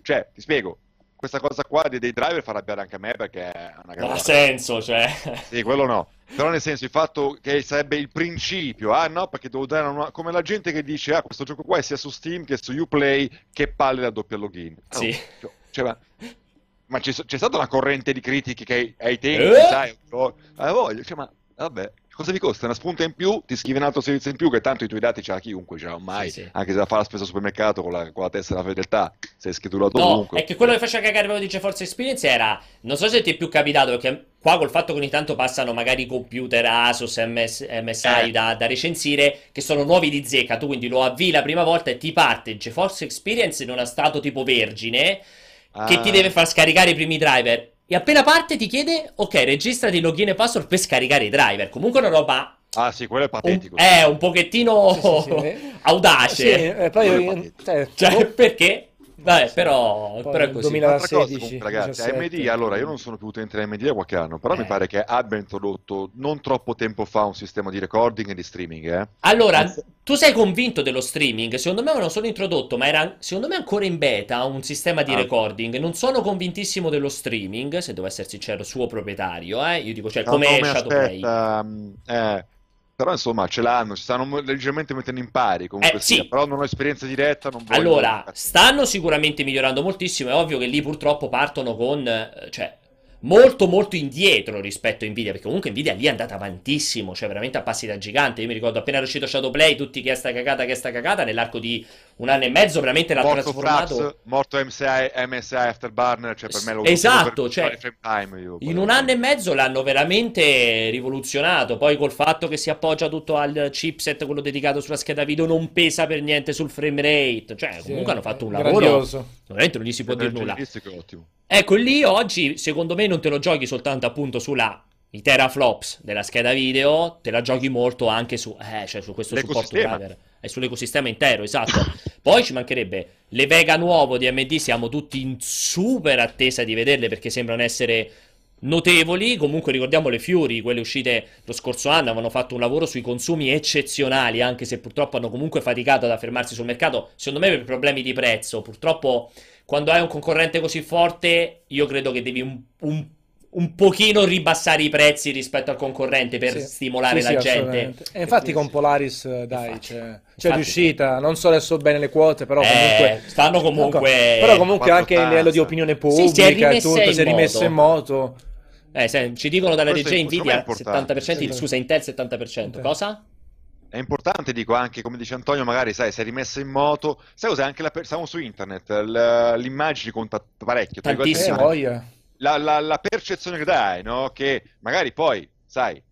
Cioè, ti spiego, questa cosa qua dei, dei driver fa arrabbiare anche a me perché è una Non ha senso, cioè... Sì, quello no. Però nel senso il fatto che sarebbe il principio, ah no, perché devo dare una... come la gente che dice, ah questo gioco qua è sia su Steam che su Uplay, che palle la doppia login. Ah, Sì. no, cioè, ma ma c'è, c'è stata una corrente di critiche che ai, tempi, Eh? sai, oh, voglio, cioè, ma vabbè, cosa vi costa? Una spunta in più, ti scrivi un altro servizio in più, che tanto i tuoi dati ce l'ha chiunque, l'ha ormai, Sì, sì. anche se va a fare la spesa al supermercato con la, con la testa della fedeltà, sei schedulato No, ovunque. è che quello che faceva cagare proprio di GeForce Experience era, non so se ti è più capitato, perché qua col fatto che ogni tanto passano magari computer Asus, MS, MSI Eh. da, da recensire, che sono nuovi di zecca, tu quindi lo avvii la prima volta e ti parte GeForce Experience in uno stato tipo vergine, che Ah. ti deve far scaricare i primi driver. E appena parte ti chiede, ok, registrati login e password per scaricare i driver. Comunque una roba... Ah sì, quello è Un, patetico. è un pochettino Sì, sì, sì. audace. Sì, e poi cioè, Cioè, perché? Vabbè, però, Poi però è così. 2000 Un'altra cosa 16, comunque, ragazzi, 17. AMD, allora io non sono più utente di AMD da qualche anno, però Eh. mi pare che abbia introdotto non troppo tempo fa un sistema di recording e di streaming, eh. Allora, tu sei convinto dello streaming? Secondo me avevano solo introdotto, ma era secondo me ancora in beta un sistema di Ah. recording. Non sono convintissimo dello streaming, se devo essere sincero, suo proprietario, eh. Io dico, cioè, No, come no, mi Shadowplay. aspetta, mm, eh, però insomma ce l'hanno, ci stanno leggermente mettendo in pari comunque Eh, sì. sia, però non ho esperienza diretta, non voglio... Allora, stanno sicuramente migliorando moltissimo. È ovvio che lì purtroppo partono con, cioè, molto molto indietro rispetto a Nvidia, perché comunque Nvidia lì è andata avantissimo, cioè veramente a passi da gigante. Io mi ricordo appena era uscito Shadowplay, tutti che è sta cagata, che è sta cagata, nell'arco di un anno e mezzo veramente l'ha morto trasformato. Frax, morto MSI, MSI Afterburner, cioè per me lo Esatto, per cioè, frame time io, In un anno e mezzo l'hanno veramente rivoluzionato. Poi col fatto che si appoggia tutto al chipset, quello dedicato sulla scheda video, non pesa per niente sul frame rate. Cioè, Sì, comunque hanno fatto un lavoro. grandioso. Veramente non gli si può dire nulla. Ottimo. Ecco, lì oggi secondo me non te lo giochi soltanto appunto sulla i teraflops della scheda video te la giochi molto anche su, eh, cioè su questo supporto driver e sull'ecosistema intero, esatto. Poi ci mancherebbe le Vega nuovo di AMD, siamo tutti in super attesa di vederle perché sembrano essere notevoli. Comunque ricordiamo le Fury, quelle uscite lo scorso anno, avevano fatto un lavoro sui consumi eccezionali, anche se purtroppo hanno comunque faticato ad affermarsi sul mercato, secondo me per problemi di prezzo. Purtroppo quando hai un concorrente così forte, io credo che devi un, un un pochino ribassare i prezzi rispetto al concorrente per sì. stimolare sì, la sì, gente. E infatti con Polaris, dai, infatti, c'è, c'è riuscita, non so adesso bene le quote, però eh, comunque... Eh, stanno comunque... Però comunque anche a livello di opinione pubblica e tutto, si è rimesso in moto. Eh, se, ci dicono dalla Questo DG Nvidia 70%, scusa, Intel 70%. Intel. Cosa? È importante, dico anche, come dice Antonio, magari sai, si è rimessa in moto. Sai cos'è? Anche la, siamo su internet, l'immagine conta parecchio. Tantissimo. Eh, la, la, la percezione che dai, no? Che magari poi, sai,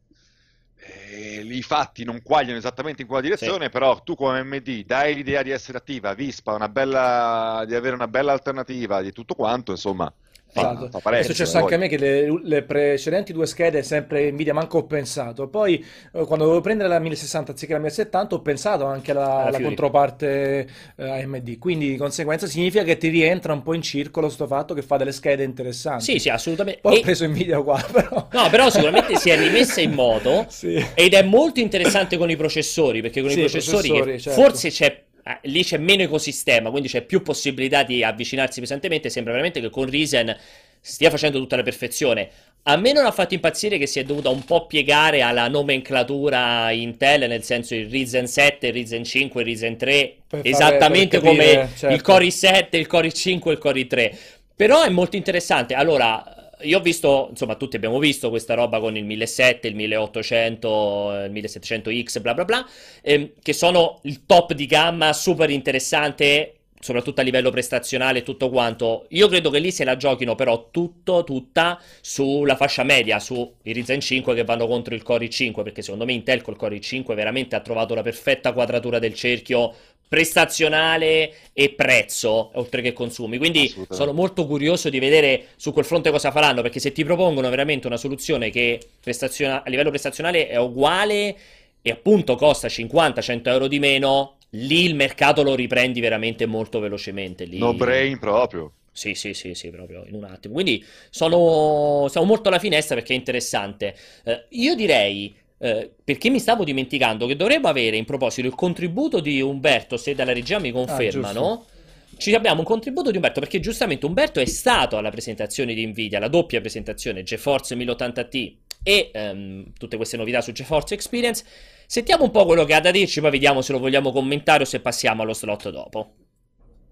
eh, i fatti non quagliano esattamente in quella direzione, sì. però tu come MD dai l'idea di essere attiva, Vispa, una bella, di avere una bella alternativa di tutto quanto, insomma, Esatto. Fa, fa è successo anche a me che le, le, precedenti due schede sempre Nvidia manco ho pensato. Poi eh, quando dovevo prendere la 1060 anziché la 1070 ho pensato anche alla, alla controparte eh, AMD. Quindi di conseguenza significa che ti rientra un po' in circolo sto fatto che fa delle schede interessanti. Sì, sì, assolutamente. Poi e... ho preso Nvidia qua però. No, però sicuramente si è rimessa in moto sì. ed è molto interessante con i processori perché con sì, i processori, processori certo. forse c'è eh, lì c'è meno ecosistema, quindi c'è più possibilità di avvicinarsi pesantemente. Sembra veramente che con Ryzen stia facendo tutta la perfezione. A me non ha fatto impazzire che si è dovuta un po' piegare alla nomenclatura Intel, nel senso il Ryzen 7, il Ryzen 5, il Ryzen 3, per esattamente fare, capire, come certo. il Core i7, il Core i5 e il Core i3. Però è molto interessante. Allora, io ho visto, insomma, tutti abbiamo visto questa roba con il 1700, il 1800, il 1700X, bla bla bla, ehm, che sono il top di gamma, super interessante, soprattutto a livello prestazionale e tutto quanto. Io credo che lì se la giochino però tutto, tutta sulla fascia media, sui Ryzen 5 che vanno contro il Core i5, perché secondo me Intel col Core i5 veramente ha trovato la perfetta quadratura del cerchio prestazionale e prezzo, oltre che consumi. Quindi sono molto curioso di vedere su quel fronte cosa faranno, perché se ti propongono veramente una soluzione che a livello prestazionale è uguale e appunto costa 50-100 euro di meno, lì il mercato lo riprendi veramente molto velocemente. Lì... No brain proprio. Sì, sì, sì, sì, proprio in un attimo. Quindi sono, siamo molto alla finestra perché è interessante. Eh, io direi eh, perché mi stavo dimenticando che dovremmo avere in proposito il contributo di Umberto, se dalla regia mi confermano. Ah, ci abbiamo un contributo di Umberto perché giustamente Umberto è stato alla presentazione di Nvidia, la doppia presentazione GeForce 1080t e um, tutte queste novità su GeForce Experience. Sentiamo un po' quello che ha da dirci, poi vediamo se lo vogliamo commentare o se passiamo allo slot dopo.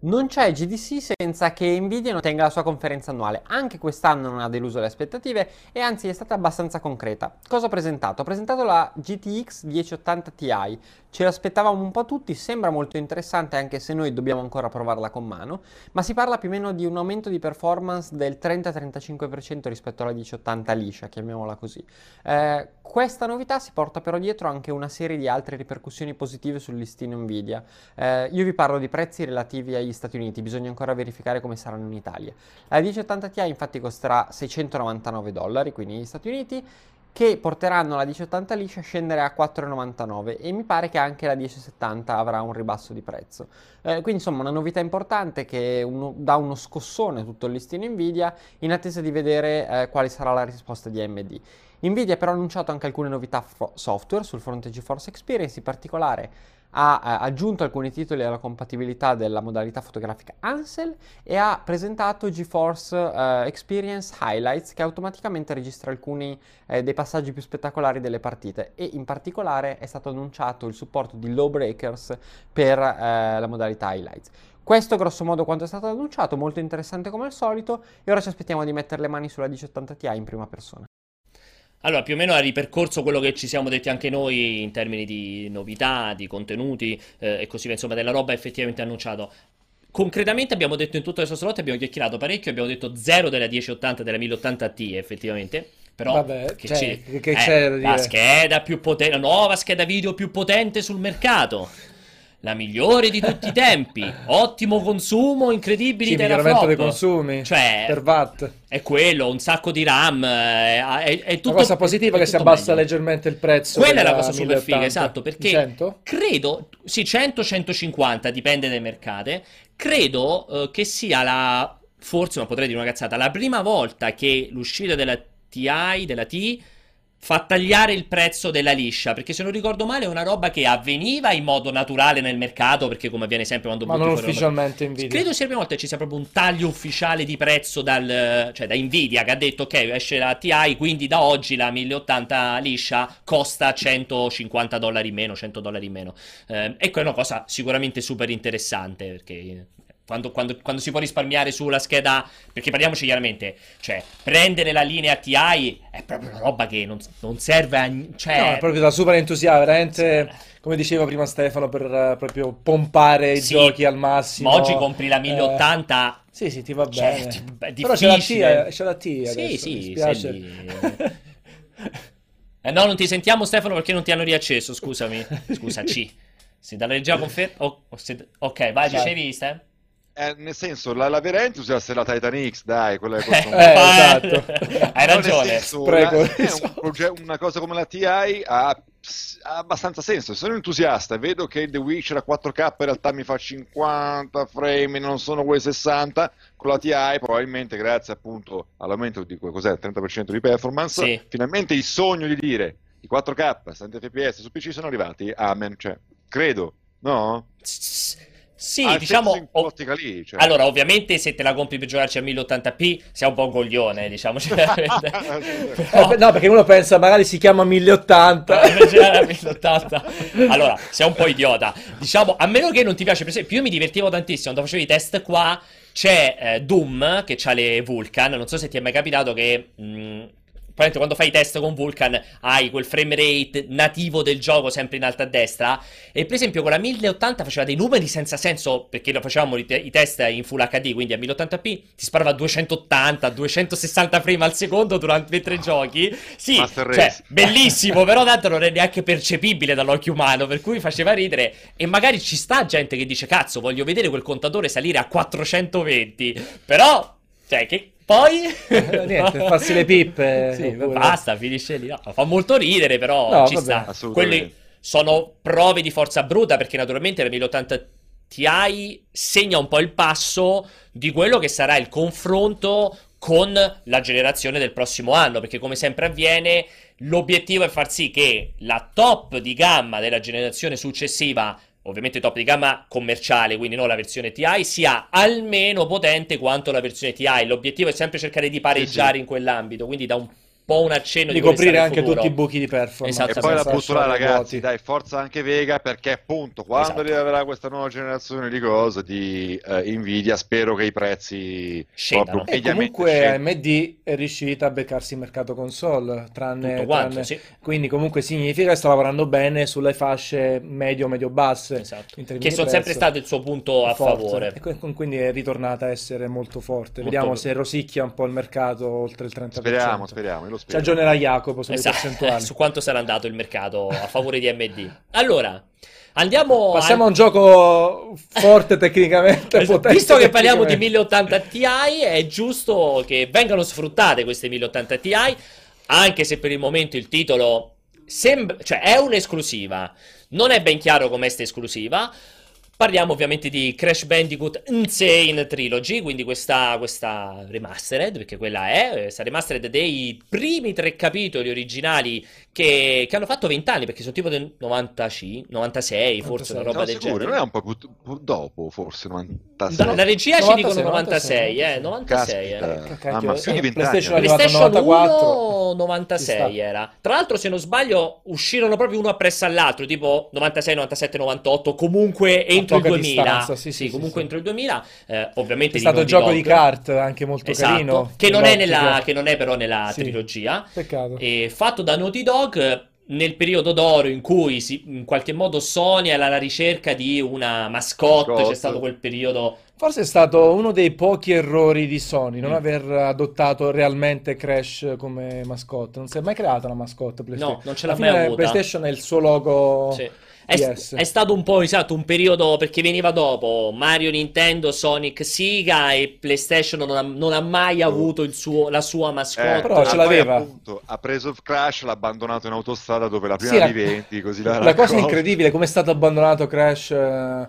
Non c'è GDC senza che Nvidia non tenga la sua conferenza annuale. Anche quest'anno non ha deluso le aspettative e anzi è stata abbastanza concreta. Cosa ha presentato? Ha presentato la GTX 1080 Ti. Ce l'aspettavamo un po' tutti, sembra molto interessante anche se noi dobbiamo ancora provarla con mano, ma si parla più o meno di un aumento di performance del 30-35% rispetto alla 1080 liscia, chiamiamola così. Eh, questa novità si porta però dietro anche una serie di altre ripercussioni positive sul listino Nvidia. Eh, io vi parlo di prezzi relativi agli Stati Uniti, bisogna ancora verificare come saranno in Italia. La 1080 Ti infatti costerà 699 dollari, quindi negli Stati Uniti, che porteranno la 1080 liscia a scendere a 4,99 e mi pare che anche la 1070 avrà un ribasso di prezzo. Eh, quindi insomma una novità importante che uno, dà uno scossone a tutto il listino Nvidia in attesa di vedere eh, quale sarà la risposta di AMD. Nvidia però ha annunciato anche alcune novità software sul fronte GeForce Experience, in particolare ha eh, aggiunto alcuni titoli alla compatibilità della modalità fotografica Ansel e ha presentato GeForce uh, Experience Highlights che automaticamente registra alcuni eh, dei passaggi più spettacolari delle partite e in particolare è stato annunciato il supporto di low breakers per eh, la modalità Highlights. Questo grosso modo quanto è stato annunciato, molto interessante come al solito e ora ci aspettiamo di mettere le mani sulla 1080 Ti in prima persona. Allora, più o meno ha ripercorso quello che ci siamo detti anche noi in termini di novità, di contenuti eh, e così via, insomma, della roba effettivamente annunciato. Concretamente abbiamo detto in tutto questo slot, abbiamo chiacchierato parecchio, abbiamo detto 0 della 1080 della 1080T effettivamente. Però Vabbè, che, cioè, ci, che eh, c'è la scheda più potente, la nuova scheda video più potente sul mercato. La migliore di tutti i tempi, ottimo consumo, incredibili Sì, teraflop. dei consumi Cioè, per watt. è quello, un sacco di RAM, eh, è, è tutto La cosa positiva è che si abbassa meglio. leggermente il prezzo. Quella è la cosa super figa, 1080. esatto, perché 100? credo, sì, 100-150, dipende dai mercati, credo eh, che sia la, forse, ma potrei dire una cazzata, la prima volta che l'uscita della TI, della T, fa tagliare il prezzo della liscia, perché se non ricordo male è una roba che avveniva in modo naturale nel mercato, perché come avviene sempre quando Ma non ufficialmente Nvidia. Credo sia la prima volta che ci sia proprio un taglio ufficiale di prezzo dal, cioè da Nvidia che ha detto ok esce la TI quindi da oggi la 1080 liscia costa 150 dollari in meno, 100 dollari in meno. Eh, ecco è una cosa sicuramente super interessante perché quando, quando- quando si può risparmiare sulla scheda, perché parliamoci chiaramente, cioè prendere la linea TI è proprio una roba che non, non serve a... Cioè, No, è proprio da super entusiasta, veramente, come diceva prima Stefano, per eh, proprio pompare i Sì, giochi al massimo. ma oggi compri la Eh, 1080... sì, sì, ti va Cioè, bene. ti- è Però c'è la T, eh, c'è la T adesso, Sì, mi sì, spiace. sei lì. Eh, no, non ti sentiamo Stefano perché non ti hanno riacceso, scusami. Scusaci. Se dalla regia conferma... oh, se- Ok, vai, dicevi, Stefano? Eh, nel senso, la, la vera entusiast è la Titan X, dai, quella che Eh, esatto. Hai ragione. senso, Spreco. la- è un proge- una cosa come la TI ha, ha abbastanza senso. Se sono entusiasta e vedo che The Witcher a 4K in realtà mi fa 50 frame, non sono quei 60, con la TI probabilmente grazie appunto all'aumento di cos'è, il 30% di performance, Sì. finalmente il sogno di dire i 4K, 60 fps su PC sono arrivati, amen, cioè, credo, no? Sì, Ha diciamo... quell'ottica lì, cioè. Allora, ovviamente, se te la compri per giocarci a 1080p, sei un po' un coglione, diciamoci la verità. Però- Eh, no, perché uno pensa magari si chiama 1080. Per girare a 1080. Allora, sei un po' idiota. Diciamo, a meno che non ti piace, per esempio, io mi divertivo tantissimo quando facevo i test qua. C'è eh, Doom che ha le Vulcan. Non so se ti è mai capitato che. mh, probabilmente quando fai i test con Vulcan hai quel frame rate nativo del gioco sempre in alto a destra. E per esempio con la 1080 faceva dei numeri senza senso perché lo facevamo i, te- i test in Full HD, quindi a 1080p ti sparava a 280, 260 frame al secondo durante mentre giochi. Sì, cioè, bellissimo, però tanto non è neanche percepibile dall'occhio umano, per cui faceva ridere. E magari ci sta gente che dice, cazzo, voglio vedere quel contatore salire a 420. Però, cioè, che poi... Eh, niente, farsi le pippe, Sì, oppure- basta, finisce lì. No, fa molto ridere, però No, ci vabbè. sta. Quelli sono prove di forza bruta, perché naturalmente la 1080 Ti segna un po' il passo di quello che sarà il confronto con la generazione del prossimo anno, perché come sempre avviene, l'obiettivo è far sì che la top di gamma della generazione successiva, ovviamente top di gamma commerciale, quindi non la versione TI, sia almeno potente quanto la versione TI. L'obiettivo è sempre cercare di pareggiare sì. in quell'ambito, quindi da un po' un accenno di, di coprire anche futuro. tutti i buchi di performance. Esatto. E poi la senza butto là, lasciare ragazzi, dai, forza anche Vega perché appunto quando Esatto. arriverà questa nuova generazione di cose di eh, Nvidia, spero che i prezzi Scendano. E comunque scendano. AMD è riuscita a beccarsi il mercato console, tranne, Tutto quanto, tranne- sì. quindi comunque significa che sta lavorando bene sulle fasce medio-medio-basse. Esatto. Che sono sempre state il suo punto a Forte. favore. E quindi è ritornata a essere molto forte. Molto Vediamo bene. se rosicchia un po' il mercato oltre il 30%. Speriamo, speriamo, lo Ci spero. aggiornerà Jacopo sulle Esatto, percentuali. su quanto sarà andato il mercato a favore di AMD. Allora, andiamo Passiamo a a... un gioco forte tecnicamente. Potente Visto che parliamo di tecnicamente. 1080 Ti, è giusto che vengano sfruttate queste 1080 Ti, anche se per il momento il titolo sembra, cioè è un'esclusiva. Non è ben chiaro com'è sta esclusiva. Parliamo ovviamente di Crash Bandicoot Insane Trilogy, quindi questa, questa remastered, perché quella è, eh, questa remastered dei primi tre capitoli originali che, che hanno fatto 20 anni, perché sono tipo del 95, 96, forse una 96. roba Siamo del sicuri? genere. Non è un po' più, più dopo, forse, 96? Da- la regia ci 96, dicono 96, eh, 96, eh. Caspita. Cacchio, Mamma, più di eh, 20 PlayStation anni. è arrivato al PlayStation 94. 1 96 Ci sta. era. Tra l'altro, se non sbaglio, uscirono proprio uno appresso all'altro, tipo 96, 97, 98, comunque entro il poca 2000. distanza, sì, sì, sì, comunque sì. entro il 2000. Eh, ovviamente È di stato il gioco di Dog. kart anche molto Esatto, carino. che non, nella, che non è però nella Sì. trilogia. Peccato. E fatto da Naughty Dog nel periodo d'oro in cui si- in qualche modo Sony era alla ricerca di una mascotte, Mascotte. c'è stato quel periodo Forse è stato uno dei pochi errori di Sony non Mm. aver adottato realmente Crash come mascotte. Non si è mai creata una mascotte PlayStation. No, non ce l'ha mai avuta. PlayStation è il suo logo. Sì. È, è stato un po' esatto un periodo perché veniva dopo Mario, Nintendo, Sonic, Sega e PlayStation non ha, non ha mai avuto il suo- la sua mascotte. Eh, però ce l'aveva. appunto, ha preso Crash, l'ha abbandonato in autostrada dove la prima Sì, la- Vivendi, così la La cosa incredibile, come è stato abbandonato Crash. eh,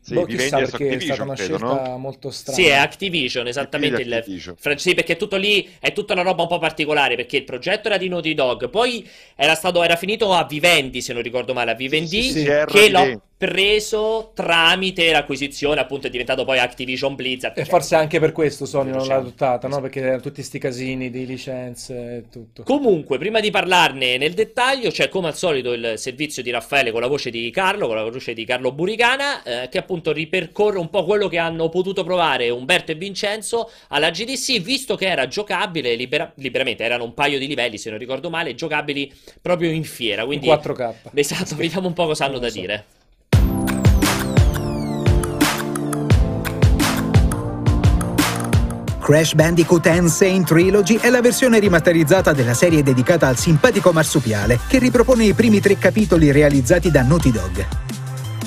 Sì, boh, chissà è perché è Activision, stata una credo, scelta no? molto strana. Sì, è Activision, esattamente il Activision. fra- Sì, perché tutto lì è tutta una roba un po' particolare, perché il progetto era di Naughty Dog, poi era stato era finito a Vivendi, se non ricordo male, a Vivendi, Sì, sì, sì, era che Vivendi. Preso tramite l'acquisizione, appunto è diventato poi Activision Blizzard. E Cioè, forse anche per questo Sony non l'ha Diciamo. adottata, no? Perché erano tutti sti casini di licenze e tutto. Comunque, prima di parlarne nel dettaglio, c'è come al solito il servizio di Raffaele con la voce di Carlo, con la voce di Carlo Buricana, eh, che appunto ripercorre un po' quello che hanno potuto provare Umberto e Vincenzo alla GDC, visto che era giocabile libera- liberamente, erano un paio di livelli, se non ricordo male, giocabili proprio in fiera. In Quindi, 4K. esatto, vediamo un po' cosa hanno da so. dire. Crash Bandicoot Insane Trilogy è la versione rimasterizzata della serie dedicata al simpatico marsupiale che ripropone i primi tre capitoli realizzati da Naughty Dog.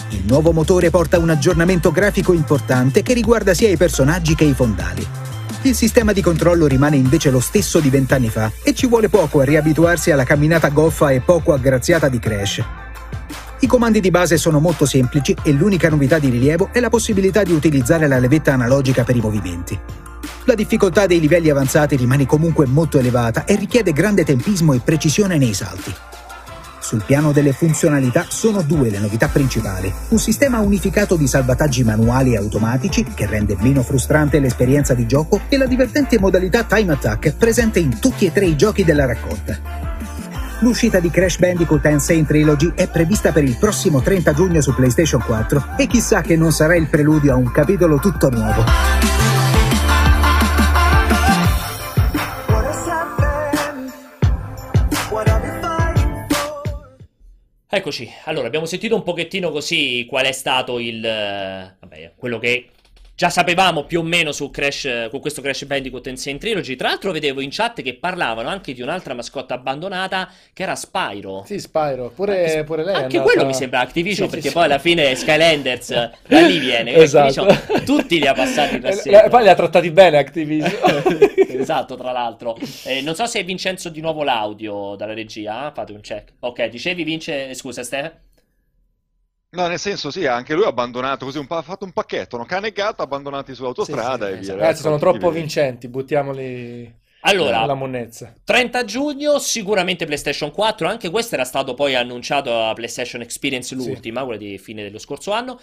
Il nuovo motore porta un aggiornamento grafico importante che riguarda sia i personaggi che i fondali. Il sistema di controllo rimane invece lo stesso di vent'anni fa e ci vuole poco a riabituarsi alla camminata goffa e poco aggraziata di Crash. I comandi di base sono molto semplici e l'unica novità di rilievo è la possibilità di utilizzare la levetta analogica per i movimenti. La difficoltà dei livelli avanzati rimane comunque molto elevata e richiede grande tempismo e precisione nei salti. Sul piano delle funzionalità sono due le novità principali. Un sistema unificato di salvataggi manuali e automatici che rende meno frustrante l'esperienza di gioco e la divertente modalità Time Attack presente in tutti e tre i giochi della raccolta. L'uscita di Crash Bandicoot Insane Trilogy è prevista per il prossimo 30 giugno su PlayStation 4 e chissà che non sarà il preludio a un capitolo tutto nuovo. Eccoci, allora abbiamo sentito un pochettino così qual è stato il... eh, vabbè, quello che già sapevamo più o meno su Crash, eh, con questo Crash Bandicoot Insane Trilogy. Tra l'altro vedevo in chat che parlavano anche di un'altra mascotta abbandonata che era Spyro. Sì, Spyro, pure, Anche- pure lei Anche andata- quello mi sembra Activision, Sì, sì, perché sì. poi alla fine Skylanders eh, da lì viene. Esatto. Activision tutti li ha passati E rassegna. poi li ha trattati bene Activision. esatto, tra l'altro. Eh, non so se è Vincenzo di nuovo l'audio dalla regia. eh? Fate un check. Ok, dicevi Vince, scusa Stefano. No, nel senso, sì, anche lui ha abbandonato così un pa- ha fatto un pacchetto, no? Cane e gatto abbandonati sull'autostrada Sì, e sì, via. Ragazzi, sono troppo vincenti, buttiamoli Allora, alla monnezza. 30 giugno, sicuramente PlayStation 4. Anche questo era stato poi annunciato a PlayStation Experience, Sì. l'ultima, quella di fine dello scorso anno.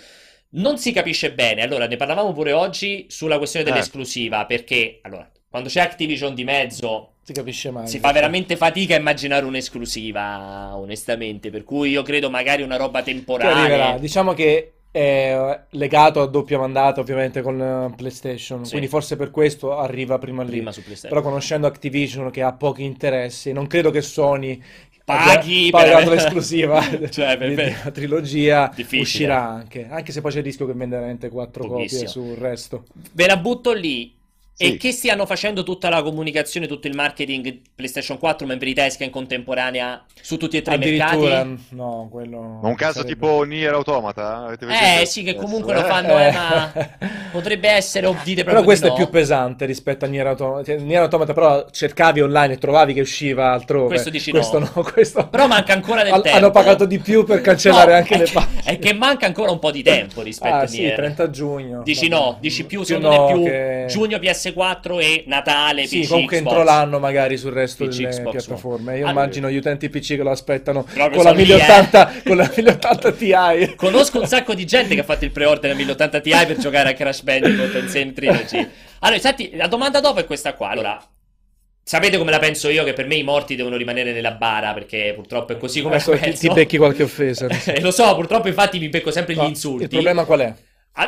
Non si capisce bene. Allora, ne parlavamo pure oggi sulla questione Eh. dell'esclusiva. Perché, allora, quando c'è Activision di mezzo, Si capisce mai. si fa veramente fatica a immaginare un'esclusiva, onestamente. Per cui io credo magari una roba arriverà. Diciamo che è legato a doppia mandata ovviamente con eh, PlayStation, Sì. quindi forse per questo arriva prima lì. prima su PlayStation. Però conoscendo Activision che ha pochi interessi, non credo che Sony Paghi per l'esclusiva Cioè, per- per- della trilogia, Difficile. uscirà anche, anche se poi c'è il rischio che venda veramente quattro Pochissimo. copie sul resto. Ve la butto lì. Sì. E che stiano facendo tutta la comunicazione, tutto il marketing PlayStation 4, membri Tesca in contemporanea su tutti e tre i Addirittura, mercati? no, quello Ma un caso sarebbe- tipo Nier Automata? Avete presente? Eh sì, che comunque Adesso, lo eh? fanno, eh, Eh. ma potrebbe essere, o dite Però proprio questo di è no. più pesante rispetto a Nier Automata. Cioè, Nier Automata però cercavi online e trovavi che usciva altrove. Questo dici questo no. no. questo... Però manca ancora del Han- tempo. Hanno pagato di più per cancellare No, anche le che- pagine. È che manca ancora un po' di tempo rispetto Ah a sì, Nier. 30 giugno. Dici no, dici più, Più secondo no me più che- giugno PS4 e Natale Sì, PC comunque Xbox. entro l'anno magari sul resto PC, delle Xbox piattaforme. Io Allora- immagino gli utenti PC che lo aspettano Proprio con la, sono lì, 1080, con la 1080 Ti. Conosco un sacco di gente che ha fatto il pre-order nel 1080 Ti per giocare a Crash Bandicoot Insane Trilogy. Allora, senti, la domanda dopo è questa qua. Allora, sapete come la penso io che per me i morti devono rimanere nella bara perché purtroppo è così come Adesso la ti, penso. ti becchi qualche offesa. Eh, lo so, purtroppo infatti mi becco sempre gli insulti. Il problema qual è?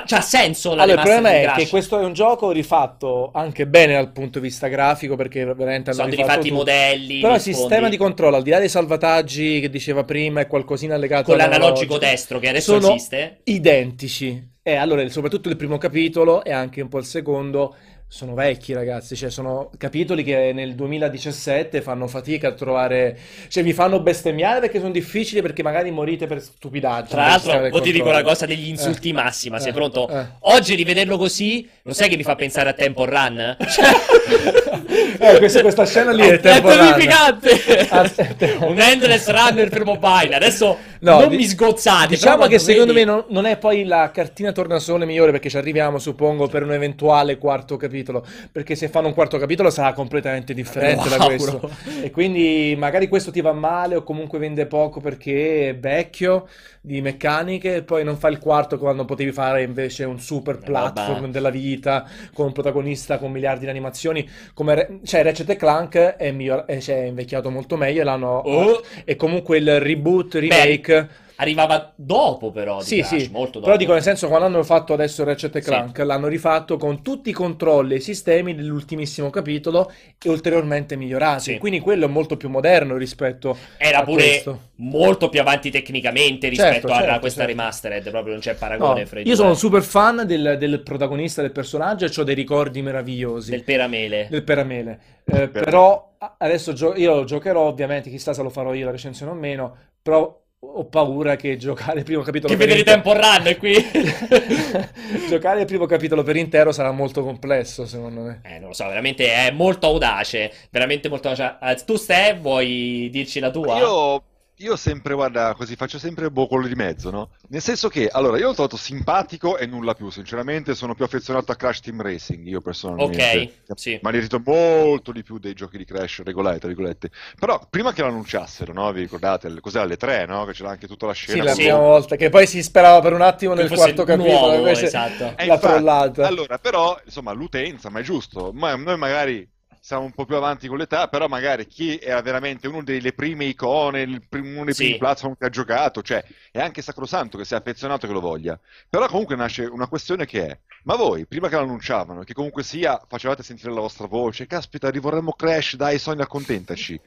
C'ha senso la Allora, il problema è che questo è un gioco rifatto anche bene dal punto di vista grafico perché veramente hanno Sono rifatto rifatti i modelli, Però il sistema di controllo, al di là dei salvataggi che diceva prima e qualcosina legato con l'analogico destro che adesso sono esiste. identici. E allora, soprattutto il primo capitolo e anche un po' il secondo sono vecchi, ragazzi. Cioè, sono capitoli che nel 2017 fanno fatica a trovare. Cioè, mi fanno bestemmiare perché sono difficili, perché magari morite per stupidaggini. Tra l'altro, o ti dico la cosa degli insulti Eh, massima, sei eh, pronto? eh. Oggi rivederlo così, lo sai che mi fa pensare a Temple Run? Eh, questa, questa scena lì è, È terrificante! Aspetta. Un endless runner per mobile. Adesso No, non di- mi sgozzate. Diciamo che secondo vedi- me non, non è poi la cartina tornasole migliore perché ci arriviamo, suppongo, per un eventuale quarto capitolo. Perché se fanno un quarto capitolo sarà completamente differente da Wow. questo. E quindi magari questo ti va male o comunque vende poco perché è vecchio di meccaniche e poi non fa il quarto quando potevi fare invece un super Una platform roba- della vita con un protagonista con miliardi di animazioni. Come Re- cioè Ratchet Clank è, miglior- eh, cioè, è invecchiato molto meglio e l'hanno... Oh. E comunque il reboot, remake... Arrivava dopo, però. Di Sì, Crash, sì, molto dopo. però dico nel senso quando hanno fatto adesso Ratchet e Sì. Clank l'hanno rifatto con tutti i controlli e i sistemi dell'ultimissimo capitolo e ulteriormente migliorati. Sì. Quindi quello è molto più moderno rispetto Era a pure questo. molto più avanti tecnicamente rispetto Certo, a certo, questa certo. remastered. Proprio non c'è No, paragone fra i io sono un super fan del, del protagonista del personaggio e ho dei ricordi meravigliosi Del peramele. del Peramele. Eh, però a- adesso gio- io giocherò, ovviamente, chissà se lo farò io la recensione o meno, però ho paura che giocare il primo capitolo Che per vedere intero- Temple Run qui. Giocare il primo capitolo per intero sarà molto complesso, secondo me. Eh, non lo so, veramente è molto audace. Veramente molto audace. Eh, tu, Ste, vuoi dirci la tua? Io, io sempre, guarda, così faccio sempre boh, quello di mezzo, no? Nel senso che, allora, io l'ho trovato simpatico e nulla più, sinceramente sono più affezionato a Crash Team Racing, io personalmente. Ok, sì. Ma ne rito molto di più dei giochi di Crash regolari, tra virgolette. Però, prima che lo annunciassero, no? Vi ricordate, cos'era alle 3, no? Che c'era anche tutta la Sì, scena. la Sì. prima volta, che poi si sperava per un attimo Che nel quarto capitolo, nuovo, invece esatto. L'ha infatti, trollata. Allora, però, insomma, l'utenza, ma è giusto. Ma noi magari siamo un po' più avanti con l'età, però magari chi era veramente uno delle prime icone, il prim- uno dei Sì. primi platform che ha giocato, cioè è anche sacrosanto che sia affezionato che lo voglia. Però comunque nasce una questione che è, ma voi, prima che lo annunciavano, che comunque sia, facevate sentire la vostra voce, caspita, rivorremmo Crash, dai Sony, accontentaci.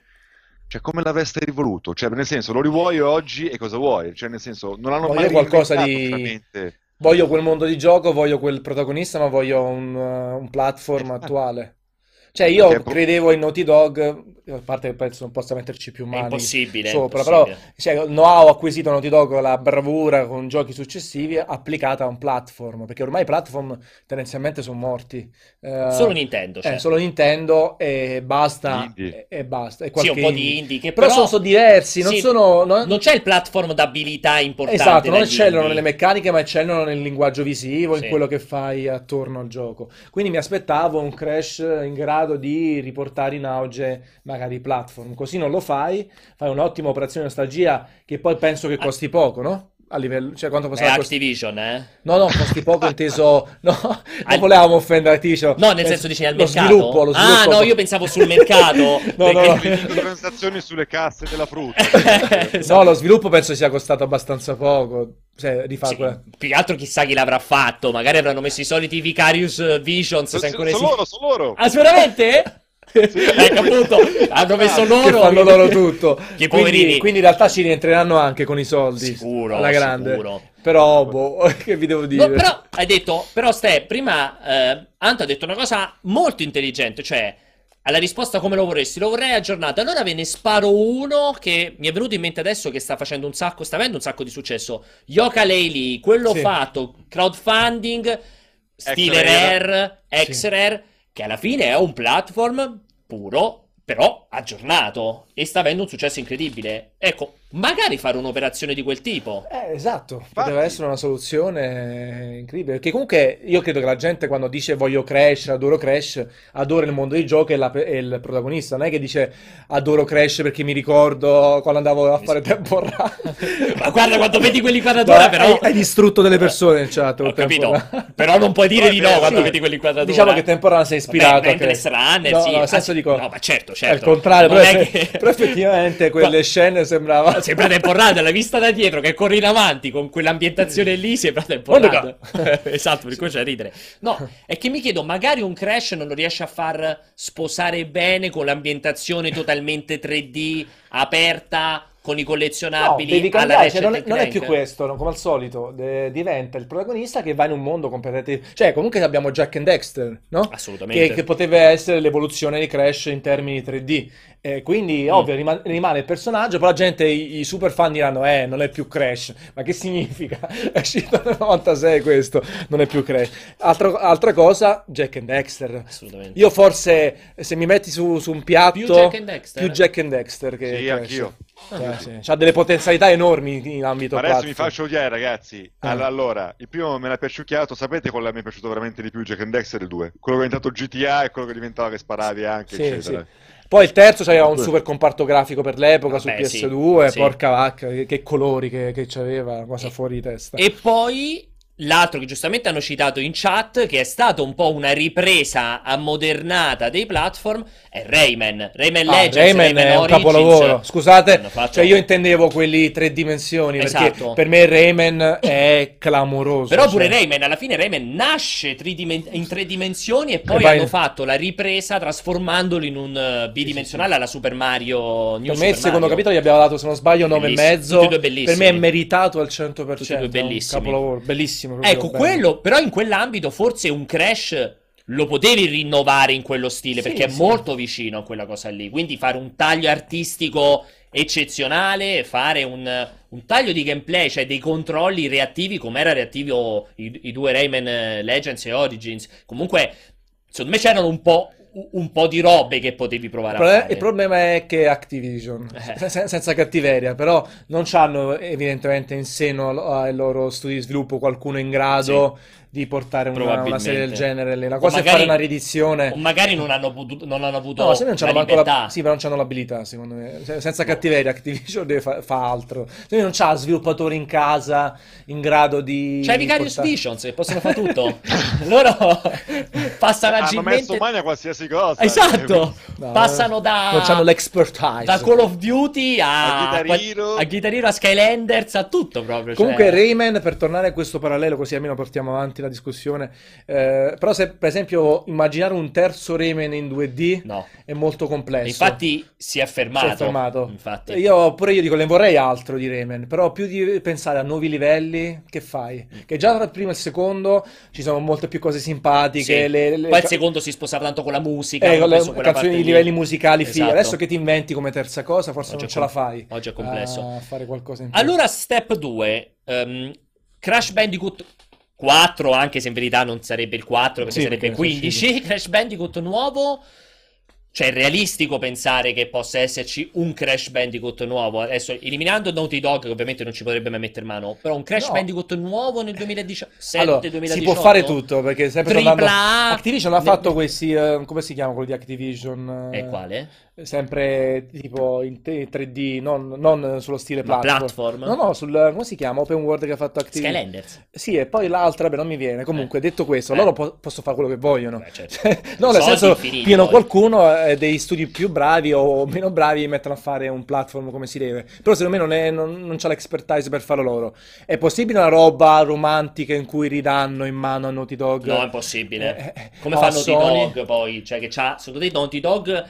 Cioè, come l'avreste rivoluto? Cioè, nel senso, lo rivuoi oggi e cosa vuoi? Cioè, nel senso, non hanno Voglio mai qualcosa di- veramente. Voglio quel mondo di gioco, voglio quel protagonista, ma voglio un, uh, un platform Infatti. attuale. Cioè, io Perché credevo in Naughty Dog, a parte che penso non possa metterci più È mani impossibile. è sopra, impossibile. però cioè, il know-how acquisito a Naughty Dog, la bravura con giochi successivi applicata a un platform, perché ormai i platform tendenzialmente sono morti. Eh, Solo Nintendo, eh, cioè. solo Nintendo e basta, Indie. e, e basta. E Sì, qualche un po' di indie che Però, però, sono, sono diversi, non sì, sono... non- non c'è il platform d'abilità importante Esatto, non dagli eccellono indie. nelle meccaniche, ma eccellono nel linguaggio visivo, in quello che fai attorno al gioco. Quindi mi aspettavo un Crash in grado di riportare in auge magari i platform. Così non lo fai, fai un'ottima operazione nostalgia che poi penso che costi poco, no? A livello, cioè quanto potrà costare? Activision, eh? No, no, costi poco inteso. No, non Al- volevamo offendere Activision. No, nel senso dici al lo mercato. sviluppo, lo Ah, sviluppo. no, io pensavo sul mercato. No, no, perché- no. Le transazioni sulle casse della frutta. Esatto. No, lo sviluppo penso sia costato abbastanza poco. Cioè, di fare Sì, quella- più che altro chissà chi l'avrà fatto. Magari avranno messo i soliti Vicarious Visions. Se sono ancora sono loro, sono loro. Ah, veramente? ecco appunto, hanno messo loro. che fanno loro tutto. Che quindi, poverini. quindi in realtà ci rientreranno anche con i soldi. Sicuro, alla grande. sicuro. Però, boh, che vi devo dire? No, però hai detto, però Ste, prima eh, Anto ha detto una cosa molto intelligente, cioè alla risposta come lo vorresti, lo vorrei aggiornato. Allora ve ne sparo uno che mi è venuto in mente adesso che sta facendo un sacco, sta avendo un sacco di successo. Yoka Laylee, quello Sì. fatto, crowdfunding, stile X-Rare. Rare, X-Rare, che alla fine è un platform puro, però aggiornato e sta avendo un successo incredibile. Ecco, magari fare un'operazione di quel tipo. Eh, esatto, Infatti. poteva essere una soluzione incredibile. Perché comunque io credo che la gente quando dice voglio Crash, adoro Crash, adora il mondo dei giochi e, la- e il protagonista. Non è che dice adoro Crash perché mi ricordo quando andavo a fare tempo run. Ma guarda quando vedi quell'inquadratura, No, però. hai, hai distrutto delle persone in chat Ho capito, però non puoi dire di no quando sì. vedi quell'inquadratura. Diciamo che Run si è ispirato Vabbè, a. Runner, No, sì. no, nel senso Ah, dico- No, ma certo, È certo. il contrario, Non però, è che- però effettivamente quelle scene sembrava... Sembra Run, l'hai vista da dietro che corre in avanti con quell'ambientazione lì, sembra Run. esatto, per cui c'è a ridere. No, è che mi chiedo, magari un Crash non lo riesce a far sposare bene con l'ambientazione totalmente 3D, aperta, con i No, collezionabili devi alla cambiare, cioè, non, è, non è più questo, no, come al solito, de- diventa il protagonista che va in un mondo completamente... Cioè, comunque abbiamo Jack and Dexter, no? Assolutamente. Che, che poteva essere l'evoluzione di Crash in termini 3D. Eh, quindi, Mm. ovvio, rima- rimane il personaggio, però la gente, i, i super fan diranno, eh, non è più Crash. Ma che significa? È uscito nel 96 questo, non è più Crash. Altro- altra cosa, Jack and Dexter. Assolutamente. Io forse, se mi metti su, su un piatto... Più Jack and Dexter? più Jack and Dexter che Sì, Crash. anch'io. Cioè, sì. C'ha delle potenzialità enormi in ambito Ma adesso mi faccio odiare, ragazzi. All- Allora, il primo me l'ha piaciucchiato. Sapete qual mi è piaciuto veramente di più? Jack and Dexter il 2. Quello che è diventato GTA e quello che diventava che sparavi anche, Sì, eccetera. sì. Poi il terzo c'aveva un super comparto grafico per l'epoca su Vabbè, sì, PS2, sì. porca vacca, che, che colori che, che c'aveva, una cosa fuori di testa. E poi l'altro che giustamente hanno citato in chat, che è stato un po' una ripresa ammodernata dei platform, è Rayman. Rayman Ah, Legends, Rayman è un Origins. capolavoro. Scusate, fatto- cioè io intendevo quelli tre dimensioni perché Esatto. per me Rayman è clamoroso. Però pure cioè. Rayman, alla fine Rayman nasce tridimen- in tre dimensioni e poi E poi- hanno fatto la ripresa trasformandolo in un eh, bidimensionale alla Super Mario New Per me Super il secondo Mario. capitolo gli abbiamo dato, se non sbaglio, 9 e Bellissimi. mezzo. Tutti e due bellissimi. Per me è meritato al 100%. Tutti e due è un bellissimi. capolavoro, bellissimo. Proprio Ecco, bello. quello, però in quell'ambito forse un Crash lo potevi rinnovare in quello stile Sì, perché è sì. molto vicino a quella cosa lì. Quindi fare un taglio artistico eccezionale, fare un, un taglio di gameplay, cioè dei controlli reattivi come era reattivo i, i due Rayman eh, Legends e Origins. Comunque, secondo me c'erano un po', un po' di robe che potevi provare Il a fare. il problema è che Activision, Eh. se- senza cattiveria, però non hanno evidentemente in seno al- ai loro studi di sviluppo qualcuno in grado di portare una, una serie del genere. La cosa è magari- fare una riedizione. O magari non hanno, potuto- non hanno avuto No, se non la libertà. la... Sì, però non c'hanno l'abilità, secondo me. Se- Senza cattiveria, Activision deve fa, fa altro. Se non c'ha sviluppatori in casa in grado di... C'è Vicarious portare- Visions che possono fare tutto. Loro passano Hanno agilmente. messo mano a qualsiasi cosa. Esatto! No, Passano da. Non c'hanno l'expertise. Da Call of Duty a. A Guitar Hero. a Guitar Hero, a Skylanders, a tutto proprio. Comunque cioè... Rayman, per tornare a questo parallelo, così almeno portiamo avanti la discussione, eh, però se per esempio immaginare un terzo Rayman in 2D No. è molto complesso. Infatti si è fermato. Si è fermato. Infatti. Io pure io dico, ne vorrei altro di Rayman, però più di pensare a nuovi livelli, che fai? Mm. Che già tra il primo e il secondo ci sono molte più cose simpatiche, Sì. le, le- Poi il secondo si sposava tanto con la musica. eh, con le canzoni, i lì. livelli musicali fighi. Esatto. Adesso che ti inventi come terza cosa, forse Oggi non ce la com- fai oggi è complesso. a fare qualcosa in più. Allora, step 2. ehm, Crash Bandicoot 4, anche se in verità non sarebbe il 4, perché Sì, sarebbe perché sono 15. Crash Bandicoot nuovo. Cioè, è realistico pensare che possa esserci un Crash Bandicoot nuovo. Adesso, eliminando Naughty Dog, che ovviamente non ci potrebbe mai mettere mano, però un Crash No. Bandicoot nuovo nel 2017 Allora, 2018 si può fare tutto perché sempre Tripla. Activision ha fatto questi, eh, come si chiama quello di Activision? eh, E quale? Sempre tipo in te- 3D, non, non sullo stile platform. platform? No, no, sul, come si chiama? Open World che ha fatto Activision. Skylanders. Sì, e poi l'altra, beh, non mi viene. Comunque, Eh. detto questo, Eh. loro po- possono fare quello che vogliono. Beh, certo. no, nel Soldi senso, pieno qualcuno eh, dei studi più bravi o meno bravi mettono a fare un platform come si deve. Però secondo me non, è, non, non c'ha l'expertise per farlo loro. È possibile una roba romantica in cui ridanno in mano a Naughty Dog? No, è impossibile. Eh, eh, Come o fa a Naughty? Dog poi? Cioè che c'ha, secondo te Naughty Dog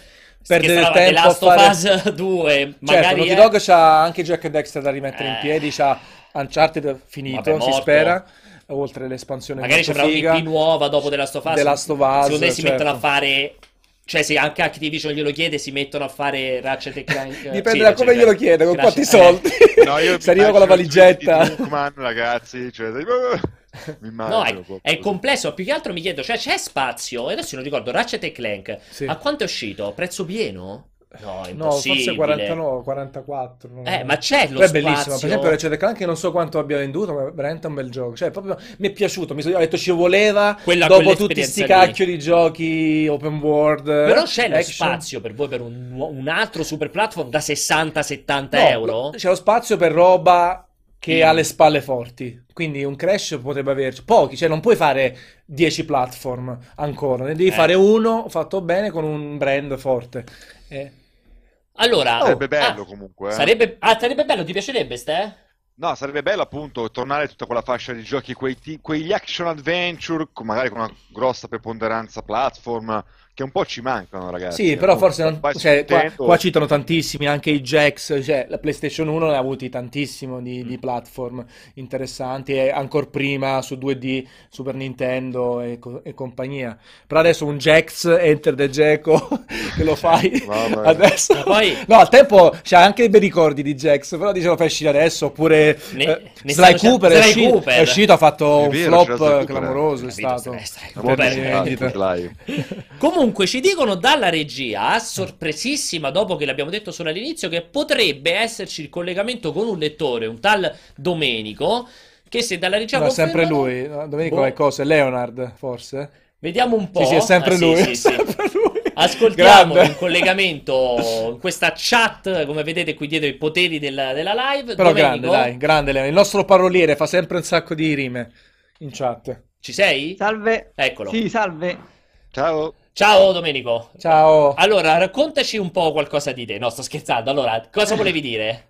Perdere che il tempo a Last of fare- Us 2, Certo, magari Naughty è- Dog c'ha anche Jack Dexter da rimettere in Eh. piedi, c'ha Uncharted finito, Vabbè, si spera, oltre l'espansione magari figa. un'IP nuova dopo The Last of Us. The Last of Us, Secondo me si certo. mettono a fare cioè se anche Activision glielo chiede si mettono a fare Ratchet e Clank. eh, Dipende sì, da come glielo chiede, con Ratchet- quanti eh. soldi. No, io si arriva con la valigetta. Dukeman, ragazzi, cioè, No, è, è complesso. Più che altro mi chiedo, cioè c'è spazio? E adesso non ricordo, Ratchet e Clank. Sì. A quanto è uscito? Prezzo pieno? No, è No, forse impossibile. 49, 44. non- Eh, ma c'è lo Poi è bellissimo. spazio. Per esempio, Ratchet Clank non so quanto abbia venduto, ma è veramente un bel gioco. Cioè, proprio mi è piaciuto. Mi sono ho detto ci voleva Quella- dopo tutti quell'esperienza sti lì. cacchio di giochi open world. Però c'è lo action. spazio per voi per un, un altro super platform da 60-70 No, euro? C'è lo spazio per roba che Mm. ha le spalle forti. Quindi un Crash potrebbe averci pochi, cioè non puoi fare 10 platform ancora, ne devi Eh. fare uno fatto bene con un brand forte. Eh, Allora, Sarebbe ah, bello comunque. eh. sarebbe, ah, sarebbe bello, ti piacerebbe, Ste? No, sarebbe bello appunto tornare a tutta quella fascia di giochi, quei ti- quegli action adventure, con- magari con una grossa preponderanza platform, che un po' ci mancano, ragazzi. Sì, però Appunto, forse non, su cioè, qua, qua citano tantissimi, anche i Jacks, cioè la PlayStation 1 ne ha avuti tantissimo di, Mm. di platform interessanti e ancora prima su 2D, Super Nintendo e, co- e compagnia. Però adesso un Jax, Enter the Gecko, che lo fai Vabbè. adesso. Ma poi- No, al tempo c'ha anche dei bei ricordi di Jax, però dicevo fai uscire adesso, oppure Ne- eh, ne Sly Cooper è Sly uscito, Cooper. è uscito, ha fatto È un vero, flop clamoroso, è Capito, stato. Sly- Comunque ci dicono dalla regia, sorpresissima, dopo che l'abbiamo detto solo all'inizio, che potrebbe esserci il collegamento con un lettore, un tal Domenico, che se dalla regia No, è sempre lui. Domenico Boh. è cosa? Leonard, forse? Vediamo un po'. Sì, sì, è sempre Ah, sì, lui. sì, è sì. sempre lui. Ascoltiamo Grande. in collegamento in questa chat, come vedete qui dietro i poteri della, della live. Però Domenico, grande, dai, grande Leonard. Il nostro paroliere fa sempre un sacco di rime in chat. Ci sei? Salve. Eccolo. Sì, salve. Ciao. Ciao Domenico. Ciao. Allora, raccontaci un po' qualcosa di te. No, sto scherzando. Allora, cosa volevi dire?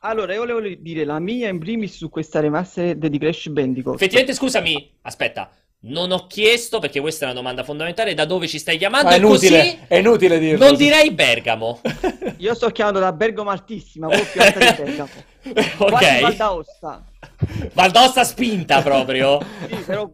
Allora, io volevo dire la mia in primis su questa remastered di Crash Bandicoot. Effettivamente, scusami, aspetta. Non ho chiesto, perché questa è una domanda fondamentale, da dove ci stai chiamando. Ma è inutile, Così è inutile dirlo. non direi Bergamo. Io sto chiamando da Bergamo Altissima, proprio più alta di Bergamo. Quasi Val ok. d'Aosta. Valdosta spinta proprio. Sì, però...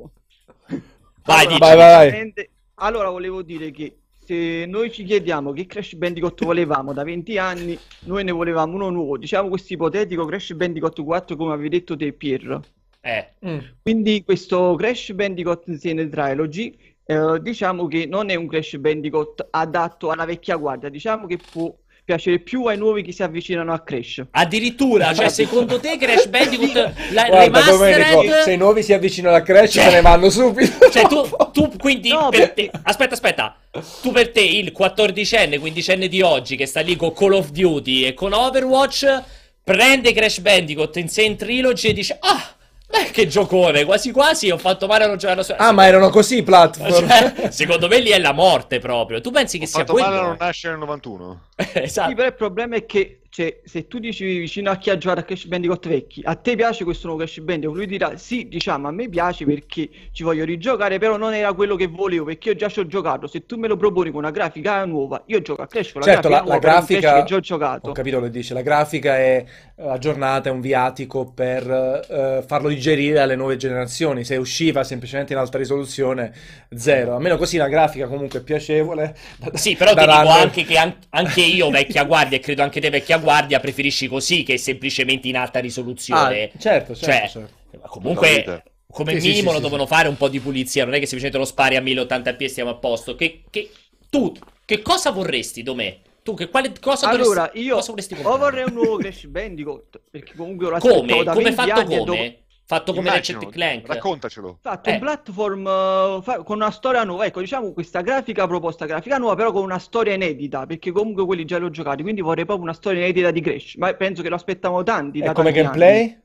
Vai, Allora, dici. Vai, vai, vai. Allora, volevo dire che se noi ci chiediamo che Crash Bandicoot volevamo da 20 anni, noi ne volevamo uno nuovo. Diciamo questo ipotetico Crash Bandicoot 4, come avevi detto te, Pier. Eh, Mm. Quindi questo Crash Bandicoot Insane Trilogy, eh, diciamo che non è un Crash Bandicoot adatto alla vecchia guardia, diciamo che può piacere più ai nuovi che si avvicinano a Crash. addirittura, cioè, secondo te Crash Bandicoot la Guarda, Domenico, remastered se i nuovi si avvicinano alla Crash Cioè- se ne vanno subito. Cioè, tu, tu quindi No, per te, aspetta, aspetta, tu per te il 14enne, 15enne di oggi che sta lì con Call of Duty e con Overwatch prende Crash Bandicoot Insane Trilogy e dice Ah, beh, che giocone, quasi quasi ho fatto male a non giocare alla sua... Ah, ma erano così i platform. Cioè, secondo me lì è la morte proprio. Tu pensi che Ho sia fatto male a quello? non nascere nel 91. Sì, esatto. però il problema è che cioè, se tu dici vicino a chi ha giocato a Crash Bandicoot vecchi, a te piace questo nuovo Crash Bandicoot? Lui dirà sì, diciamo, a me piace perché ci voglio rigiocare, però non era quello che volevo perché io già ci ho giocato. Se tu me lo proponi con una grafica nuova, io gioco a Crash con la Certo, grafica la, la nuova, Crash grafica, che già ho giocato. ho capito che dice, la grafica è eh, aggiornata, è un viatico per eh, farlo digerire alle nuove generazioni. Se usciva semplicemente in alta risoluzione, zero. Almeno così la grafica comunque è piacevole. da- Sì, però da ti dico anche che an- anche io, vecchia guardia, e credo anche te, vecchia guardia, preferisci così che semplicemente in alta risoluzione. Ah, certo, certo, Cioè, certo. Ma Comunque, Totalmente. come Sì, minimo sì, lo sì, devono fare un po' di pulizia, non è che semplicemente lo spari a 1080p e stiamo a posto. Che, che- tu, che cosa vorresti, Domè? Tu, che quale cosa Allora, dovresti- io cosa vorresti o vorrei un nuovo Crash Bandicoot, perché comunque lo Come? da Come 20 fatto anni e dopo- come? Fatto come Immagino, Ratchet Clank? Raccontacelo. fatto Eh. un platform eh, fa- con una storia nuova, ecco, diciamo questa grafica proposta, grafica nuova, però con una storia inedita, perché comunque quelli già li ho giocati, quindi vorrei proprio una storia inedita di Crash, ma penso che lo aspettavano tanti E da come tanti gameplay? anni.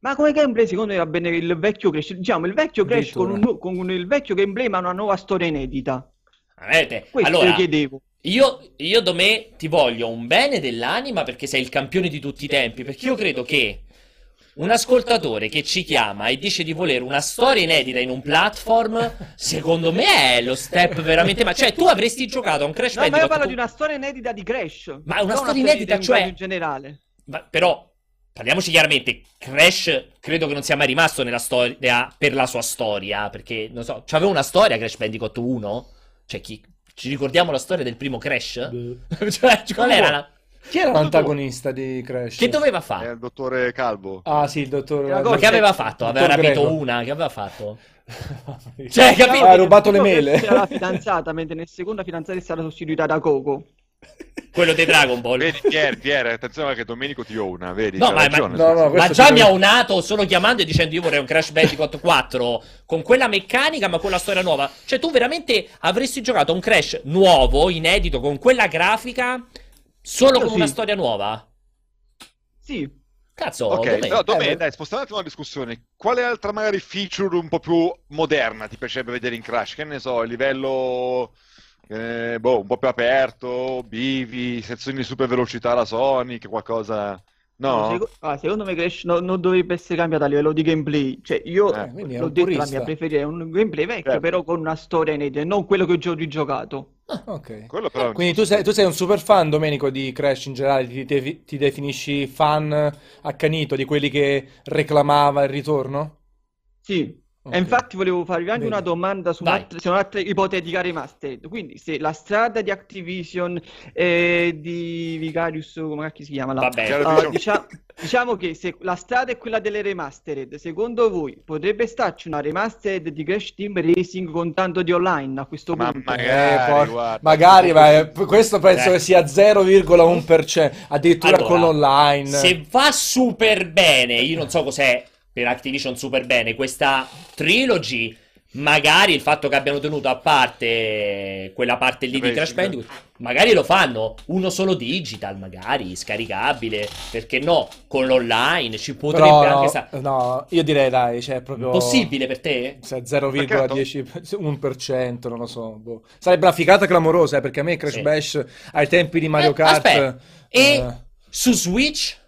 Ma come gameplay secondo me va bene il vecchio Crash, diciamo il vecchio Crash con, un, con il vecchio gameplay ma una nuova storia inedita. Avete? Questo Allora, io chiedevo. Io, io Domè ti voglio un bene dell'anima perché sei il campione di tutti i tempi. Perché io credo che un ascoltatore che ci chiama e dice di volere una storia inedita in un platform, secondo me è lo step veramente. Ma cioè, tu avresti giocato a un Crash No, ma io Bandicoot parlo con- di una storia inedita di Crash. Ma una storia inedita, di cioè- in generale. Ma però, parliamoci chiaramente, Crash credo che non sia mai rimasto nella storia per la sua storia, perché, non so, c'aveva una storia Crash Bandicoot 1? Cioè, chi... Ci ricordiamo la storia del primo Crash? cioè, qual era la... Chi era l'antagonista di Crash? Che doveva È fare? il dottore Calvo. Ah, sì, il dottor... La Ma che aveva fatto? Aveva rapito Greco. una? Che aveva fatto? Cioè, capito? Ha rubato le mele. Era la fidanzata, mentre nel secondo fidanzata è stata sostituita da Coco. Quello di Dragon Ball. Vedi, Pier, Pier, attenzione che Domenico ti una, vedi? No, ma- ma- ragione, no, no, sì. Ma già mi ha unato solo chiamando e dicendo io vorrei un Crash Bandicoot 4 con quella meccanica ma con la storia nuova. Cioè tu veramente avresti giocato a un Crash nuovo, inedito, con quella grafica, solo con una sì. storia nuova? Sì, Cazzo, Ok, dov'è? però Domè, Eh, dai, spostando un attimo la discussione, quale altra magari feature un po' più moderna ti piacerebbe vedere in Crash? Che ne so, il livello eh, boh, un po' più aperto, bivi, sezioni di super velocità alla Sonic, qualcosa No? Seco- ah, secondo me Crash no- non dovrebbe essere cambiato a livello di gameplay. Cioè, io Eh, l'ho detto, la purista. mia preferita è un gameplay vecchio, Certo. però con una storia inedita, non quello che ho già rigiocato. Ok. Quello però Quindi tu sei, tu sei un super fan, Domenico, di Crash in generale, ti, ti- ti definisci fan accanito di quelli che reclamava il ritorno? Sì. Ok. E infatti volevo farvi anche Vedi. una domanda su un'altra, su un'altra ipotetica remastered. Quindi, se la strada di Activision e di Vicarius, come si chiama là? Vabbè, Uh, diciamo- diciamo, che se la strada è quella delle remastered, secondo voi potrebbe starci una remastered di Crash Team Racing con tanto di online a questo Ma punto? magari, Eh, por- guarda. magari, ma eh, questo penso Eh. che sia 0,1%, addirittura Allora, con l'online. Se va super bene, io non so cos'è per Activision super bene, questa trilogy, magari il fatto che abbiano tenuto a parte quella parte lì di. Crash Bandicoot, magari lo fanno, uno solo digital, magari scaricabile, perché no, con l'online ci potrebbe Però anche no, stare. no, io direi dai, cioè proprio... Possibile per te? Se è 0,10%, non lo so. boh. Sarebbe una figata clamorosa, eh, perché a me Crash Sì. Bash ai tempi di Mario Eh, Kart... aspetta, e eh, su Switch?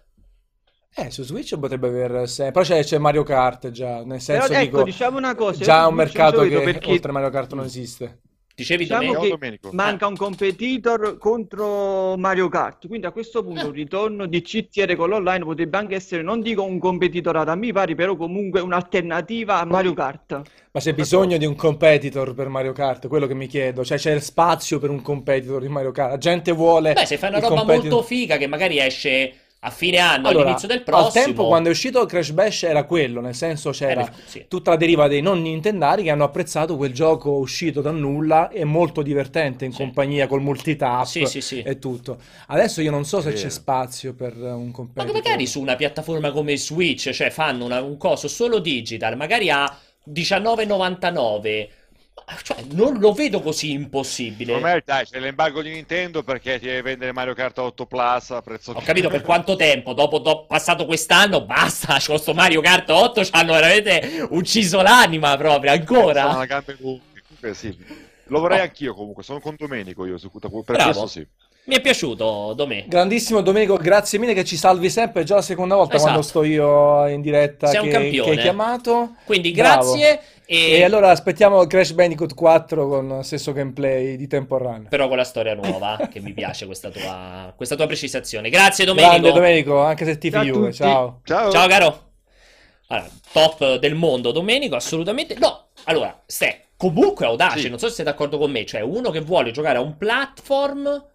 Eh, su Switch potrebbe aver... se- Però c'è, c'è Mario Kart già, nel Però senso ecco, dico... diciamo una cosa, Già un mercato che perché oltre Mario Kart non esiste. Dicevi Diciamo Domenico? che Domenico. manca un competitor contro Mario Kart, quindi a questo punto un ritorno di CTR con l'online potrebbe anche essere, non dico un competitorato a mi pari, però comunque un'alternativa a Mario Kart. Ma c'è bisogno di un competitor per Mario Kart, quello che mi chiedo. Cioè c'è spazio per un competitor in Mario Kart. La gente vuole Beh, se fai una il roba competitor- molto figa che magari esce a fine anno, Allora, all'inizio del al prossimo. tempo quando è uscito Crash Bash era quello, nel senso c'era Eh, sì. tutta la deriva dei non nintendari che hanno apprezzato quel gioco uscito dal nulla e molto divertente in Sì. compagnia col multitap Sì, sì, sì. e tutto. Adesso io non so se c'è spazio per un Ma competitor. magari su una piattaforma come Switch, cioè fanno una- un coso solo digital, magari a 19,99. Cioè, non lo vedo così impossibile. Secondo me, dai, c'è l'embargo di Nintendo perché ti deve vendere Mario Kart 8 Plus a prezzo Ho capito per quanto tempo, dopo, dopo- passato quest'anno, basta, con sto Mario Kart 8 ci hanno veramente ucciso l'anima proprio, Sono ancora. una gambe lunghe. Comunque, sì. Lo vorrei anch'io comunque, sono con Domenico io su per Bravo. questo sì. Mi è piaciuto, Domè. Grandissimo Domenico, grazie mille che ci salvi sempre. È già la seconda volta Esatto. quando sto io in diretta Sei un che, campione. che hai chiamato. Quindi Bravo. grazie e, E allora aspettiamo Crash Bandicoot 4 con lo stesso gameplay di Temporraneo. però con la storia nuova, che mi piace questa tua, questa tua precisazione. Grazie Domenico. Grande Domenico, anche se ti Juve. Ciao. Ciao. Ciao caro. Allora, top del mondo Domenico, assolutamente. No, allora, Ste, comunque audace, Sì. non so se sei d'accordo con me, cioè uno che vuole giocare a un platform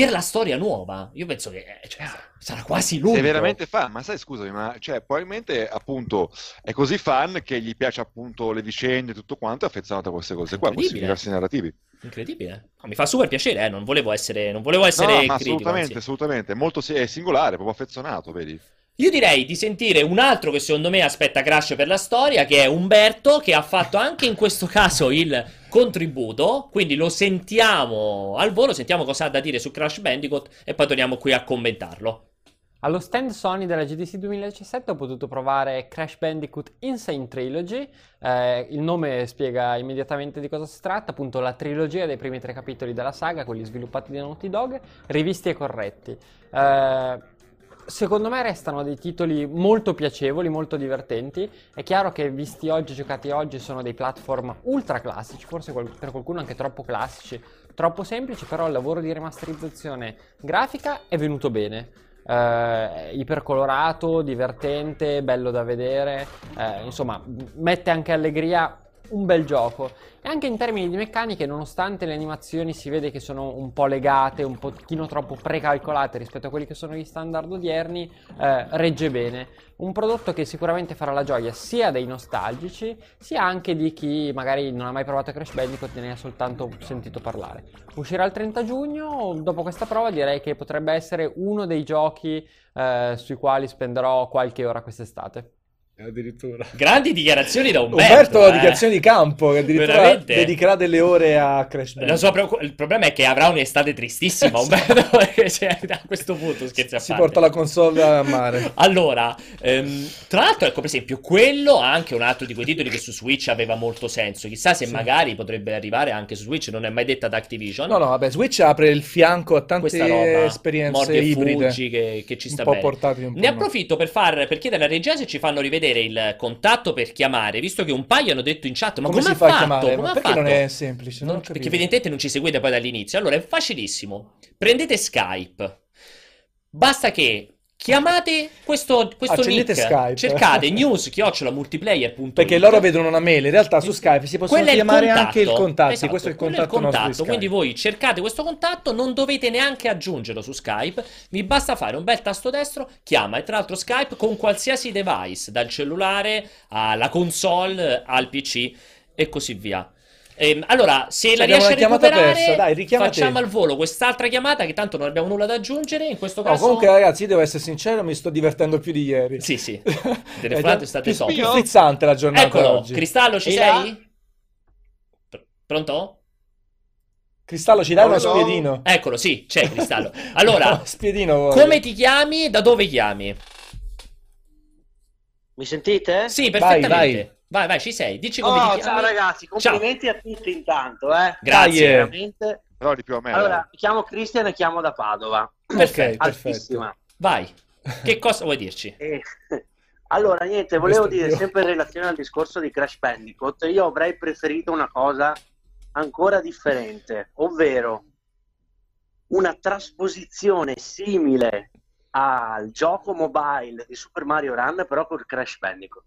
per la storia nuova. Io penso che eh, cioè, sarà quasi l'unico. Se veramente fan, ma sai, scusami, ma cioè, probabilmente appunto è così fan che gli piace appunto le vicende e tutto quanto, è affezionato a queste cose qua, questi diversi narrativi. Incredibile. No, mi fa super piacere, eh, non volevo essere, non volevo essere No, critico, assolutamente, anzi. assolutamente, è molto è singolare, proprio affezionato, vedi? Io direi di sentire un altro che secondo me aspetta Crash per la storia, che è Umberto, che ha fatto anche in questo caso il contributo. Quindi lo sentiamo al volo, sentiamo cosa ha da dire su Crash Bandicoot e poi torniamo qui a commentarlo. Allo stand Sony della GDC 2017 ho potuto provare Crash Bandicoot Insane Trilogy. Eh, il nome spiega immediatamente di cosa si tratta, appunto la trilogia dei primi tre capitoli della saga, quelli sviluppati da Naughty Dog, rivisti e corretti. Eh, secondo me restano dei titoli molto piacevoli, molto divertenti. È chiaro che visti oggi, giocati oggi, sono dei platform ultra classici, forse per qualcuno anche troppo classici, troppo semplici, però il lavoro di remasterizzazione grafica è venuto bene. Eh, ipercolorato, divertente, bello da vedere, eh, insomma, mette anche allegria un bel gioco. E anche in termini di meccaniche, nonostante le animazioni si vede che sono un po' legate, un pochino troppo precalcolate rispetto a quelli che sono gli standard odierni, eh, regge bene. Un prodotto che sicuramente farà la gioia sia dei nostalgici, sia anche di chi magari non ha mai provato Crash Bandicoot e ne ha soltanto sentito parlare. Uscirà il 30 giugno, dopo questa prova direi che potrebbe essere uno dei giochi eh, sui quali spenderò qualche ora quest'estate. Addirittura. Grandi dichiarazioni da Umberto. Umberto ha eh. dichiarazioni di campo, che addirittura Veramente? dedicherà delle ore a Crash Bandicoot. il problema è che avrà un'estate tristissima, Umberto, cioè, a questo punto scherzi a Si parte. porta la console a mare. Allora, ehm, tra l'altro, ecco, per esempio, quello ha anche un altro di quei titoli che su Switch aveva molto senso. Chissà se Sì. magari potrebbe arrivare anche su Switch, non è mai detta da Activision. No, no, vabbè, Switch apre il fianco a tante roba, esperienze e ibride, fuggi che, che ci un sta bene. un po' Ne no. approfitto per, far, per chiedere alla regia se ci fanno rivedere il contatto per chiamare, visto che un paio hanno detto in chat, ma Come come, si fa a chiamare? Come perché fatto? non è semplice? Non Non- perché evidentemente non ci seguite poi dall'inizio. Allora è facilissimo. Prendete Skype. Basta che chiamate questo, questo Accendete nick. Skype. Cercate news chiocciola multiplayer.it. Perché loro vedono una mail, in realtà su Skype si possono è il chiamare contatto. anche il contatto. Esatto, questo è il contatto, nostro di Skype. Quindi voi cercate questo contatto, non dovete neanche aggiungerlo su Skype, vi basta fare un bel tasto destro, chiama e tra l'altro Skype con qualsiasi device, dal cellulare alla console al PC e così via. Ehm, allora, se la riesci a recuperare, persa, dai, facciamo al volo quest'altra chiamata che tanto non abbiamo nulla da aggiungere. In questo No, caso, comunque ragazzi, io devo essere sincero, mi sto divertendo più di ieri. sì, sì, È più, top. frizzante la giornata Eccolo, oggi. Cristallo, ci E là? sei? Pr- Pronto? Cristallo, ci dai uno Pronto? spiedino? Eccolo, sì, c'è Cristallo. Allora, No, spiedino come ti chiami? e Da dove chiami? Mi sentite? Sì, perfettamente. vai. Vai, vai, ci sei. Dici come Oh, ti ciao ragazzi, complimenti a tutti intanto, eh. Grazie. Eh. Veramente. Però di più a me. Allora, dai. mi chiamo Cristian e chiamo da Padova. Perfetto. perfetto. Altissima. Vai. Che cosa vuoi dirci? E- Allora, niente, volevo Questo dire io. sempre in relazione al discorso di Crash Bandicoot, io avrei preferito una cosa ancora differente, ovvero una trasposizione simile al gioco mobile di Super Mario Run, però con Crash Bandicoot.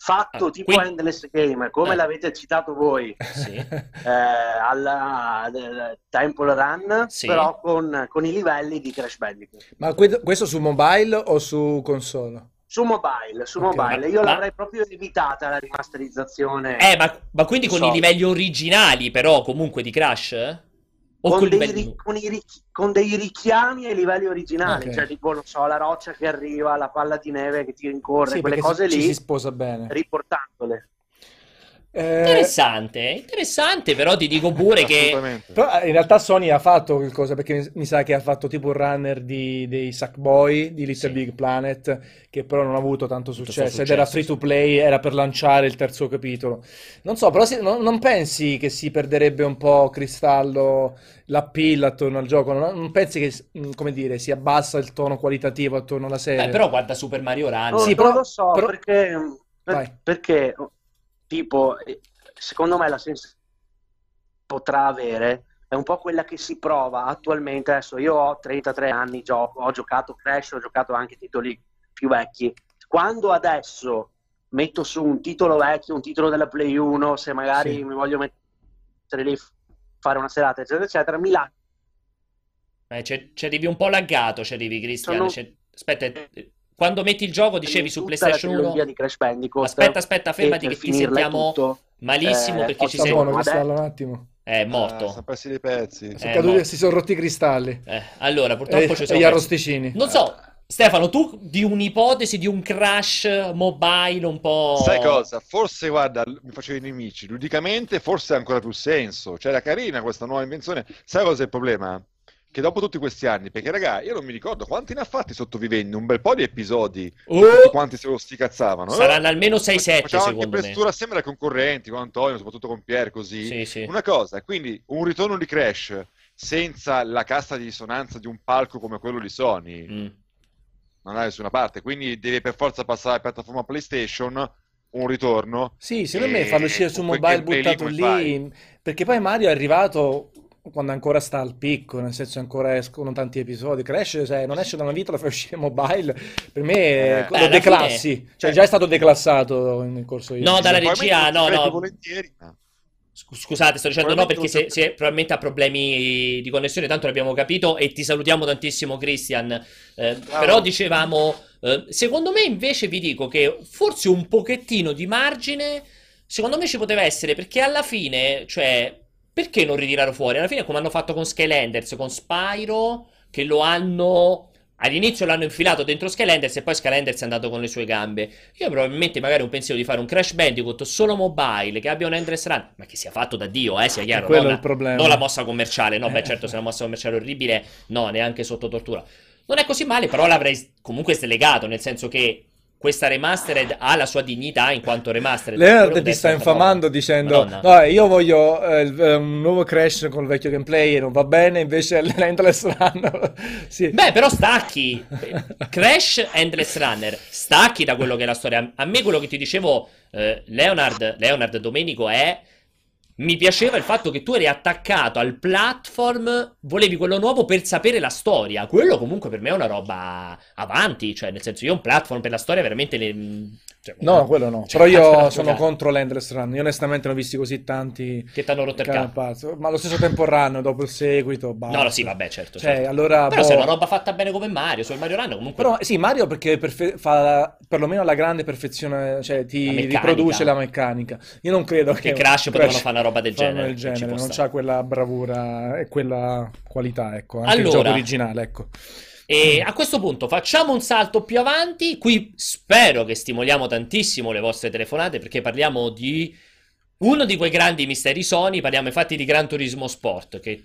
Fatto Ah, tipo quindi- Endless Game, come Eh. l'avete citato voi, Sì. eh, alla Temple Run, Sì. però con, con i livelli di Crash Bandicoot. Ma que- questo su mobile o su console? Su mobile, su Ok. mobile, Ma- io l'avrei proprio evitata la rimasterizzazione Eh, ma, ma quindi con So. i livelli originali, però, comunque, di Crash? Con, dei, livelli... ri- con i richi- con dei richiami ai livelli originali, Ok. cioè tipo, non so, la roccia che arriva, la palla di neve che ti rincorre, Sì, quelle cose ci lì, si sposa bene. riportandole. Eh, Interessante, interessante, però ti dico pure che... Però eh, in realtà Sony ha fatto qualcosa perché mi, sa che ha fatto tipo un runner di, dei Sackboy di Little Sì. Big Planet che però non ha avuto tanto successo suo ed era successo, free sì. to play, era per lanciare il terzo capitolo. Non so, però se- non, non pensi che si perderebbe un po' Cristallo l'appeal attorno al gioco? Non, non pensi che, mm, come dire, si abbassa il tono qualitativo attorno alla serie? Beh, però guarda Super Mario Run. Non, Sì, però- lo so, però- perché, per- perché, tipo, eh, secondo me la sensazione potrà avere è un po' quella che si prova attualmente. Adesso io ho 33 anni, gioco, ho giocato Crash, ho giocato anche titoli più vecchi. Quando adesso metto su un titolo vecchio, un titolo della Play 1, se magari Sì. mi voglio mettere lì, fare una serata, eccetera, eccetera, mi lascio. Eh, c'è- ci arrivi un po' laggato, ci arrivi, Cristian. Sono- Aspetta, eh, quando metti il gioco dicevi su PlayStation la 1... trilogia di Crash Bandicoot Aspetta, aspetta, fermati che ti sentiamo tutto, malissimo eh, perché ci sei... buono Ma Cristallo un attimo. È Eh, morto. sono persi dei pezzi. Sono Eh, caduti- si sono rotti i cristalli Eh, allora, purtroppo e, ci e sono... gli arrosticini. Non so, Stefano, tu di un'ipotesi di un crash mobile un po'... Sai cosa? Forse, guarda, mi facevo i nemici. Ludicamente, forse ha ancora più senso. Cioè, era carina questa nuova invenzione. Sai cosa è il problema? Che dopo tutti questi anni, perché raga, io non mi ricordo quanti ne ha fatti sottovivendo, un bel po' di episodi, Oh! quanti se lo sticazzavano. Saranno almeno 6-7 Facciamo anche secondo me. prestura assieme ai concorrenti, con Antonio, soprattutto con Pier, così. Sì, sì. Una cosa, quindi un ritorno di Crash senza la cassa di risonanza di un palco come quello di Sony Mm. non ha nessuna parte, quindi deve per forza passare alla piattaforma PlayStation un ritorno. Sì, secondo me E farlo uscire su mobile lì buttato come lì, perché poi Mario è arrivato quando ancora sta al picco, nel senso ancora escono tanti episodi. Crash, se non esce da una vita, lo fai uscire mobile. Per me Eh, lo beh, declassi, cioè eh. già è stato declassato nel corso di No, dalla regia, no, no. volentieri, Scusate, sto dicendo no perché Probabilmente se, se probabilmente ha problemi di connessione, tanto l'abbiamo capito e ti salutiamo tantissimo Christian. Eh, però dicevamo, eh, secondo me invece vi dico che forse un pochettino di margine, secondo me ci poteva essere perché alla fine, cioè, perché non ritirarlo fuori? Alla fine come hanno fatto con Skylanders, con Spyro, che lo hanno All'inizio l'hanno infilato dentro Skylanders e poi Skylanders è andato con le sue gambe. Io probabilmente magari un pensiero di fare un Crash Bandicoot solo mobile, che abbia un endless run, ma che sia fatto da Dio, eh, sia chiaro, quello non è il problema. non la mossa commerciale, no, beh Eh. certo se è una mossa commerciale orribile, no, neanche sotto tortura. Non è così male, però l'avrei comunque slegato, nel senso che questa remastered ha la sua dignità in quanto remastered. Leonard ti sta infamando roba. dicendo: Madonna. No, io voglio eh, il- eh, un nuovo Crash con il vecchio gameplay e non va bene. Invece l'Endless Run. sì. Beh, però stacchi. Crash Endless Runner. Stacchi da quello che è la storia. A me quello che ti dicevo, eh, Leonard, Leonard Domenico, è. Mi piaceva il fatto che tu eri attaccato al platform, volevi quello nuovo per sapere la storia. Quello comunque per me è una roba avanti. Cioè, nel senso, io un platform per la storia veramente. Le... cioè, No, quello no. cioè, Però io sono contro l'Endless Run. Io onestamente ne ho visti così tanti. Che ti hanno rotto il pazzo. Ma allo stesso tempo Run, dopo il seguito, basta. No, no, sì, vabbè, certo. Cioè, certo. allora, Però boh. se è una roba fatta bene come Mario, sul Mario Run comunque. Però sì, Mario perché perfe- fa perlomeno la grande perfezione, cioè La ti meccanica. riproduce la meccanica. Io non credo Che che Crash potevano fare una roba del genere, del non ci genere, non stare. c'ha quella bravura e quella qualità, ecco, anche il Allora. gioco originale, ecco. E a questo punto facciamo un salto più avanti. Qui spero che stimoliamo tantissimo le vostre telefonate perché parliamo di uno di quei grandi misteri Sony. Parliamo infatti di Gran Turismo Sport che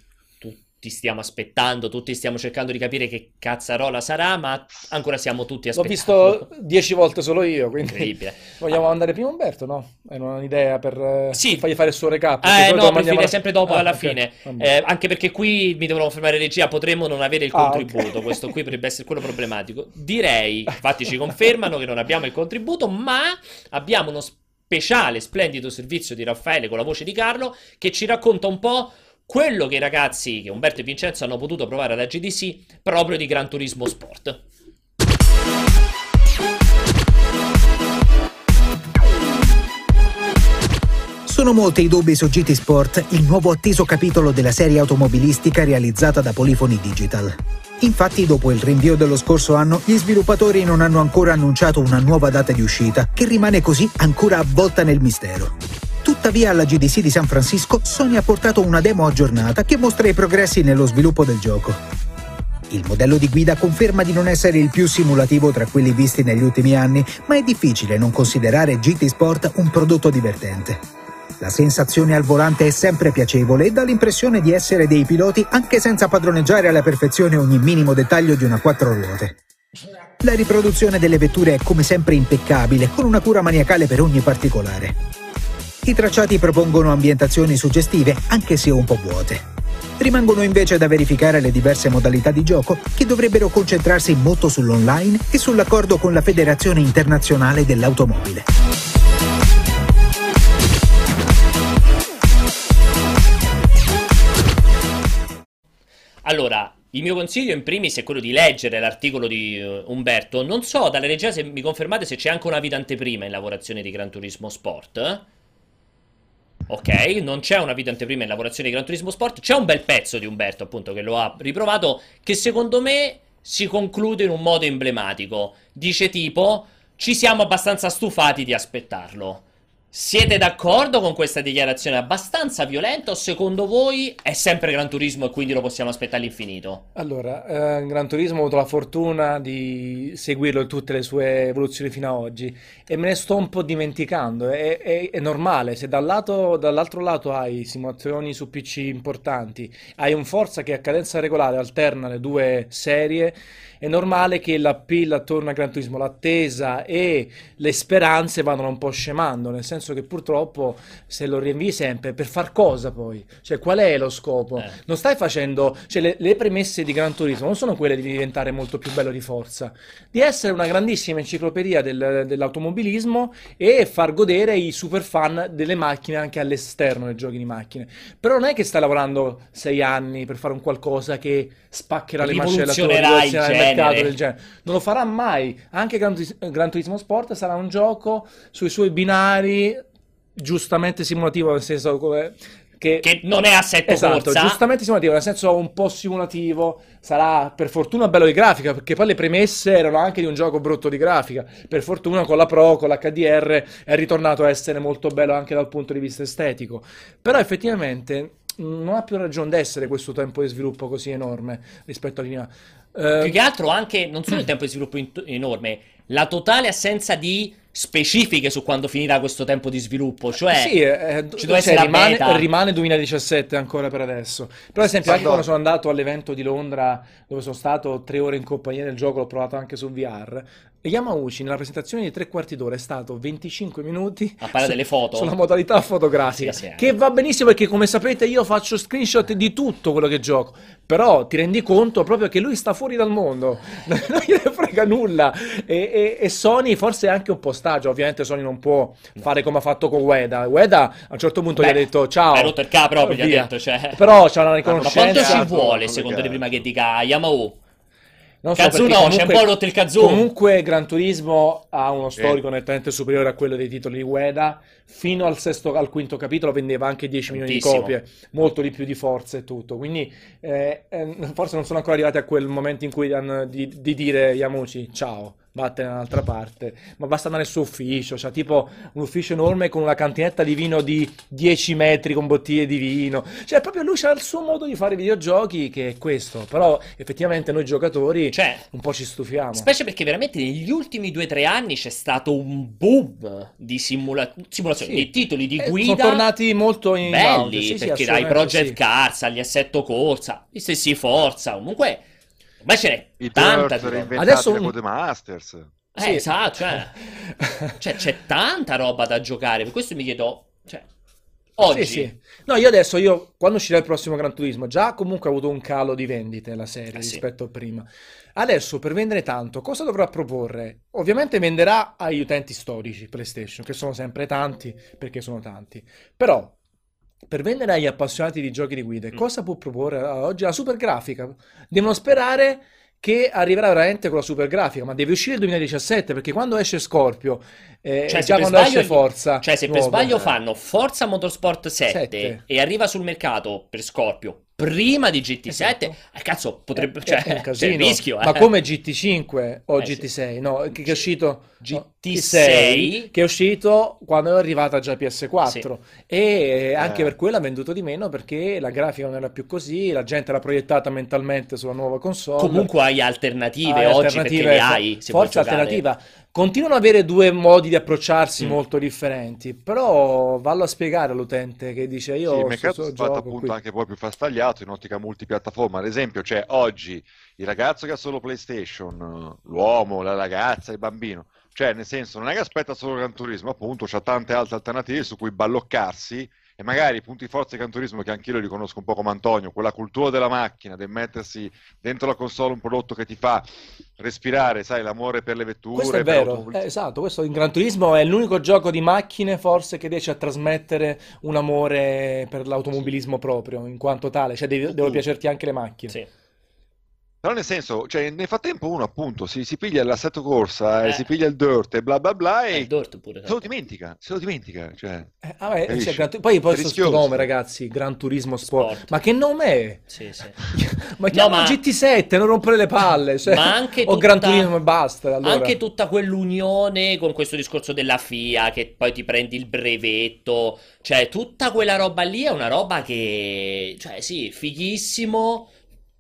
tutti stiamo aspettando, tutti stiamo cercando di capire che cazzarola sarà, ma ancora siamo tutti L'ho aspettando. visto dieci volte solo io, quindi Incredibile. vogliamo andare prima Umberto, no? Hai un'idea per eh, Sì. fargli fare il suo recap? Eh no, mandiamo- preferirei sempre dopo Ah, alla ok, fine. Eh, anche perché qui mi devono fermare regia, potremmo non avere il Ah, contributo. ok. Questo qui potrebbe essere quello problematico. Direi, infatti ci confermano che non abbiamo il contributo, ma abbiamo uno speciale, splendido servizio di Raffaele con la voce di Carlo che ci racconta un po' quello che i ragazzi, che Umberto e Vincenzo hanno potuto provare alla GDC proprio di Gran Turismo Sport. Sono molti i dubbi su GT Sport, il nuovo atteso capitolo della serie automobilistica realizzata da Polyphony Digital. Infatti, dopo il rinvio dello scorso anno, gli sviluppatori non hanno ancora annunciato una nuova data di uscita, che rimane così ancora avvolta nel mistero. Tuttavia, alla GDC di San Francisco, Sony ha portato una demo aggiornata che mostra i progressi nello sviluppo del gioco. Il modello di guida conferma di non essere il più simulativo tra quelli visti negli ultimi anni, ma è difficile non considerare GT Sport un prodotto divertente. La sensazione al volante è sempre piacevole e dà l'impressione di essere dei piloti anche senza padroneggiare alla perfezione ogni minimo dettaglio di una quattro ruote. La riproduzione delle vetture è come sempre impeccabile, con una cura maniacale per ogni particolare. I tracciati propongono ambientazioni suggestive, anche se un po' vuote. Rimangono invece da verificare le diverse modalità di gioco che dovrebbero concentrarsi molto sull'online e sull'accordo con la Federazione Internazionale dell'Automobile. Allora, il mio consiglio in primis è quello di leggere l'articolo di eh, Umberto. Non so dalla regia se mi confermate se c'è anche una vita anteprima in lavorazione di Gran Turismo Sport. Ok, non c'è una vita anteprima in lavorazione di Gran Turismo Sport. C'è un bel pezzo di Umberto, appunto, che lo ha riprovato, che secondo me si conclude in un modo emblematico. Dice tipo, ci siamo abbastanza stufati di aspettarlo. Siete d'accordo con questa dichiarazione abbastanza violenta o secondo voi è sempre Gran Turismo e quindi lo possiamo aspettare all'infinito? Allora, eh, Gran Turismo ho avuto la fortuna di seguirlo in tutte le sue evoluzioni fino ad oggi e me ne sto un po' dimenticando. È, è- è normale, se dal lato- dall'altro lato hai simulazioni su PC importanti, hai un Forza che a cadenza regolare alterna le due serie, è normale che l'appeal attorno a Gran Turismo, l'attesa e le speranze vadano un po' scemando, nel senso che purtroppo se lo rinvii sempre, per far cosa poi? Cioè, qual è lo scopo? Eh. Non stai facendo, cioè le, le premesse di Gran Turismo non sono quelle di diventare molto più bello di Forza, di essere una grandissima enciclopedia del- dell'automobilismo e far godere i super fan delle macchine anche all'esterno dei giochi di macchine. Però non è che stai lavorando sei anni per fare un qualcosa che spaccherà le mascelle il del mercato del genere. Non lo farà mai. Anche Gran, Gran Turismo Sport sarà un gioco sui suoi binari giustamente simulativo, nel senso come- che Che non è assetto Esatto, corsa. giustamente simulativo, nel senso un po' simulativo, sarà per fortuna bello di grafica, perché poi le premesse erano anche di un gioco brutto di grafica. Per fortuna con la Pro, con l'HDR è ritornato a essere molto bello anche dal punto di vista estetico. Però effettivamente non ha più ragione d'essere questo tempo di sviluppo così enorme rispetto a prima. Eh, Più che altro anche, non solo il tempo di sviluppo in- enorme, la totale assenza di specifiche su quando finirà questo tempo di sviluppo. Cioè, Sì, eh, ci cioè, essere rimane, rimane 2017 ancora per adesso. Però, ad esempio, anche quando sono andato all'evento di Londra, dove sono stato tre ore in compagnia del gioco, l'ho provato anche su VR. E Yamauchi nella presentazione di tre quarti d'ora è stato 25 minuti A parlare delle foto? sulla modalità fotografica, Sì, sì, che va benissimo perché come sapete io faccio screenshot di tutto quello che gioco, però ti rendi conto proprio che lui sta fuori dal mondo, non gliene frega nulla. E, e- e Sony forse è anche un po' stagio, ovviamente Sony non può fare come ha fatto con Ueda, Ueda a un certo punto gli ha Beh, detto ciao, hai rotto il capo proprio, gli ha detto, cioè. però c'è una Ma quanto riconoscenza ci Cazzo, vuole, secondo te, prima che dica Yamaha? Non so, no, c'è un po' rotto il Kazoo. Comunque Gran Turismo ha uno storico nettamente superiore a quello dei titoli di Ueda. Fino al sesto, al quinto capitolo vendeva anche 10 milioni di copie, molto di più di Forza e tutto. Quindi eh, eh, forse non sono ancora arrivati a quel momento in cui hanno di, di dire Yamuchi ciao, vattene da un'altra parte. Ma basta andare suo ufficio, c'ha tipo un ufficio enorme con una cantinetta di vino di 10 metri con bottiglie di vino. Cioè proprio lui c'ha il suo modo di fare videogiochi che è questo. Però effettivamente noi giocatori Cioè, un po' ci stufiamo. Specie perché veramente negli ultimi due o tre anni c'è stato un boom di simula- simulazioni, Sì. di titoli di Eh, guida sono tornati molto in belli, sì, sì, perché dai assolutamente Project sì. Cars agli assetto corsa, gli stessi Forza, comunque ormai ce n'è I tanta di Adesso un- Codemasters. Eh, Sì. esatto, cioè, cioè, c'è tanta roba da giocare, per questo mi chiedo, cioè, oggi, Sì, sì. No, io adesso, io, quando uscirà il prossimo Gran Turismo, già comunque ha avuto un calo di vendite la serie Eh, sì. rispetto a prima. Adesso, per vendere tanto, cosa dovrà proporre? Ovviamente venderà agli utenti storici PlayStation, che sono sempre tanti, perché sono tanti. Però, per vendere agli appassionati di giochi di guida, Mm. cosa può proporre ah, oggi? La super grafica. Devono sperare che arriverà veramente con la super grafica, ma deve uscire il 2017, perché quando esce Scorpio, eh, Cioè, già per quando sbaglio- esce Forza, Cioè, se per nuovo, sbaglio eh. fanno Forza Motorsport 7, Sette. e arriva sul mercato per Scorpio prima di GT7, Esatto. eh, cazzo, potrebbe, Eh, cioè, un c'è il rischio, eh. Ma come GT5 o Eh, sì. GT6? No, che, è uscito GT6 che è uscito quando è arrivata già PS4 e anche Eh. per quello ha venduto di meno perché la grafica non era più così, la gente era proiettata mentalmente sulla nuova console. Comunque hai alternative Ah, oggi alternative, perché hai, forza alternativa. Continuano ad avere due modi di approcciarsi Mm. molto differenti, però vallo a spiegare all'utente che dice io Sì, il mercato è fatto appunto qui. anche poi più frastagliato in ottica multipiattaforma. Ad esempio, c'è oggi il ragazzo che ha solo PlayStation, l'uomo, la ragazza, il bambino. Cioè, nel senso, non è che aspetta solo Gran Turismo, appunto, c'ha tante altre alternative su cui balloccarsi e magari i punti forza di Gran Turismo, che anch'io li riconosco un po' come Antonio, quella cultura della macchina, del mettersi dentro la console un prodotto che ti fa respirare, sai, l'amore per le vetture, Questo è per vero, l'automobilismo. eh, esatto, questo in Gran Turismo è l'unico gioco di macchine forse che riesce a trasmettere un amore per l'automobilismo proprio, in quanto tale, cioè devi- devono Uh. piacerti anche le macchine. Sì. Però nel senso, cioè, nel frattempo uno appunto si, si piglia l'assetto corsa, Eh. e si piglia il dirt e bla bla bla Eh, e il Dirt pure, se lo sì. dimentica, se lo dimentica, cioè... Eh, vabbè, Capisci? cioè, Gran poi poi È sto sto rischioso. nome ragazzi, Gran Turismo Sport. Sport. ma che nome è? Sì, sì. Ma chiama ma- GT7, non rompere le palle, cioè, Ma anche o Gran tutta- Turismo e basta, allora. Anche tutta quell'unione con questo discorso della FIA, che poi ti prendi il brevetto, cioè tutta quella roba lì è una roba che, cioè sì, fighissimo,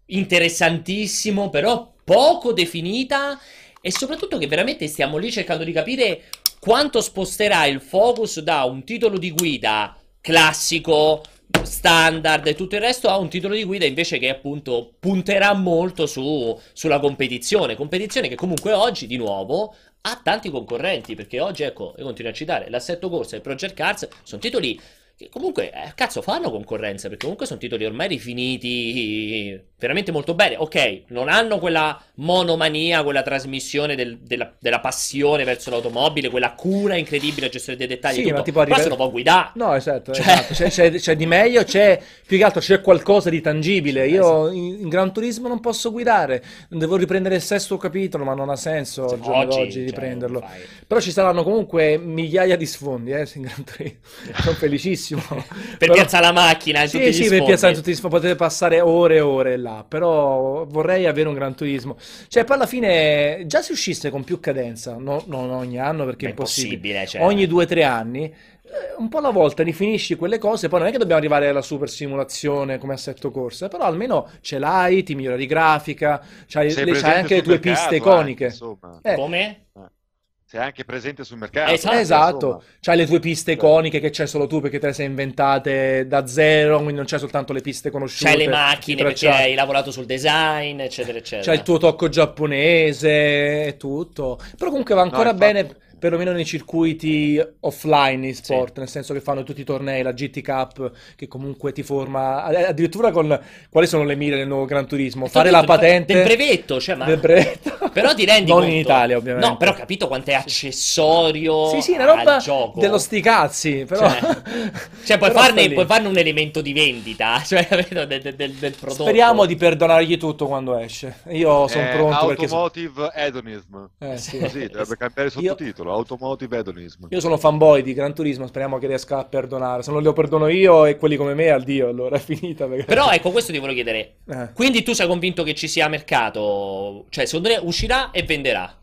interessantissimo, però poco definita e soprattutto che veramente stiamo lì cercando di capire quanto sposterà il focus da un titolo di guida classico, standard e tutto il resto a un titolo di guida invece che appunto punterà molto su, sulla competizione, competizione che comunque oggi di nuovo ha tanti concorrenti perché oggi ecco, io continuo a citare l'Assetto Corsa e il Project Cars sono titoli che comunque eh, cazzo fanno concorrenza perché comunque sono titoli ormai rifiniti veramente molto bene ok non hanno quella monomania quella trasmissione del- della, della passione verso l'automobile quella cura incredibile a gestione dei dettagli Sì, tutto, ma tipo a però livello- sono può guidare No, esatto, Cioè- esatto. C'è, c'è- c'è di meglio, c'è più che altro c'è qualcosa di tangibile. Io in, in Gran Turismo non posso guidare, devo riprendere il sesto capitolo, ma non ha senso giorno Oggi, d'oggi cioè, riprenderlo. fai. Però ci saranno comunque migliaia di sfondi, eh, in Gran Turismo. Sono felicissimo. Bellissimo. Per Però- piazzare la macchina in Sì, tutti gli sì, per piazzare tutti gli sfondi, potete passare ore e ore là, però vorrei avere un Gran Turismo. Cioè, poi alla fine, già se uscisse con più cadenza, no- non ogni anno perché È è impossibile, cioè. ogni due o tre anni, eh, un po' alla volta rifinisci quelle cose, poi non è che dobbiamo arrivare alla super simulazione come assetto corsa, però almeno ce l'hai, ti migliora di grafica, c'hai, le- c'hai anche le tue piste anche, iconiche. insomma. Eh, Come? Sei anche presente sul mercato. Esatto. Esatto, c'hai le tue piste iconiche che c'hai solo tu perché te le sei inventate da zero, quindi non c'è soltanto le piste conosciute. C'hai le macchine perché hai lavorato sul design, eccetera, eccetera. C'è il tuo tocco giapponese e tutto. Però comunque va ancora infatti- bene, perlomeno nei circuiti offline in sport, nel senso che fanno tutti i tornei, la GT Cup, che comunque ti forma. eh, Addirittura con quali sono le mire del nuovo Gran Turismo? Fare detto la patente del brevetto, cioè, ma- del brevetto. Però ti rendi Non conto? in Italia, ovviamente. No, però ho capito quanto è accessorio Sì, sì, una roba al gioco. dello sti cazzi, però... Cioè, Cioè, puoi però farne, puoi farne un elemento di vendita, cioè, del, del- del- prodotto. Speriamo di perdonargli tutto quando esce. Io sono Eh, pronto perché... Automotive Hedonism. Eh, sì. Così, dovrebbe cambiare il Io- sottotitolo. Automotive Hedonism. Io sono fanboy di Gran Turismo, speriamo che riesca a perdonare. Se non lo perdono io e quelli come me, addio, allora è finita. perché- Però ecco, questo ti volevo chiedere. Eh. Quindi tu sei convinto che ci sia mercato? Cioè, secondo te uscirà e venderà?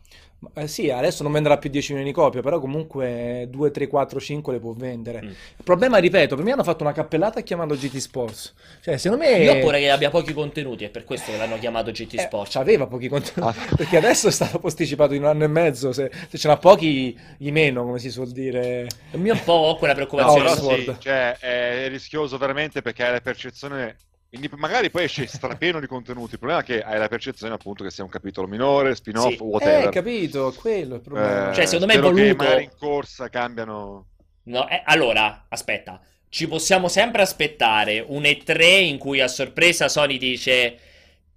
Eh, sì, adesso non venderà più 10 milioni di copie, però comunque 2, 3, 4, 5 le può vendere. Mm. Il problema, ripeto, per me hanno fatto una cappellata chiamando GT Sports. Cioè, secondo me... Io ho paura che abbia pochi contenuti, è per questo che l'hanno chiamato GT Eh, Sport. C'aveva pochi contenuti, Ah. perché adesso è stato posticipato in un anno e mezzo. Se, se ce n'ha pochi, gli meno, come si suol dire. Io un po' ho quella No, preoccupazione. però Oxford. sì, cioè, è rischioso veramente perché hai la percezione. Indip- Magari poi esce strapieno di contenuti. Il problema è che hai la percezione, appunto, che sia un capitolo minore, spin-off, Sì. whatever. Eh, capito, quello è il problema. Eh, Cioè, secondo me è spero che voluto. magari in corsa cambiano. No, eh, allora, aspetta. Ci possiamo sempre aspettare un E3 in cui a sorpresa Sony dice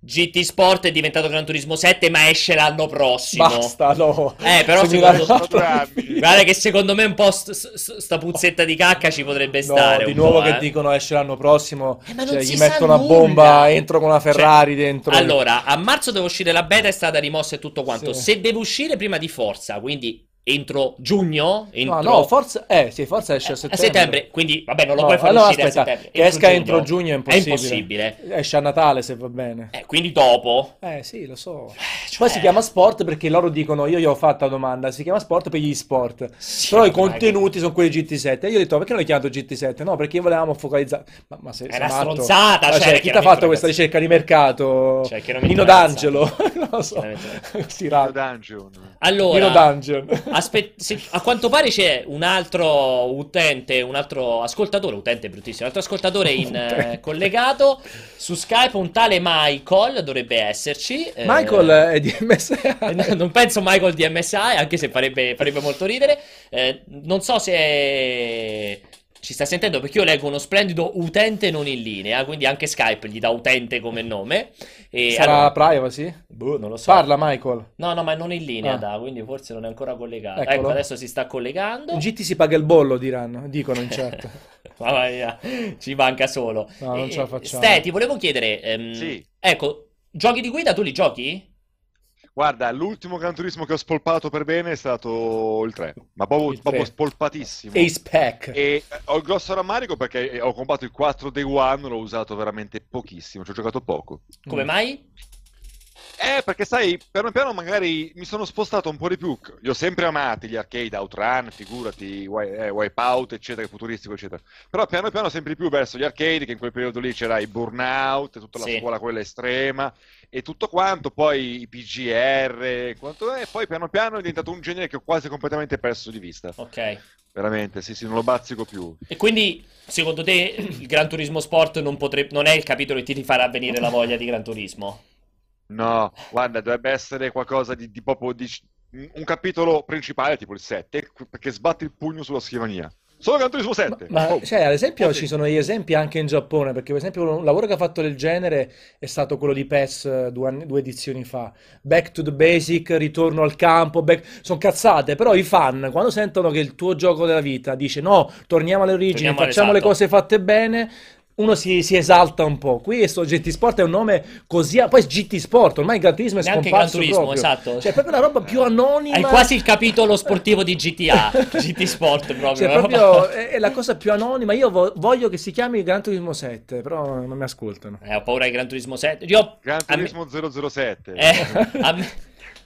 GT Sport è diventato Gran Turismo 7 ma esce l'anno prossimo. Basta, no. Eh, però secondo-. Guarda che secondo me un po' st- st- sta puzzetta di cacca ci potrebbe No, stare di un nuovo po', che eh. dicono esce l'anno prossimo, Eh, ma non cioè, gli sa mettono una nulla. bomba, entro con una Cioè, Ferrari dentro. Allora, a marzo deve uscire la beta, è stata rimossa e tutto quanto. Sì. Se deve uscire prima di Forza, quindi entro giugno, No, entro no, forza, eh, sì, forza esce a a settembre. settembre, quindi vabbè, non lo No, puoi far allora, uscire aspetta, a settembre. che esca entro giugno è impossibile. impossibile. Esce a Natale se va bene. Eh, quindi dopo. Eh sì, lo so. cioè- Poi si chiama sport perché loro dicono, io gli ho fatto la domanda, si chiama sport per gli sport. Sì, Però i contenuti sono quelli GT7. E io ho detto, perché non li chiamato GT7? No, perché volevamo focalizzare. Ma, ma se, È una matto? stronzata, Ma cioè, cioè, chi ti ha fatto questa ricerca di mercato? Cioè, Nino D'Angelo? non lo so. Chiaramente. si raga. Dungeon. Nino Allora, Dungeon. Aspe- se- a quanto pare c'è un altro utente, un altro ascoltatore, utente bruttissimo, un altro ascoltatore in, eh, collegato su Skype, un tale Michael dovrebbe esserci. eh, Michael è di MSI. Eh, Non penso Michael di MSI, anche se farebbe, farebbe molto ridere. Eh, non so se ci sta sentendo perché io leggo uno splendido utente non in linea, quindi anche Skype gli dà utente come nome. E Sarà allora- privacy? boh, non lo so. Parla Michael. No, no, ma non in linea, Ah. da, quindi forse non è ancora collegato. Eccolo. Ecco, adesso si sta collegando. In GT si paga il bollo, diranno, dicono in chat. Mamma mia, ci manca solo. No, non Eh, ce la facciamo. Ste, ti volevo chiedere, ehm, Sì. ecco, giochi di guida tu li giochi? Guarda, l'ultimo Gran Turismo che ho spolpato per bene è stato il 3, ma proprio, Il proprio 3. spolpatissimo. Ace Pack. E eh, ho il grosso rammarico perché ho comprato il 4 Day One, l'ho usato veramente pochissimo, ci ho giocato poco. Come Mm. mai? Eh, perché sai, piano piano magari mi sono spostato un po' di più. Li ho sempre amati gli arcade, Outrun, figurati, eh, Wipeout, eccetera, futuristico, eccetera. Però piano piano sempre di più verso gli arcade, che in quel periodo lì c'era i Burnout, tutta la Sì. scuola quella estrema, e tutto quanto, poi i PGR, quanto è, poi piano piano è diventato un genere che ho quasi completamente perso di vista. Ok. Veramente, sì, sì, non lo bazzico più. E quindi, secondo te, il Gran Turismo Sport non, potrebbe, non è il capitolo che ti farà venire la voglia di Gran Turismo? No, guarda, dovrebbe essere qualcosa di, di proprio di- un capitolo principale, tipo il 7, perché sbatti il pugno sulla scrivania. Solo Gran Turismo 7. Ma Oh. cioè, ad esempio, Oh, ci sì. sono gli esempi anche in Giappone, perché per esempio un lavoro che ha fatto del genere è stato quello di PES eh, due, anni- due edizioni fa. Back to the basic, ritorno al campo, back... sono cazzate, però i fan quando sentono che il tuo gioco della vita dice no, torniamo alle origini, Torniamo facciamo le cose fatte bene, uno si, si esalta un po'. Qui sto GT Sport è un nome così. Poi GT Sport, ormai il Gran Turismo è Neanche Gran scomparso Turismo, proprio. esatto. Cioè, è proprio una roba più anonima. Hai quasi il capitolo sportivo di GTA, GT Sport proprio. Cioè, proprio è, è la cosa più anonima. Io vo- voglio che si chiami Gran Turismo 7, però non mi ascoltano. Eh, ho paura di Gran Turismo 7. Io, Gran a me- Turismo 007. Eh, a, me,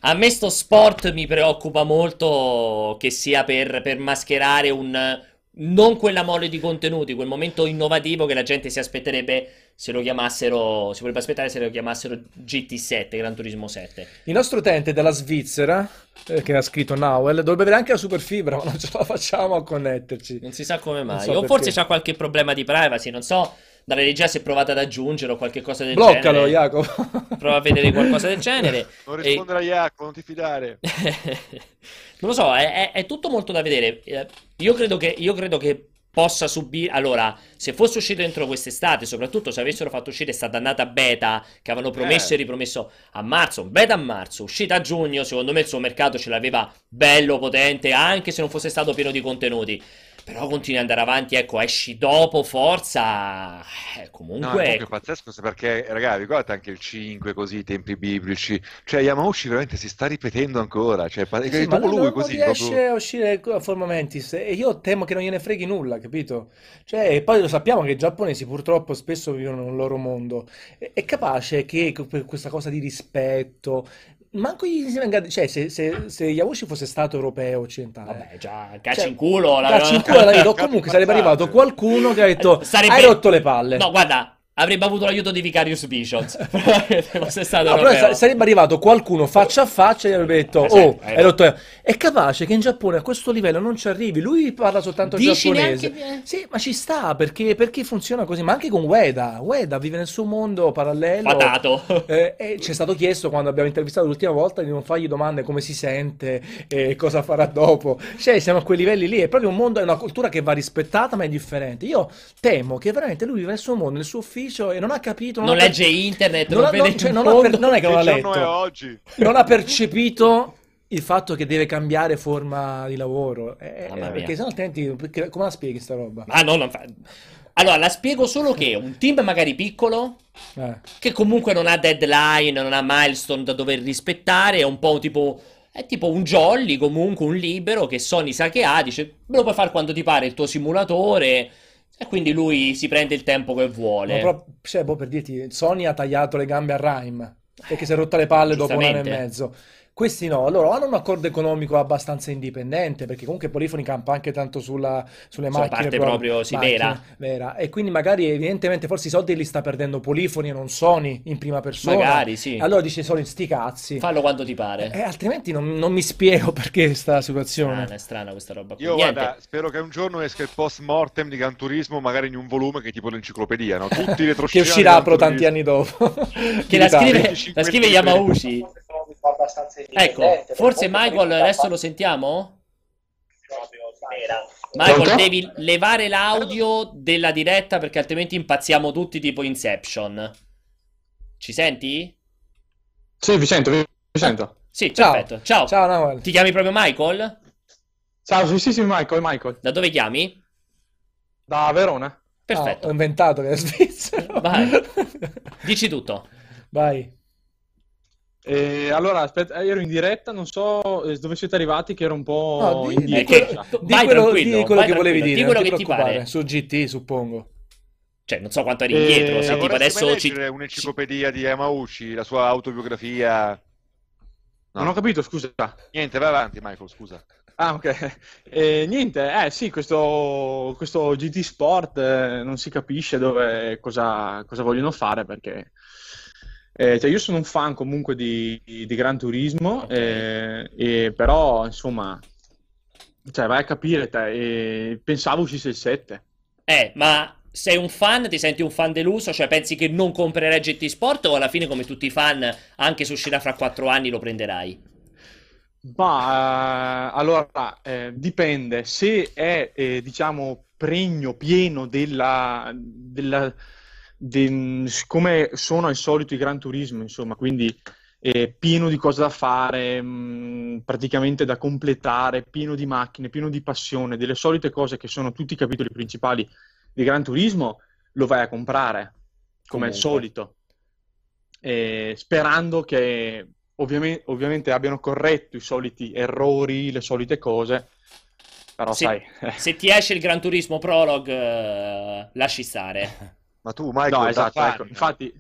a me sto sport mi preoccupa molto che sia per, per mascherare un... Non quella mole di contenuti, quel momento innovativo che la gente si aspetterebbe se lo chiamassero... Si vorrebbe aspettare se lo chiamassero GT7, Gran Turismo 7. Il nostro utente dalla Svizzera, eh, che ha scritto Nawel, dovrebbe avere anche la superfibra, ma non ce la facciamo a connetterci. Non si sa come mai. so o perché. forse c'ha qualche problema di privacy, non so. Dalla regia si è provata ad aggiungere o qualche cosa del Bloccalo, genere. Jacopo. Prova a vedere qualcosa del genere. Non E- rispondere a Jacopo, non ti fidare. Non lo so, è, è- è tutto molto da vedere. Eh, Io credo che, io credo che possa subire. Allora, se fosse uscito entro quest'estate, soprattutto se avessero fatto uscire sta dannata beta che avevano promesso Eh. e ripromesso a marzo, beta a marzo, uscita a giugno, secondo me il suo mercato ce l'aveva bello, potente, anche se non fosse stato pieno di contenuti. Però continui ad andare avanti, ecco, esci dopo, forza. Eh, No, comunque. comunque è pazzesco perché, ragazzi, ricordate anche il 5 così, i tempi biblici. Cioè, Yamauchi veramente si sta ripetendo ancora. Cioè, pa- Sì, non, lui non così. riesce proprio- a uscire a forma mentis e io temo che non gliene freghi nulla, capito? Cioè, e poi lo sappiamo che i giapponesi purtroppo spesso vivono nel loro mondo. È, è capace che questa cosa di rispetto, manco gli si venga, cioè se, se, se Yamauchi fosse stato europeo occidentale, Vabbè, già, cacci Cioè, in culo. la- cazzo in culo, la vedo, comunque sarebbe arrivato qualcuno che ha detto Sarebbe- hai rotto le palle. No, guarda, avrebbe avuto l'aiuto di Vicarious Visions. Se fosse stato No, sa- sarebbe arrivato qualcuno faccia a faccia e gli avrebbe detto: Eh, sì, Oh, hai hai rotto le-". È capace che in Giappone a questo livello non ci arrivi. Lui parla soltanto Dici giapponese. neanche- Sì, ma ci sta perché, perché funziona così. Ma anche con Ueda. Ueda vive nel suo mondo parallelo. Patato. Eh, e ci è stato chiesto quando abbiamo intervistato l'ultima volta di non fargli domande come si sente e cosa farà dopo. Cioè, siamo a quei livelli lì. È proprio un mondo, è una cultura che va rispettata, ma è differente. Io temo che veramente lui vive nel suo mondo, nel suo ufficio e non ha capito. Non ha legge internet, non non ha- vede non- cioè, non ha per- non è che non ha letto oggi? non ha percepito il fatto che deve cambiare forma di lavoro. Eh, mia. perché sennò altrimenti perché- come la spieghi sta roba? Ma no, non fa... Allora, la spiego solo che un team magari piccolo, Eh. che comunque non ha deadline, non ha milestone da dover rispettare, è un po' tipo... È tipo un jolly, comunque un libero che Sony sa che ha, dice me lo puoi fare quando ti pare il tuo simulatore e quindi lui si prende il tempo che Ma vuole. però, cioè, boh, per dirti, Sony ha tagliato le gambe a Rime perché si è rotta le palle dopo un anno e mezzo. Questi no, loro hanno un accordo economico abbastanza indipendente perché comunque Polifoni campa anche tanto sulla, sulle Sulla macchine, parte proprio, sì, macchine, vera. vera. E quindi magari evidentemente forse i soldi li sta perdendo Polifoni e non Sony in prima persona. Magari, sì. Allora dice Sony sti cazzi. Fallo quando ti pare. Eh, altrimenti non, non mi spiego perché sta situazione. Strana, è strana questa roba qui. Io Niente. guarda, spero che un giorno esca il post mortem di Gran Turismo, magari in un volume che è tipo l'enciclopedia, no? Tutti i che retroscena di uscirà però tanti anni dopo. Che In la scrive, 25 la scrive libri. Yamauchi. Ecco, forse Michael adesso lo sentiamo? Michael, devi levare l'audio della diretta perché altrimenti impazziamo tutti tipo Inception. Ci senti? Sì, vi sento, vi vi sento. Sì, Ciao. perfetto. Ciao. Ciao Nahuel. Ti chiami proprio Michael? Ciao, sì, sì, sì, Michael, Michael. Da dove chiami? Da Verona. Ah, Perfetto. ho inventato che è svizzero. Vai. Dici tutto. Vai. E allora, aspetta, ero in diretta, non so eh, dove siete arrivati, che ero un po' No, di, di indietro. che- quello, esatto. di vai quello- tranquillo, di quello vai che volevi dire, di quello che ti pare. Su GT, suppongo. Cioè, non so quanto eri Eh, indietro. Se tipo adesso ci... un'enciclopedia di Yamauchi, la sua autobiografia? No. Non ho capito, scusa. Niente, vai avanti, Michael, scusa. Ah, ok. Eh, niente, eh sì, questo, questo GT Sport eh, non si capisce dove, cosa, cosa vogliono fare perché eh, cioè io sono un fan comunque di, di Gran Turismo, Ok. eh, però insomma, cioè vai a capire te, pensavo uscisse il 7. Eh, ma sei un fan? Ti senti un fan deluso? Cioè, pensi che non comprerai GT Sport o alla fine, come tutti i fan, anche se uscirà fra quattro anni, lo prenderai? Ma eh, allora eh, dipende se è eh, diciamo pregno pieno della, della de- come sono al solito i Gran Turismo, insomma, quindi eh, pieno di cose da fare, mh, praticamente da completare, pieno di macchine, pieno di passione, delle solite cose che sono tutti i capitoli principali di Gran Turismo. lo vai a comprare, come al Comunque. solito, E sperando che ovviamente, ovviamente abbiano corretto i soliti errori, le solite cose, però Se, sai, eh, se ti esce il Gran Turismo Prologue, eh, lasci stare. Ma tu, Michael, no, da esatto, fan, ecco, infatti,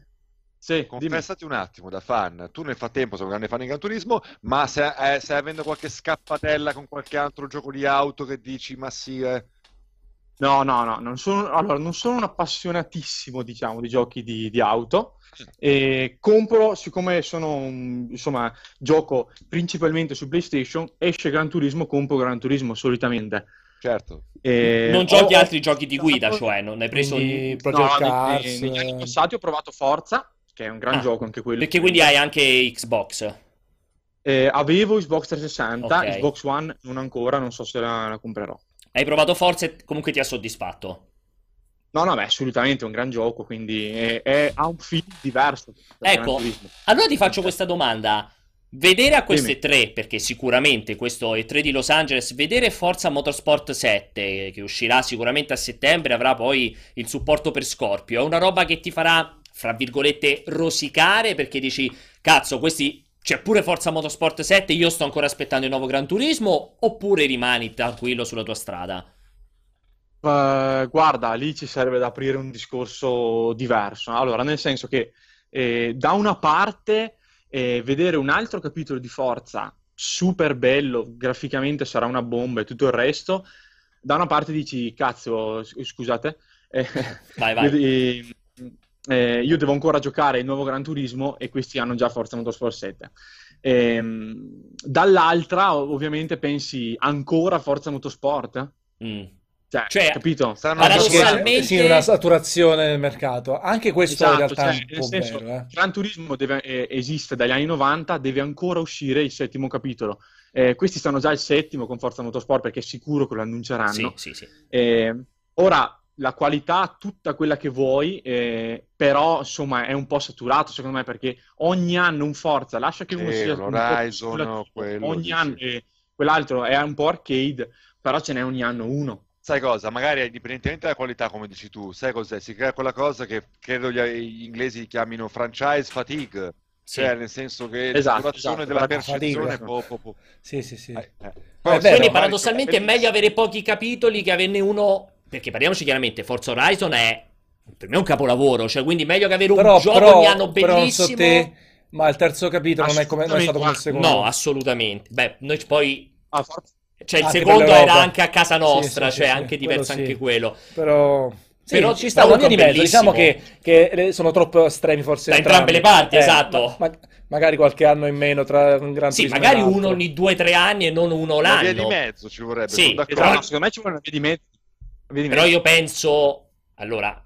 sì, dimmi. confessati un attimo, da fan, tu nel frattempo sei un grande fan di Gran Turismo, ma se- eh, stai avendo qualche scappatella con qualche altro gioco di auto che dici, ma sì, eh. No, no, no, non sono, allora, non sono un appassionatissimo, diciamo, di giochi di, di auto. E compro, siccome sono un, insomma, gioco principalmente su PlayStation, esce Gran Turismo, compro Gran Turismo solitamente. Certo. E non giochi ho- altri giochi di guida, cioè non hai preso... Quindi No, Project nei- Cars, negli anni passati ho provato Forza, che è un gran Ah, gioco anche quello. Perché quindi hai anche Xbox. Eh, avevo Xbox 360, Ok. Xbox One non ancora, non so se la, la comprerò. Hai provato Forza e comunque ti ha soddisfatto. No, no, beh, assolutamente è un gran gioco, quindi è- è- ha un film diverso. Ecco, allora ti faccio questa domanda. Vedere a queste Dimmi. tre, perché sicuramente questo è 3 di Los Angeles, vedere Forza Motorsport 7, che uscirà sicuramente a settembre, avrà poi il supporto per Scorpio, è una roba che ti farà, fra virgolette, rosicare, perché dici, cazzo, questi... C'è pure Forza Motorsport 7, io sto ancora aspettando il nuovo Gran Turismo, oppure rimani tranquillo sulla tua strada? Eh, guarda, lì ci sarebbe da aprire un discorso diverso. Allora, nel senso che eh, da una parte eh, vedere un altro capitolo di Forza super bello, graficamente sarà una bomba e tutto il resto, da una parte dici, cazzo, scusate, eh, Vai, vai. io, eh, io devo ancora giocare il nuovo Gran Turismo e questi hanno già Forza Motorsport 7. Ehm, dall'altra, ovviamente, pensi ancora Forza Motorsport? Mm. Cioè, Cioè, capito? Saranno Paradossalmente- Sì, una saturazione nel mercato. Anche questo in Esatto, realtà cioè, è un nel po' senso, vero, eh. Gran Turismo deve- eh, esiste dagli anni 90, deve ancora uscire il settimo capitolo. Eh, questi stanno già al settimo con Forza Motorsport perché è sicuro che lo annunceranno. Sì, sì, sì. Eh, ora, la qualità, tutta quella che vuoi, eh, però insomma è un po' saturato secondo me perché ogni anno un Forza, lascia che uno sia un l'Horizon, speculativo, quello, ogni sì, anno eh, quell'altro è un po' arcade, però ce n'è ogni anno uno. Sai cosa? Magari indipendentemente dalla qualità, come dici tu, sai cos'è? Si crea quella cosa che credo gli, gli inglesi chiamino franchise fatigue, Sì. cioè nel senso che Esatto, l'attuazione esatto, della la percezione fatica. può, può- può- Sì, sì, sì. eh, eh. è. Quindi paradossalmente è meglio avere pochi capitoli che averne uno. Perché parliamoci chiaramente, Forza Horizon è per me un capolavoro. Cioè, quindi meglio che avere un Però, gioco però, ogni anno bellissimo. te, ma il terzo capitolo non è, come, non è stato come il secondo. No, assolutamente. Beh, noi poi. Ah, Forza- Cioè, il Anche secondo era anche a casa nostra, Sì, sì, cioè sì, anche sì, diverso quello anche sì. quello. Però... Sì, Però ci sta via di mezzo. Diciamo che, che sono troppo estremi forse Da entrambe le parti, esatto. ma- ma- magari qualche anno in meno tra un gran Sì, magari uno ogni due o tre anni e non uno Una via di l'anno. mezzo ci vorrebbe, Sì, sono d'accordo. Esatto, secondo me ci vuole una via di mezzo. Via di Però mezzo. io penso, allora,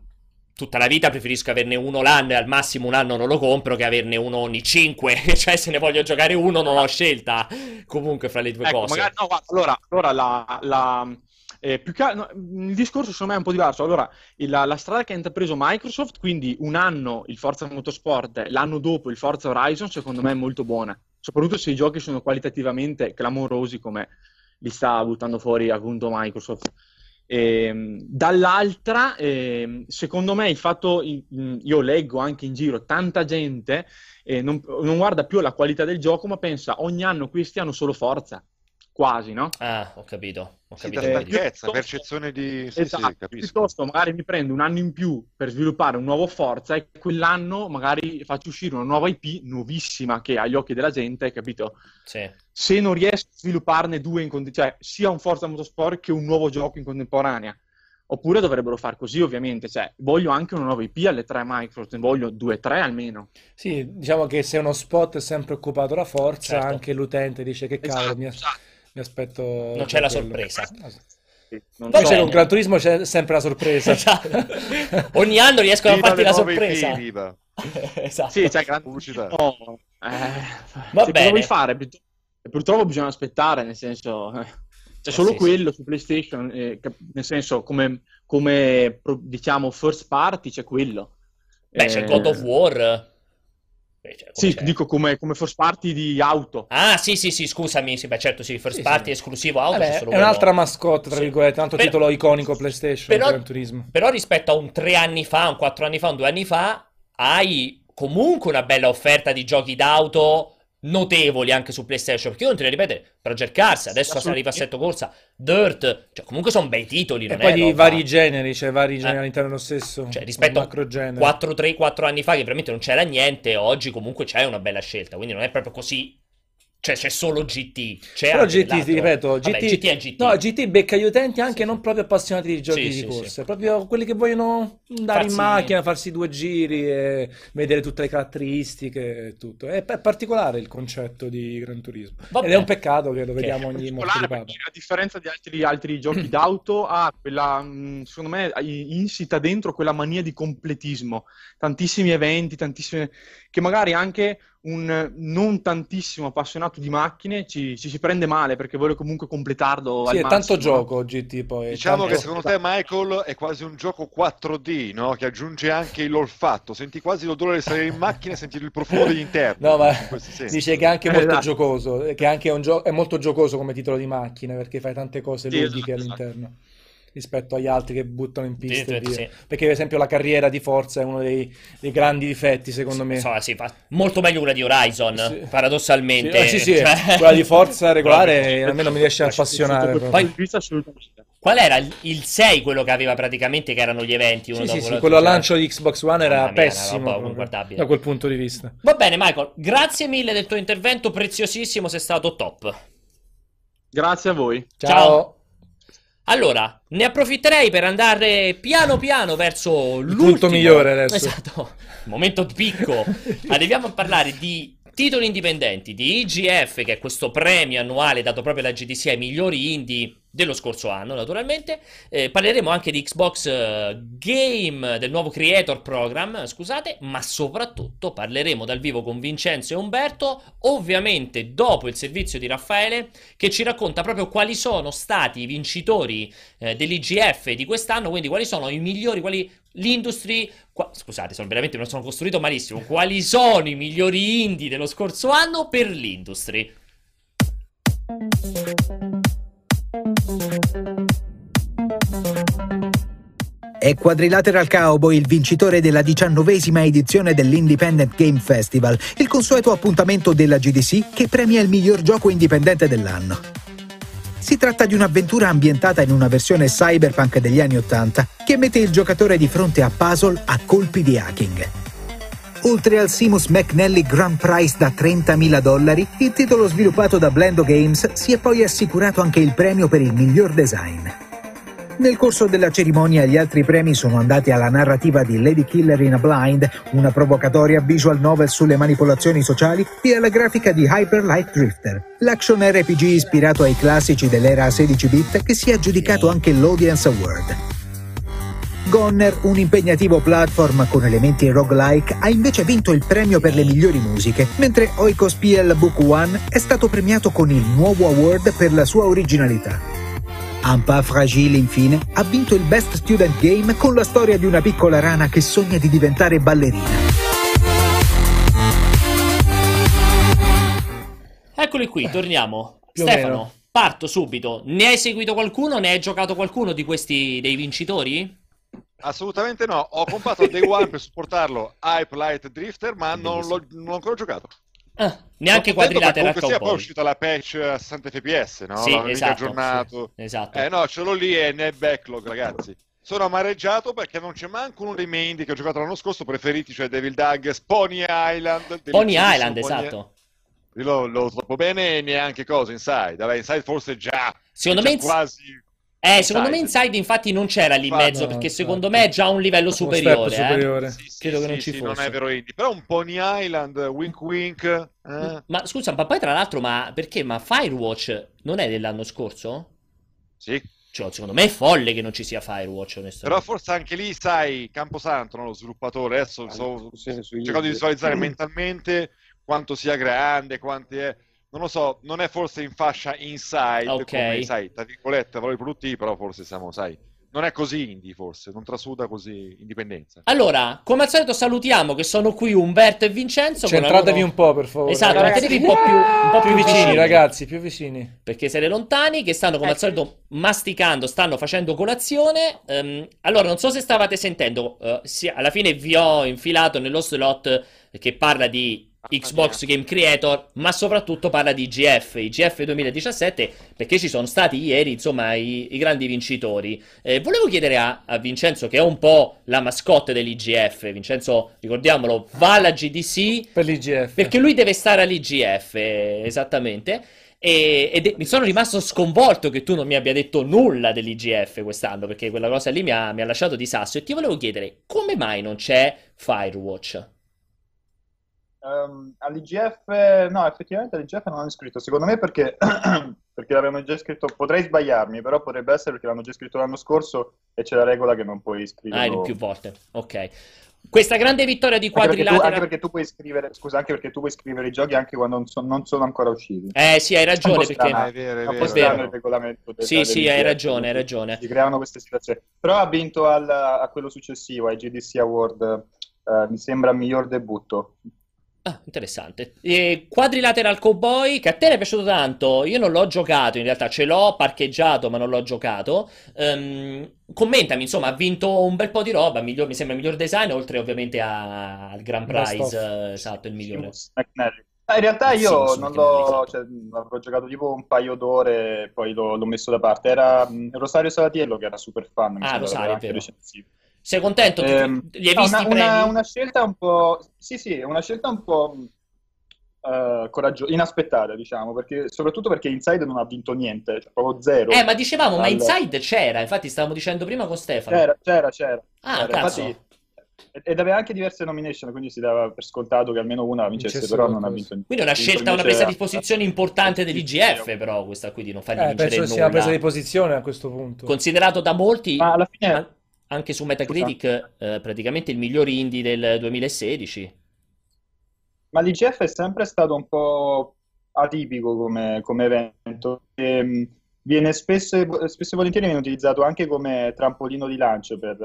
tutta la vita preferisco averne uno l'anno e al massimo un anno non lo compro che averne uno ogni cinque. cioè, se ne voglio giocare uno, non ho scelta. Comunque, fra le due Ecco, cose. magari, no, guarda, allora, allora la, la- eh, che- no, il discorso secondo me è un po' diverso. Allora, la, la strada che ha intrapreso Microsoft, quindi un anno il Forza Motorsport, l'anno dopo il Forza Horizon, secondo me è molto buona. Soprattutto se i giochi sono qualitativamente clamorosi come li sta buttando fuori appunto Microsoft. Ehm, dall'altra, ehm, secondo me il fatto, io leggo anche in giro, tanta gente eh, non, non guarda più alla qualità del gioco, ma pensa ogni anno questi hanno solo forza, quasi, no? Ah, ho capito. Ho Sì, capito. stanchezza, percezione di... Sì, Esatto, sì, capisco. piuttosto magari mi prendo un anno in più per sviluppare un nuovo Forza e quell'anno magari faccio uscire una nuova IP nuovissima che agli occhi della gente, hai capito? Sì. Se non riesco a svilupparne due in contemporanea, cioè sia un Forza Motorsport che un nuovo gioco in contemporanea. Oppure dovrebbero far così, ovviamente. Cioè, voglio anche una nuova IP alle tre Microsoft, ne voglio due o tre almeno. Sì, diciamo che se uno spot è sempre occupato da forza, Certo. anche l'utente dice che cavolo, Esatto, mi, esatto. Mi aspetto Non c'è la quello. sorpresa. Sì, non Poi c'è un Gran Turismo, c'è sempre la sorpresa. Esatto. Ogni anno riescono a Viva farti le la sorpresa. Viva. esatto. Sì, cioè, Gran Pubblicità. Turismo, eh, Va bene. cosa vuoi fare? Purtro- Purtroppo bisogna aspettare, nel senso, eh, c'è Eh, solo sì, quello su PlayStation, eh, nel senso, come, come, diciamo first party c'è quello. Beh, c'è Eh, God of War. Beh, cioè, Sì, c'è? dico come, come first party di auto. Ah, sì, sì, sì, scusami, sì, beh, certo, sì, first Sì, party sì. esclusivo auto, Vabbè, c'è è un'altra mascotte, tra Sì. virgolette, tanto Per- titolo iconico PlayStation, però-. Però rispetto a un tre anni fa, un quattro anni fa, un due anni fa, hai comunque una bella offerta di giochi d'auto notevoli anche su PlayStation. Perché io non te ne ripetere, Project Cars, adesso arriva Assolutamente. Assetto Corsa, Dirt, cioè comunque sono bei titoli, E poi di roba- vari generi, cioè vari generi Eh. all'interno dello stesso Cioè, rispetto a macro genere. 4, 3, 4 anni fa che veramente non c'era niente, oggi comunque c'è una bella scelta, quindi non è proprio così... Cioè c'è solo GT, c'è Però anche GT, ti l'altro. ripeto, Vabbè, GT, GT è GT. No, GT becca gli utenti anche non proprio appassionati di giochi Sì, di sì, corsa, sì. proprio quelli che vogliono andare Farsi- in macchina, farsi due giri e vedere tutte le caratteristiche e tutto. È, è particolare il concetto di Gran Turismo. Vabbè. Ed è un peccato che lo vediamo ogni morte particolare di papa. a differenza di altri, altri giochi d'auto ha quella, mh, secondo me, insita dentro quella mania di completismo. Tantissimi eventi, tantissime... che magari anche un non tantissimo appassionato di macchine ci, ci si prende male perché vuole comunque completarlo Sì, al è tanto gioco GT poi. è Diciamo tanto- che secondo te, Michael, è quasi un gioco 4D, no? Che aggiunge anche l'olfatto. Senti quasi l'odore di salire in macchina e sentire il profumo degli interni. No, ma in questo senso. dice che è anche molto Esatto. giocoso, che è anche un gio- è molto giocoso come titolo di macchina perché fai tante cose Sì, ludiche esatto, all'interno rispetto agli altri che buttano in pista Sì, sì. Perché per esempio la carriera di Forza è uno dei, dei grandi difetti secondo me. Insomma, sì, fa- molto meglio quella di Horizon, Sì. paradossalmente. Sì, sì, sì, Cioè- quella di Forza regolare Proprio. a me non mi riesce a appassionare. assolutamente. Qual era il- il 6 quello che aveva praticamente che erano gli eventi? Uno Sì, dopo sì, quello al cioè- lancio di Xbox One era mia, pessimo da quel punto di vista. Va bene, Michael, grazie mille del tuo intervento preziosissimo, sei stato top. Grazie a voi. Ciao. Ciao. Allora, ne approfitterei per andare piano piano verso l'ultimo punto migliore adesso. Esatto, il momento picco. Arriviamo a parlare di titoli indipendenti, di IGF, che è questo premio annuale dato proprio alla GDC ai migliori indie dello scorso anno, naturalmente. Eh, parleremo anche di Xbox eh, Game, del nuovo Creator Program, scusate, ma soprattutto parleremo dal vivo con Vincenzo e Umberto, ovviamente dopo il servizio di Raffaele, che ci racconta proprio quali sono stati i vincitori eh, dell'IGF di quest'anno, quindi quali sono i migliori, quali l'industry, qua- scusate, sono veramente me lo sono costruito malissimo, quali sono i migliori indie dello scorso anno per l'industry. È Quadrilateral Cowboy il vincitore della diciannovesima edizione dell'Independent Game Festival, il consueto appuntamento della GDC che premia il miglior gioco indipendente dell'anno. Si tratta di un'avventura ambientata in una versione cyberpunk degli anni Ottanta che mette il giocatore di fronte a puzzle a colpi di hacking. Oltre al Simus McNally Grand Prize da 30.000 dollari, il titolo sviluppato da Blendo Games si è poi assicurato anche il premio per il miglior design. Nel corso della cerimonia gli altri premi sono andati alla narrativa di Lady Killer in a Blind, una provocatoria visual novel sulle manipolazioni sociali, e alla grafica di Hyper Light Drifter, l'action RPG ispirato ai classici dell'era 16-bit che si è aggiudicato anche l'Audience Award. Gonner, un impegnativo platform con elementi roguelike, ha invece vinto il premio per le migliori musiche, mentre Oikos PL Book One è stato premiato con il nuovo award per la sua originalità. Ampa Fragile, infine, ha vinto il Best Student Game con la storia di una piccola rana che sogna di diventare ballerina. Eccoli qui, torniamo. Più Stefano, parto subito. Ne hai seguito qualcuno? Ne hai giocato qualcuno di questi dei vincitori? Assolutamente no. Ho comprato Day One per supportarlo Hype Light Drifter, ma non l'ho, non l'ho ancora giocato. Ah, neanche quadrilateral comunque sia poi è uscita la patch a 60 fps, no? Sì, L'hanno esatto, aggiornato. sì, esatto. Eh no, ce l'ho lì e nel backlog, ragazzi. Sono amareggiato perché non c'è manco uno dei main indie che ho giocato l'anno scorso preferiti, cioè Devil Dug, Pony Island. Pony Island, Pony- esatto. Io lo, lo troppo bene e neanche cosa, Inside. Vabbè, Inside forse già. Secondo me quasi... Eh, secondo me Inside. Infatti non c'era lì in mezzo, no, perché secondo me è già un livello superiore, step eh. superiore. Sì, sì, Credo che sì, non ci sì, fosse. non è vero indie. Però un Pony Island, wink wink. eh? Ma scusa, ma poi tra l'altro, ma perché? Ma Firewatch non è dell'anno scorso? Sì, Cioè, secondo me è folle che non ci sia Firewatch, Però onestamente. forse anche lì, sai, Camposanto, no? lo sviluppatore, adesso sto Sì, su cercando di visualizzare mentalmente quanto sia grande, quanti è... Non lo so, non è forse in fascia inside, Ok. come, sai, tra virgolette, valori produttivi, però forse siamo, sai, non è così indie forse, non trasuda così indipendenza. Allora, come al solito salutiamo che sono qui Umberto e Vincenzo. Centratevi loro- un po', per favore. Esatto, ragazzi. mettetevi un po' più, un po' più vicini, ragazzi, più vicini. Perché siete lontani, che stanno come al solito masticando, stanno facendo colazione. Ehm, allora, non so se stavate sentendo, eh, sì, alla fine vi ho infilato nello slot che parla di Xbox Game Creator, ma soprattutto parla di IGF, IGF 2017, perché ci sono stati ieri, insomma, i, i grandi vincitori. Eh, volevo chiedere a, a Vincenzo, che è un po' la mascotte dell'IGF, Vincenzo, ricordiamolo, va alla GDC Per l'IGF. perché lui deve stare all'IGF, esattamente. E, ed è- mi sono rimasto sconvolto che tu non mi abbia detto nulla dell'IGF quest'anno, perché quella cosa lì mi ha, mi ha lasciato di sasso. E ti volevo chiedere, come mai non c'è Firewatch? Ehm, all'IGF, no, effettivamente all'IGF non hanno iscritto. Secondo me perché, perché l'avevano già scritto. Potrei sbagliarmi, però potrebbe essere perché l'hanno già scritto l'anno scorso e c'è la regola che non puoi Ah, in iscriverlo. più volte. Ok. Questa grande vittoria di Anche perché, tu, Quadrilatera. anche perché tu puoi scrivere, scusa, anche perché tu puoi scrivere i giochi anche quando non, so- non sono ancora usciti. Eh sì, hai ragione, perché... strano, è vero, è vero. vero. il regolamento del- Sì, sì, hai ragione, hai ragione. Si creano queste situazioni. Però ha vinto al- a quello successivo, ai GDC Award, eh, mi sembra miglior debutto. Ah, interessante. E Quadrilateral Cowboy, che a te è piaciuto tanto. Io non l'ho giocato, in realtà ce l'ho parcheggiato, ma non l'ho giocato. Ehm, commentami, insomma, ha vinto un bel po' di roba. miglior- mi sembra il miglior design, oltre ovviamente a- al Grand Prize, eh, esatto, il migliore. Ah, in realtà io Seamus non l'ho, cioè, mh, avrò giocato tipo un paio d'ore e poi l'ho, l'ho messo da parte. Era mh, Rosario Salatiello che era super fan, mi Ah, Rosario, anche vero. Sei contento? Ehm, Li hai no, visti una, i premi? una- una scelta un po', sì, sì, una scelta un po' eh, coraggiosa, inaspettata, diciamo, perché, soprattutto perché Inside non ha vinto niente, cioè proprio zero. Eh, ma dicevamo, ma Inside c'era, infatti stavamo dicendo prima con Stefano. C'era, c'era, c'era. Ah, c'era. cazzo. Infatti, ed aveva anche diverse nomination, quindi si dava per scontato che almeno una vincesse, Vincesse però non ha vinto niente. Quindi è una scelta, una presa di posizione importante dell'IGF, però, questa qui di non fargli Eh, vincere penso sia una presa nulla. di posizione a questo punto. Considerato da molti, Ma alla fine... an- anche su Metacritic, eh, praticamente il miglior indie del 2016. Ma l'IGF è sempre stato un po' atipico come, come evento. Ehm, viene spesso, e- spesso e volentieri viene utilizzato anche come trampolino di lancio per,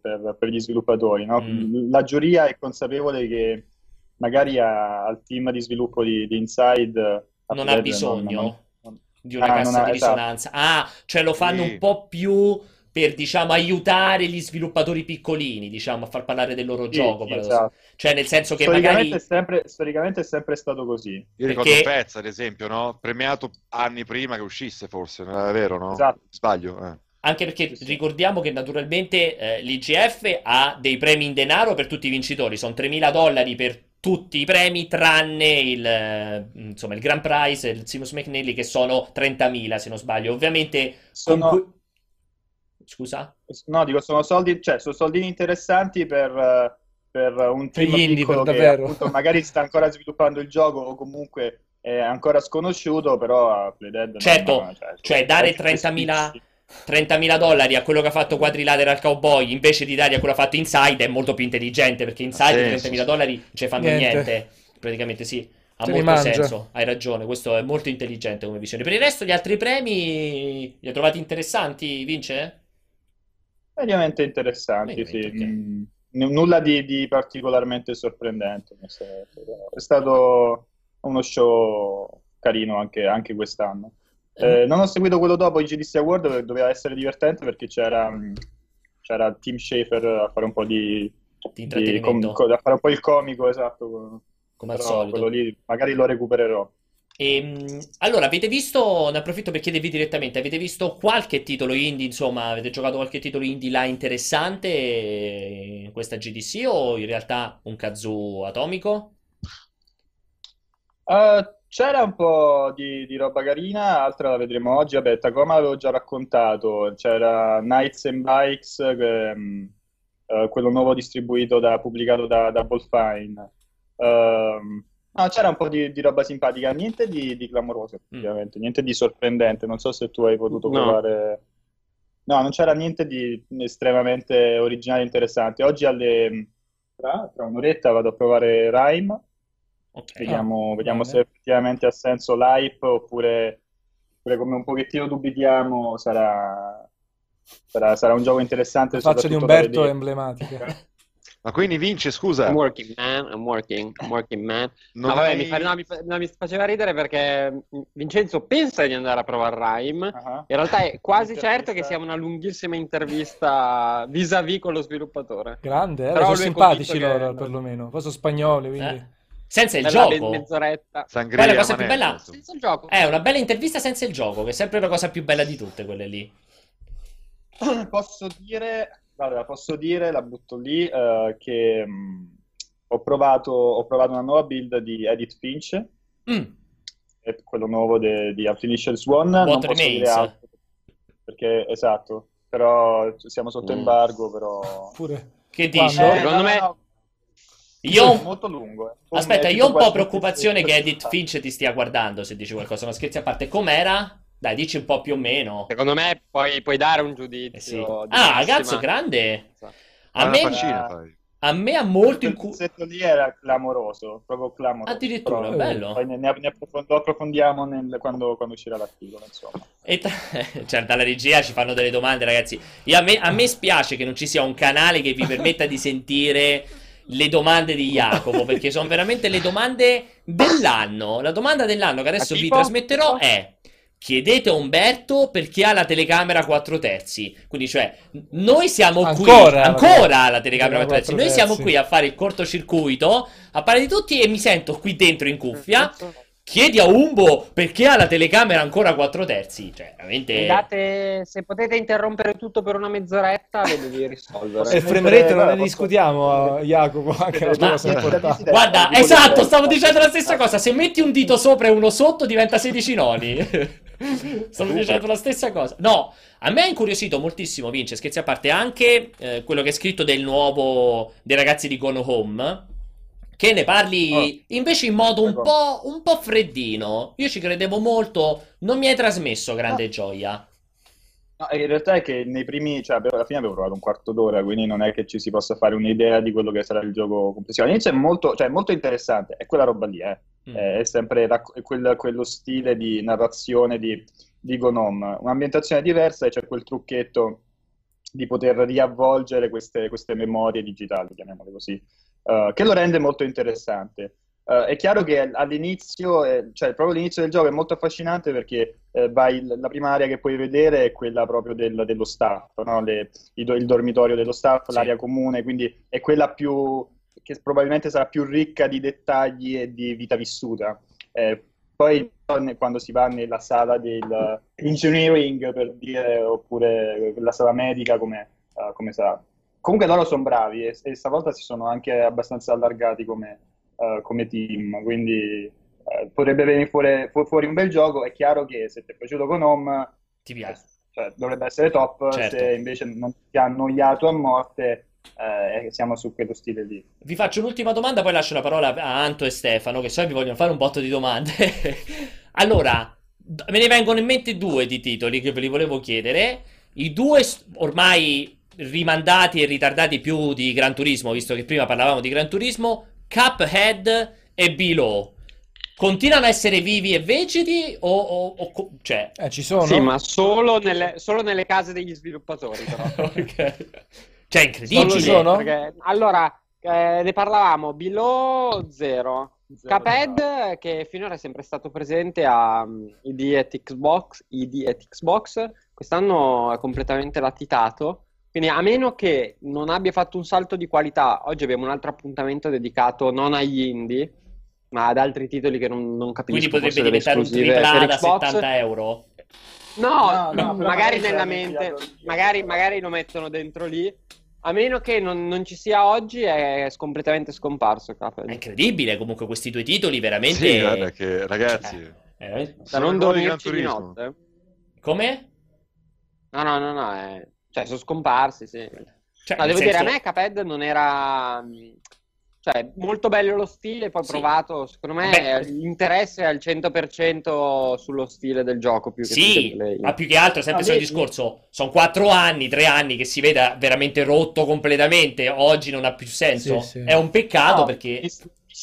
per- per gli sviluppatori, no? Mm. La giuria è consapevole che magari a- al team di sviluppo di, di Inside a Non ha bisogno non- non- di una Ah, cassa non ha- di esatto. risonanza. Ah, cioè lo fanno Sì. un po' più per, diciamo, aiutare gli sviluppatori piccolini, diciamo, a far parlare del loro Sì, gioco. sì, esatto. Cioè, nel senso che Storicamente magari... è sempre, storicamente è sempre stato così. Io ricordo Perché- Pezza, ad esempio, no? Premiato anni prima che uscisse, forse, non è vero, no? Esatto. Sbaglio, eh. Anche perché ricordiamo che naturalmente eh, l'IGF ha dei premi in denaro per tutti i vincitori, sono 3.000 dollari per tutti i premi, tranne il, insomma, il Grand Prize e il Seamus McNally che sono 30.000 se non sbaglio. Ovviamente con Sono- que- Scusa? No, dico, sono soldi, cioè, sono soldini interessanti per, eh, per un Per team indie, piccolo per che appunto magari sta ancora sviluppando il gioco o comunque è ancora sconosciuto, però Playdead non- Certo, cioè, cioè dare è 30.000 giustissimo. 30.000 dollari a quello che ha fatto Quadrilateral Cowboy invece di dargli a quello che ha fatto Inside è molto più intelligente perché Inside Sì, 30.000 sì, dollari non ci fanno Niente. niente. Praticamente sì, ha Se li molto senso, hai ragione, questo è molto intelligente come visione. Per il resto gli altri premi li hai trovati interessanti, Vince? Mediamente interessanti, Mediamente, sì. n- nulla di, di particolarmente sorprendente. È stato uno show carino anche, anche quest'anno. Eh, non ho seguito quello dopo i GDC Award, dove doveva essere divertente perché c'era mm, c'era Tim Schafer a fare un po' di, Di di com- a fare un po' il comico, esatto. come al Però solito. quello lì magari lo recupererò. Ehm, allora, avete visto, ne approfitto per chiedervi direttamente, avete visto qualche titolo indie, insomma, avete giocato qualche titolo indie là interessante in questa GDC o in realtà un kazoo atomico? Eh, c'era un po' di, di roba carina, altra la vedremo oggi. Vabbè, Tacoma l'avevo già raccontato. C'era Knights and Bikes, che, eh, quello nuovo distribuito da, pubblicato da, da Double Fine. No, c'era un po' di, di roba simpatica, niente di, di clamoroso, effettivamente, niente di sorprendente. Non so se tu hai potuto No. provare. No, non c'era niente di estremamente originale e interessante. Oggi alle, tra, tra un'oretta vado a provare Rime. Ok. Vediamo, vediamo bene. se effettivamente ha senso l'hype oppure, oppure come un pochettino dubitiamo sarà, Sarà, sarà un gioco interessante. La faccia di Umberto è emblematica. Ma quindi vince, scusa. I'm working man, I'm working, I'm working man. Non No, vabbè, hai- mi, fa- no, mi fa- no, mi faceva ridere perché Vincenzo pensa di andare a provare Rime. Ah, In realtà è quasi certo che sia una lunghissima intervista vis-à-vis con lo sviluppatore. Grande, eh? Però sono simpatici loro che- perlomeno. Poi sono spagnoli, quindi... Eh. Senza il Bella gioco. mezz'oretta. Sangria Poi la cosa più bella-. Senza il gioco. È una bella intervista senza il gioco, che è sempre la cosa più bella di tutte, quelle lì. Posso dire, guarda, posso dire, la butto lì, eh, che mh, ho provato, ho provato una nuova build di Edith Finch, Mm. è quello nuovo de- di Unfinished Swan. non What posso dire altro, perché esatto, però siamo sotto Mm. embargo, però... Pure... Che dici? Eh, Secondo me- Io un- molto lungo. eh. Aspetta, È io ho un po' preoccupazione che Edith Finch ti stia guardando se dici qualcosa. No, scherzi a parte, com'era? Dai, dici un po' più o meno. Secondo me puoi, puoi dare un Eh sì. giudizio. Ah, cazzo, grande. A me, faccina a me ha molto Quel incu- pezzetto lì era clamoroso, proprio clamoroso. Addirittura, Però, bello. Poi ne, ne lo approfondiamo nel- quando, quando uscirà l'articolo, insomma. E tra- cioè, dalla regia ci fanno delle domande, ragazzi. Io- a, me, a me spiace che non ci sia un canale che vi permetta di sentire le domande di Jacopo, perché sono veramente le domande dell'anno. La domanda dell'anno che adesso vi trasmetterò è. Chiedete a Umberto perché ha la telecamera 4 terzi. Quindi, cioè, noi siamo qui Ancora la ancora alla telecamera 4 quattro terzi. Noi siamo qui a fare il cortocircuito, a parlare di tutti e mi sento qui dentro in cuffia. Chiedi a Umbo perché ha la telecamera ancora 4 terzi. Cioè, veramente. Date- se potete interrompere tutto per una mezz'oretta, vedo di risolvere. E il frame rate non ne discutiamo, eh, Jacopo, anche la Ma- cosa importante. Guarda, esatto, stavo dicendo la stessa cosa. Se metti un dito sopra e uno sotto, diventa 16 noni. Stavo dicendo la stessa cosa. No, a me ha incuriosito moltissimo, Vince, scherzi a parte, anche eh, quello che è scritto del nuovo dei ragazzi di Gone Home. Che ne parli invece in modo un po', un po' freddino. Io ci credevo molto, non mi hai trasmesso grande gioia. No, in realtà è che nei primi, cioè alla fine avevo provato un quarto d'ora, quindi non è che ci si possa fare un'idea di quello che sarà il gioco complessivo. All'inizio è molto, cioè, molto interessante, è quella roba lì, eh. Mm. È sempre racco- quel- quello stile di narrazione di, di Gnome. Un'ambientazione diversa e c'è quel trucchetto di poter riavvolgere queste, queste memorie digitali, chiamiamole così, eh, che lo rende molto interessante. Eh, è chiaro che all'inizio, eh, cioè proprio l'inizio del gioco è molto affascinante perché eh, vai- la prima area che puoi vedere è quella proprio del- dello staff, no? Le- il dormitorio dello staff, Sì. l'area comune, quindi è quella più che probabilmente sarà più ricca di dettagli e di vita vissuta. Eh, poi quando si va nella sala del engineering, per dire, oppure la sala medica, come, eh, come sarà. Comunque loro sono bravi e, e stavolta si sono anche abbastanza allargati come, eh, come team, quindi eh, potrebbe venire fuori, fu- fuori un bel gioco. È chiaro che se ti è piaciuto con Home, Ti piace? cioè, dovrebbe essere top, Certo. se invece non ti ha annoiato a morte, eh, siamo su quello stile lì. Vi faccio un'ultima domanda, poi lascio la parola a Anto e Stefano, che so che vi vogliono fare un botto di domande. allora, me ne vengono in mente due di titoli che ve li volevo chiedere. I due ormai rimandati e ritardati più di Gran Turismo, visto che prima parlavamo di Gran Turismo, Cuphead e Below. Continuano a essere vivi e vegeti o, o- o cioè... Eh, ci sono? Sì, ma solo nelle, solo nelle case degli sviluppatori, però. ok. Cioè, Solo incredibile. ci sono? Perché, allora, eh, ne parlavamo, Below 0. Zero, Cuphead, che finora è sempre stato presente a um, ID e Xbox, ID e Xbox, quest'anno è completamente latitato. Quindi, a meno che non abbia fatto un salto di qualità, oggi abbiamo un altro appuntamento dedicato non agli indie, ma ad altri titoli che non, non capisco. Quindi potrebbe diventare un esclusive tripla da Xbox. 70 euro. No, No, no, magari nella mente, magari, magari lo mettono dentro lì. A meno che non, non ci sia oggi, è completamente scomparso. Cuphead. È incredibile comunque questi due titoli, veramente... Sì, guarda che ragazzi, Cioè, Da sono non dormirci di notte. Come? No, no, no, no, è- cioè sono scomparsi, sì. Cioè, No, devo dire, a senso- me Cuphead non era... mh, Cioè, molto bello lo stile, poi Sì. provato, secondo me Beh. l'interesse è al 100% sullo stile del gioco più che sul Sì, ma più che altro, sempre No, sul lì- discorso, sono quattro anni, tre anni che si veda veramente rotto completamente, oggi non ha più senso. Sì, sì. È un peccato No, perché...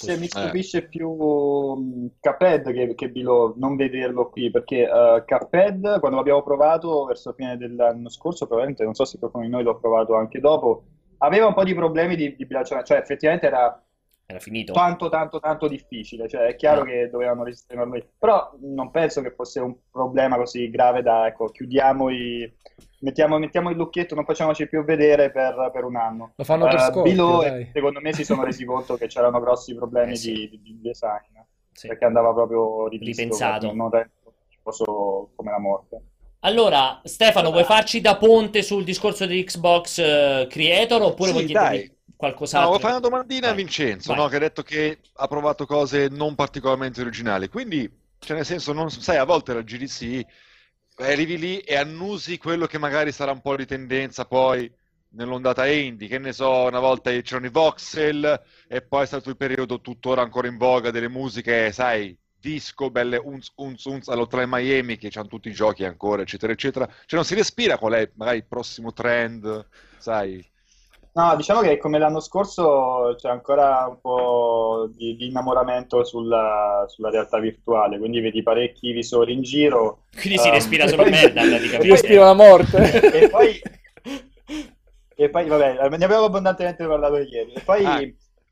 mi stupisce, mi Eh. stupisce più mh, Cuphead che, che Below, non vederlo qui, perché uh, Cuphead, quando l'abbiamo provato verso fine dell'anno scorso, probabilmente, non so se qualcuno di noi l'ha provato anche dopo, aveva un po' di problemi di, di bilanciamento, cioè effettivamente era Era finito. tanto tanto tanto difficile, cioè è chiaro Ah. che dovevano resistere enormemente, però non penso che fosse un problema così grave da, ecco, chiudiamo i... Mettiamo, mettiamo il lucchetto, non facciamoci più vedere per, per un anno. Lo fanno per scoppio, Below, dai. secondo me, si sono resi conto che c'erano grossi problemi Eh, sì. di, di- design, Sì. perché andava proprio rivisto, Ripensato. non faticoso come la morte. Allora, Stefano, vuoi farci da ponte sul discorso di Xbox eh, Creator oppure Sì, vuoi chiedergli No, qualcos'altro? vuoi fare una domandina a Vai. Vincenzo, Vai. no? Che ha detto che ha provato cose non particolarmente originali. Quindi, cioè nel senso, non, sai, a volte la GDC arrivi lì e annusi quello che magari sarà un po' di tendenza poi nell'ondata indie. Che ne so, una volta c'erano i voxel e poi è stato il periodo tuttora ancora in voga delle musiche, sai, disco, belle unz unz unz all'Hotel Miami che hanno tutti i giochi ancora, eccetera, eccetera. Cioè non si respira qual è magari il prossimo trend, sai. No, diciamo che come l'anno scorso c'è ancora un po' di, di innamoramento sulla, sulla realtà virtuale, quindi vedi parecchi visori in giro. Quindi si ehm, respira e solo poi- merda, praticamente. poi- Respira la morte. e poi, e poi, vabbè, ne abbiamo abbondantemente parlato ieri. E poi Ah.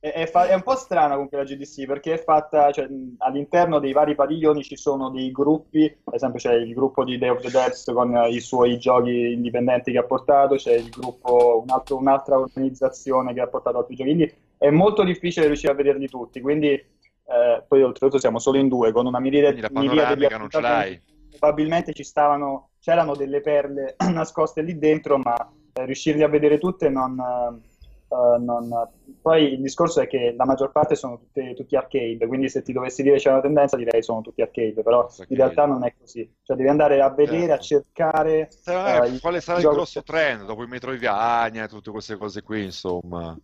È, fa- è un po' strana comunque la GDC perché è fatta, cioè, all'interno dei vari padiglioni ci sono dei gruppi, ad esempio c'è il gruppo di Day of the Dead con i suoi giochi indipendenti che ha portato, c'è il gruppo, un altro- un'altra organizzazione che ha portato altri giochi, quindi è molto difficile riuscire a vederli tutti, quindi eh, poi oltretutto siamo solo in due, con una miriade, di panoramica non ce l'hai. probabilmente ci stavano, c'erano delle perle nascoste lì dentro, ma eh, riuscirli a vedere tutte non, eh, eh, non- Poi il discorso è che la maggior parte sono tutte- tutti arcade, quindi se ti dovessi dire c'è una tendenza direi sono tutti arcade, però Arcade. in realtà non è così. Cioè devi andare a vedere, a Certo. cercare... Eh, vabbè, eh, i quale sarà il grosso trend dopo i Metroidvania e tutte queste cose qui, insomma.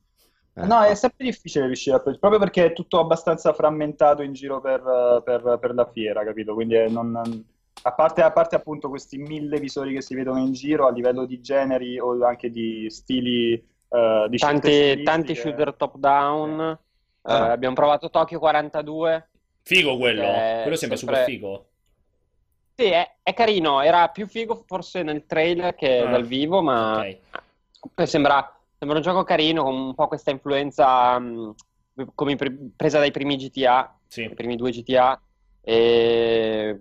Eh, No, è sempre difficile riuscire a proprio perché è tutto abbastanza frammentato in giro per, per- per la fiera, capito? Quindi è non- a parte, a parte appunto questi mille visori che si vedono in giro a livello di generi o anche di stili, eh, di Tanti, tanti stilistiche. shooter top down. Eh, Ah. abbiamo provato Tokyo 42. Figo quello. Eh, quello sembra sempre- super figo. Sì, è, è carino. Era più figo forse nel trailer che Ah, dal vivo, ma ok. Poi sembra, sembra un gioco carino con un po' questa influenza come i pri- presa dai primi GTA, Sì. i primi due GTA. E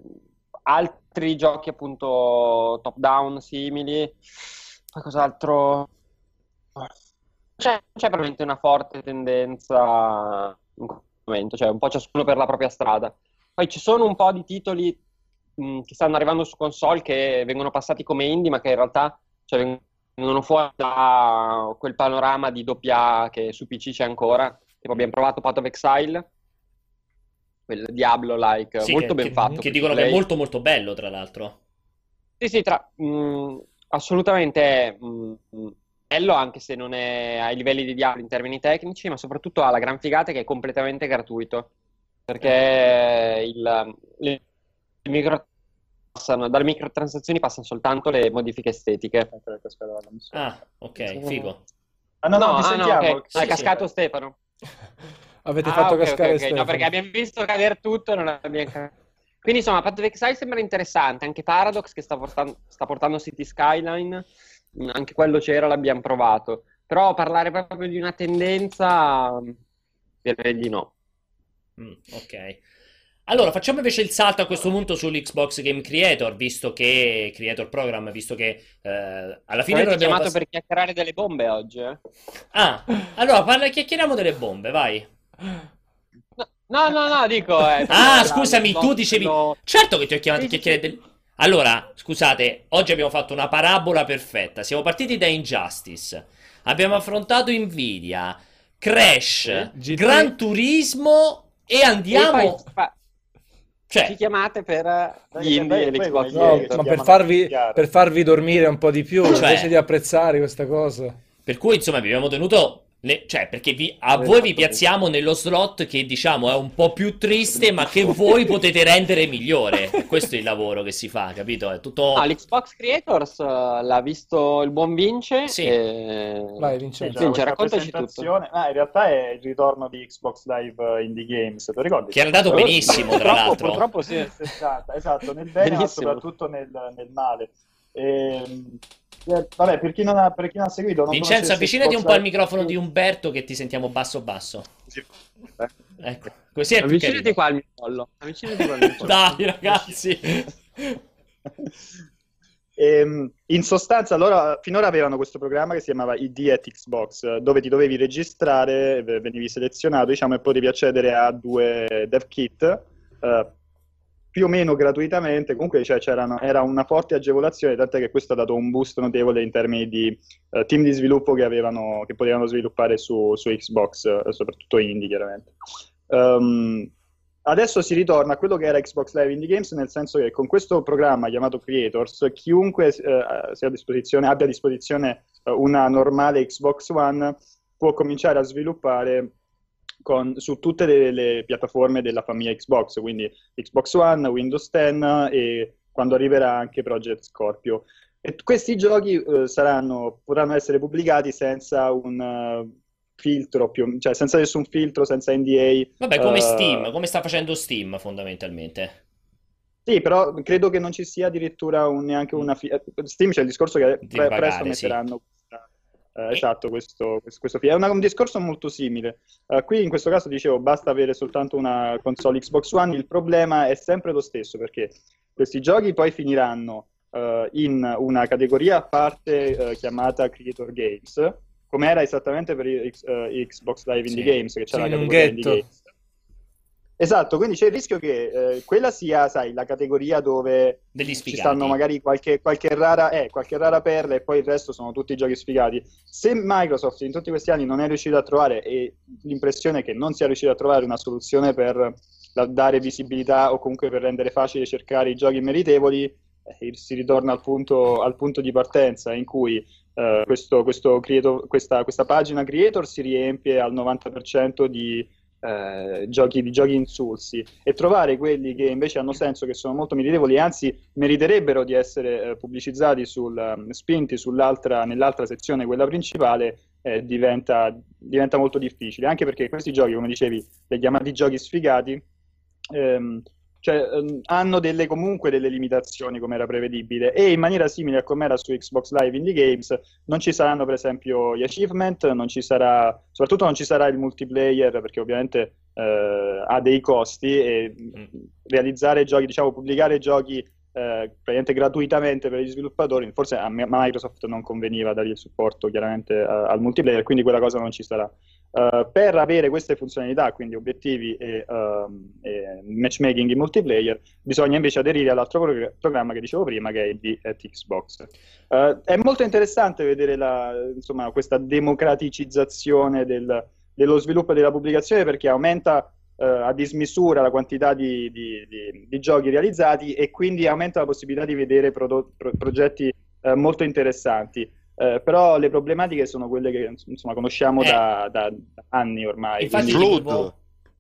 altri giochi appunto top down simili. Poi cos'altro? C'è, c'è veramente una forte tendenza in questo momento, cioè un po' ciascuno per la propria strada. Poi ci sono un po' di titoli mh, che stanno arrivando su console che vengono passati come indie, ma che in realtà cioè, vengono fuori da quel panorama di doppia che su PC c'è ancora. Tipo abbiamo provato Path of Exile, quel Diablo-like, Sì, molto che, ben che- fatto. che dicono to che è play. molto molto bello, tra l'altro. Sì, sì, tra- mh, assolutamente è mh, bello anche se non è ai livelli di Diablo in termini tecnici, ma soprattutto ha la gran figata che è completamente gratuito. Perché il, il- il micro- passano- dalle microtransazioni passano soltanto le modifiche estetiche. Ah, ok, figo. Ah, no, no, No, ti ah, no, sentiamo. ok. Sì, è sì. cascato Stefano. Avete Ah, fatto ok, ok, cascare ok. Stefano. No, perché abbiamo visto cadere tutto e non abbiamo capito. Quindi insomma, Path of Exile sembra interessante, anche Paradox che sta portando, sta portando City Skyline, anche quello c'era, l'abbiamo provato. Però parlare proprio di una tendenza, direi di no. Mm, ok. Allora, facciamo invece il salto a questo punto sull'Xbox Game Creator, visto che Creator Program, visto che eh, alla fine abbiamo chiamato pass- per chiacchierare delle bombe oggi, eh? Ah, allora parla, chiacchieriamo delle bombe, vai. No, no, no, dico... eh, Ah, scusami, tu dicevi... Certo che ti ho chiamato a chiacchierare sì. Allora, scusate, oggi abbiamo fatto una parabola perfetta. Siamo partiti da Injustice, abbiamo affrontato Nvidia, Crash, Sì. Gran Turismo e E andiamo... poi fa- ci Cioè, chiamate per Dai, gli indie e l'Xbox No, ma per farvi, per farvi dormire un po' di più, Cioè- invece di apprezzare questa cosa. Per cui, insomma, vi abbiamo tenuto Ne- cioè, perché vi- a Esatto. voi vi piazziamo nello slot che diciamo è un po' più triste, ma che voi potete rendere migliore. Questo è il lavoro che si fa, capito? È tutto. Ah, l'Xbox Creators eh, l'ha visto il buon Vince. Sì. e- Vai, Vincenzo. C'era Vince, questa raccontaci tutto. presentazione. Ah, in realtà è il ritorno di Xbox Live Indie Games, te lo ricordi? Che è andato benissimo, tra purtroppo- l'altro. Purtroppo sì, esatto, esatto, nel bene ma soprattutto nel, nel male. Ehm, eh, vabbè, per chi non ha, per chi non ha seguito, non Vincenzo, avvicinati un po' al microfono di Umberto che ti sentiamo basso basso. Sì. Eh. Ecco, così è più Avvicinati carino. qua al mio collo. Avvicinati qua al mio collo. Dai, ragazzi. Ehm, in sostanza, loro finora avevano questo programma che si chiamava ID at Xbox, dove ti dovevi registrare, venivi selezionato, diciamo, e potevi accedere a due dev kit eh, più o meno gratuitamente. Comunque, cioè, era una forte agevolazione, tant'è che questo ha dato un boost notevole in termini di eh, team di sviluppo che, avevano, che potevano sviluppare su, su Xbox, eh, soprattutto indie, chiaramente. Ehm, Adesso si ritorna a quello che era Xbox Live Indie Games, nel senso che con questo programma chiamato Creators, chiunque eh, a disposizione, abbia a disposizione eh, una normale Xbox One può cominciare a sviluppare con- su tutte le, le piattaforme della famiglia Xbox, quindi Xbox One, Windows 10 e quando arriverà anche Project Scorpio. E questi giochi eh, saranno, potranno essere pubblicati senza un eh, filtro, più, cioè senza nessun filtro, senza NDA. Vabbè, come eh, Steam, come sta facendo Steam fondamentalmente. sì, però credo che non ci sia addirittura un- neanche una... fi- Steam c'è il discorso che pre- presto sì. metteranno questa- eh, esatto, questo, questo, È una- un discorso molto simile. Eh, qui in questo caso dicevo, basta avere soltanto una console Xbox One, il problema è sempre lo stesso, perché questi giochi poi finiranno eh, in una categoria a parte eh, chiamata Creator Games, come era esattamente per X- Xbox Live Indie Sì. Games, che c'era Sì, la categoria Indie. Games. Esatto, quindi c'è il rischio che eh, quella sia, sai, la categoria dove ci stanno magari qualche, qualche rara, eh, qualche rara perla e poi il resto sono tutti giochi sfigati. Se Microsoft in tutti questi anni non è riuscito a trovare, e l'impressione è che non sia riuscito a trovare una soluzione per la- dare visibilità o comunque per rendere facile cercare i giochi meritevoli, eh, si ritorna al punto, al punto di partenza in cui eh, questo, questo creator- questa, questa pagina creator si riempie al 90% di eh, giochi, di giochi insulsi. E trovare quelli che invece hanno senso, che sono molto meritevoli e anzi meriterebbero di essere eh, pubblicizzati, sul, ehm, spinti nell'altra sezione, quella principale, eh, diventa, diventa molto difficile, anche perché questi giochi, come dicevi, dei chiamati giochi sfigati, ehm, cioè, ehm, hanno delle, comunque delle limitazioni come era prevedibile e in maniera simile a come era su Xbox Live Indie Games non ci saranno per esempio gli achievement, non ci sarà, soprattutto non ci sarà il multiplayer perché ovviamente eh, ha dei costi e Mm. realizzare giochi, diciamo pubblicare giochi eh, praticamente gratuitamente per gli sviluppatori, forse a a Microsoft non conveniva dare il supporto chiaramente eh, al multiplayer, quindi quella cosa non ci sarà. Uh, per avere queste funzionalità, quindi obiettivi e, um, e matchmaking in multiplayer, bisogna invece aderire all'altro pro- programma che dicevo prima, che è il di at Xbox. Uh, è molto interessante vedere la, insomma, questa democraticizzazione del- dello sviluppo della pubblicazione perché aumenta uh, a dismisura la quantità di, di- di- di giochi realizzati e quindi aumenta la possibilità di vedere prodo- pro- progetti uh, molto interessanti. Eh, però le problematiche sono quelle che insomma, conosciamo Eh. da, da- da anni ormai. Infatti, quindi- Flood.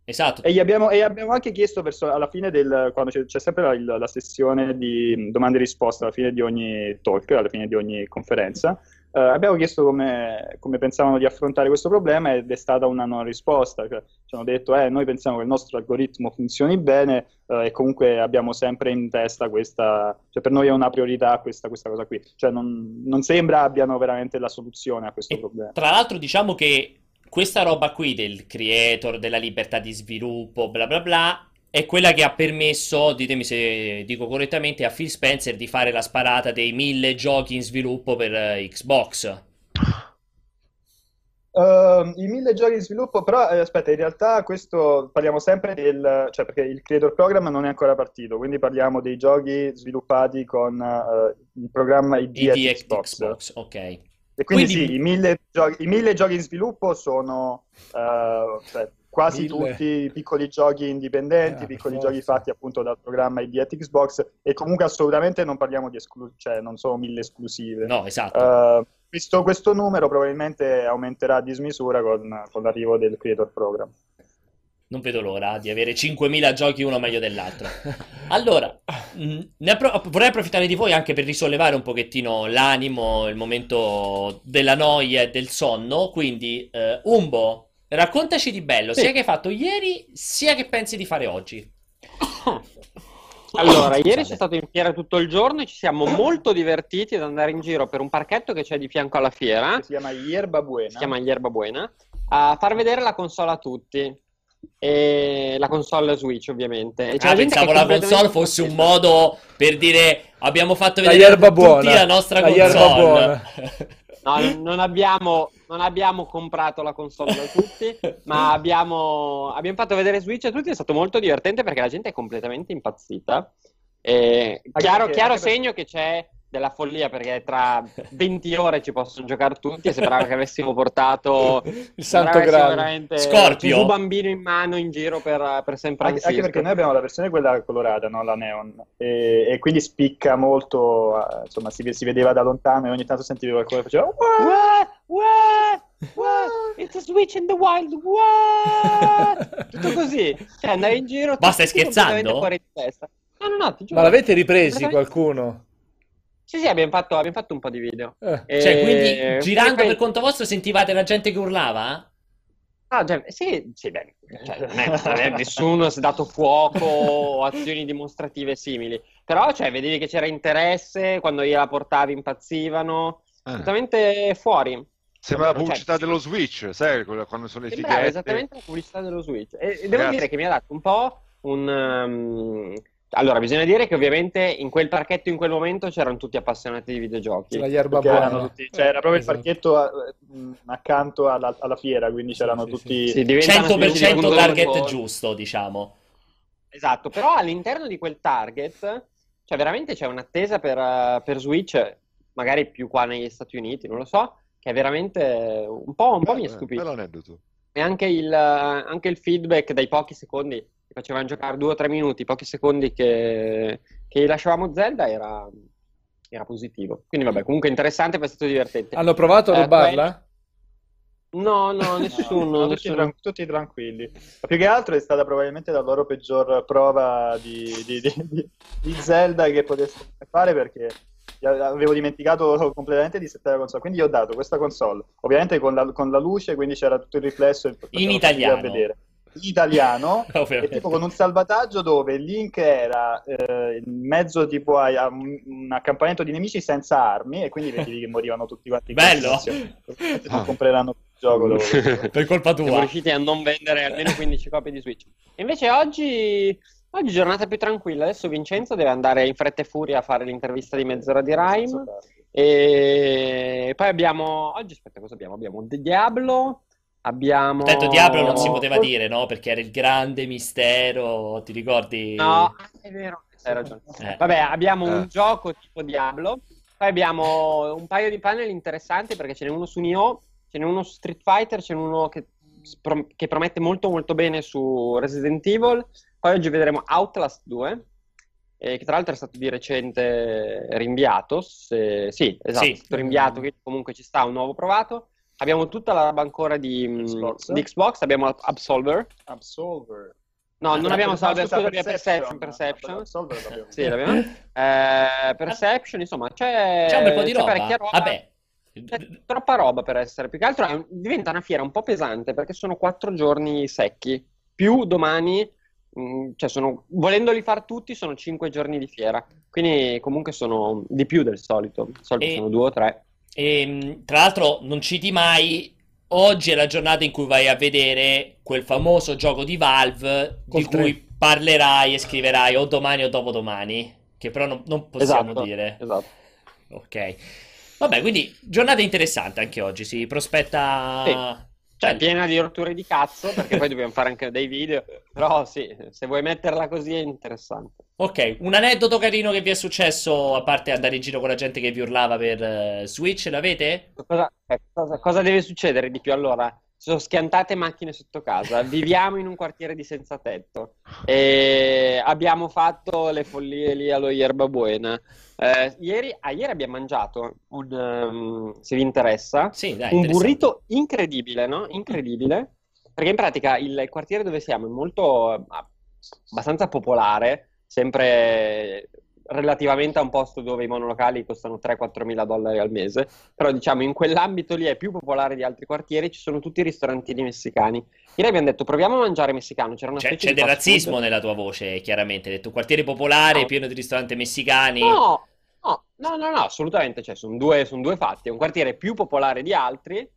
Esatto. E, gli abbiamo, e abbiamo anche chiesto verso, alla fine del, quando c'è, c'è sempre la, il- la sessione di domande e risposte alla fine di ogni talk, alla fine di ogni conferenza, eh, abbiamo chiesto come, come pensavano di affrontare questo problema ed è stata una non risposta. Cioè, ci hanno detto, eh, noi pensiamo che il nostro algoritmo funzioni bene eh, e comunque abbiamo sempre in testa questa, cioè per noi è una priorità questa, questa cosa qui. Cioè non, non sembra abbiano veramente la soluzione a questo E problema. Tra l'altro, diciamo che questa roba qui del creator, della libertà di sviluppo, bla bla bla, è quella che ha permesso, ditemi se dico correttamente, a Phil Spencer di fare la sparata dei mille giochi in sviluppo per eh, Xbox. Uh, I mille giochi di sviluppo, però eh, aspetta, in realtà questo parliamo sempre del, cioè perché il Creator Program non è ancora partito, quindi parliamo dei giochi sviluppati con eh, il programma ID ID Xbox. Xbox, ok. E quindi, Quindi- sì, i mille giochi, i mille giochi in sviluppo sono eh, cioè, quasi Mille. tutti piccoli giochi indipendenti, Ah, per piccoli giochi fatti appunto dal programma ID at Xbox e comunque assolutamente non parliamo di esclusive, cioè non sono mille esclusive. No, esatto. Uh, questo, questo numero probabilmente aumenterà a dismisura con, con l'arrivo del Creator Program. Non vedo l'ora di avere 5.000 giochi uno meglio dell'altro. Allora, ne appro- vorrei approfittare di voi anche per risollevare un pochettino l'animo, il momento della noia e del sonno. Quindi, eh, Umbo, raccontaci di bello, Sì. sia che hai fatto ieri, sia che pensi di fare oggi. Allora, ieri c'è stato in fiera tutto il giorno e ci siamo molto divertiti ad andare in giro per un parchetto che c'è di fianco alla fiera, si chiama Yerba Buena. si chiama Yerba Buena, a far vedere la console a tutti. E la console Switch, ovviamente. E c'è Ah, la pensavo la completamente console fosse un modo per dire abbiamo fatto La vedere yerba a tutti buona. la nostra La console. No, non abbiamo, non abbiamo comprato la console da tutti, ma abbiamo, abbiamo fatto vedere Switch a tutti. È stato molto divertente perché la gente è completamente impazzita. E chiaro, chiaro segno che c'è della follia perché tra 20 ore ci possono giocare tutti e sembrava che avessimo portato Il santo graal. Scorpio. Gesù bambino in mano in giro per, per San Anche, anche perché noi abbiamo la versione quella colorata, no? la neon, e, e quindi spicca molto, eh, insomma si, si vedeva da lontano e ogni tanto sentivi qualcuno che faceva What? What? What? It's a switch in the wild. What? Tutto così. Cioè, andare in giro. Ma stai scherzando? fuori di testa. No, no, no, ti giuro. Ma l'avete ripresi qualcuno? Sì, sì, abbiamo fatto, abbiamo fatto un po' di video. Eh. E- Cioè, quindi girando poi- per conto vostro sentivate la gente che urlava? Ah, cioè, sì, sì, beh, cioè, non è, non è- nessuno si è dato fuoco o azioni dimostrative simili. Però, cioè, vedevi che c'era interesse, quando gliela portavi impazzivano, Eh. assolutamente fuori. Sembra la Cioè, pubblicità dello Switch, sai, quella- quando sono le Sembrava fighette. esattamente la pubblicità dello Switch. E, e devo dire che mi ha dato un po' un... um, Allora, bisogna dire che ovviamente in quel parchetto in quel momento c'erano tutti appassionati di videogiochi. Perché erano buona. tutti- cioè, era proprio Esatto. il parchetto a- mh, accanto alla, alla fiera, quindi Sì, c'erano sì, tutti... Sì, di 100% punto target giusto, diciamo. Esatto, però all'interno di quel target, cioè veramente c'è un'attesa per, eh, per Switch, magari più qua negli Stati Uniti, non lo so, che è veramente un po', un po' mi è Eh, stupito. bello aneddoto. E anche il, anche il feedback dai pochi secondi che facevano giocare due o tre minuti, pochi secondi che, che gli lasciavamo Zelda era, era positivo. Quindi vabbè, comunque interessante, poi è stato divertente. Hanno provato a Eh, rubarla? No, no, No, nessuno. no, tutti, nessuno. tran- tutti tranquilli. Ma più che altro è stata probabilmente la loro peggior prova di, di- di- di- di Zelda che potessero fare perché avevo dimenticato completamente di settare la console. Quindi gli ho dato questa console, ovviamente con la, con la luce, quindi c'era tutto il riflesso. In italiano. A vedere. Italiano, e Ovviamente. tipo con un salvataggio dove il link era eh, in mezzo tipo a, a un, un accampamento di nemici senza armi e quindi vedevi che morivano tutti quanti Bello. non compreranno più il gioco loro. Per colpa Siamo tua. riusciti a non vendere almeno 15 copie di Switch. Invece oggi, oggi giornata più tranquilla. Adesso Vincenzo deve andare in fretta e furia a fare l'intervista di mezz'ora di Rime. E poi abbiamo. Oggi, aspetta, cosa abbiamo? Abbiamo The Diablo. Abbiamo. Detto Diablo non si poteva dire, no? Perché era il grande mistero, ti ricordi? No, è vero, hai ragione. Eh. Vabbè, abbiamo Eh. un gioco tipo Diablo. Poi abbiamo un paio di panel interessanti perché ce n'è uno su Nioh, ce n'è uno su Street Fighter, ce n'è uno che, che promette molto molto bene su Resident Evil. Poi oggi vedremo Outlast 2, eh, che tra l'altro è stato di recente rinviato. se- Sì, esatto, Sì. è stato rinviato, quindi comunque ci sta un nuovo provato. Abbiamo tutta la roba ancora di mm, Xbox. di Xbox, abbiamo Absolver. Absolver. No, non abbiamo Salve, scusa, Perception, Perception. Absolver l'abbiamo. Sì, l'abbiamo. Eh, Perception, insomma, c'è, C'è un bel po' di roba. roba. Vabbè. C'è troppa roba per essere. Più che altro è un- diventa una fiera un po' pesante perché sono quattro giorni secchi. Più domani, mh, cioè sono, volendoli far tutti, sono cinque giorni di fiera. Quindi comunque sono di più del solito. Di solito E- sono due o tre. E, mh, tra l'altro, non citi mai. Oggi è la giornata in cui vai a vedere quel famoso gioco di Valve di Col tre. cui parlerai e scriverai o domani o dopodomani. Che però non, non possiamo Esatto, dire. esatto. Ok. Vabbè, quindi giornata interessante anche oggi. Si prospetta. Cioè, piena di rotture di cazzo, perché poi dobbiamo fare anche dei video. Però sì, se vuoi metterla così è interessante. Ok, un aneddoto carino che vi è successo, a parte andare in giro con la gente che vi urlava per eh, Switch, l'avete? Cosa, eh, cosa- cosa deve succedere di più? Allora, Si sono schiantate macchine sotto casa. Viviamo in un quartiere di senza tetto. E abbiamo fatto le follie lì allo Yerba Buena. Eh, ieri, ah, ieri abbiamo mangiato un, ehm, se vi interessa, Sì, dai, un burrito incredibile, no? Incredibile. Perché in pratica il quartiere dove siamo è molto eh, abbastanza popolare, sempre relativamente a un posto dove i monolocali costano 3-4 mila dollari al mese, però diciamo in quell'ambito lì è più popolare di altri quartieri, ci sono tutti i ristorantini messicani. Ieri abbiamo detto proviamo a mangiare messicano, c'era una C'è, specie c'è del fast food. razzismo nella tua voce, chiaramente. Hai detto quartiere popolare, No. pieno di ristoranti messicani. No, no, no, no, no, assolutamente, cioè, sono due, sono due fatti. È un quartiere più popolare di altri e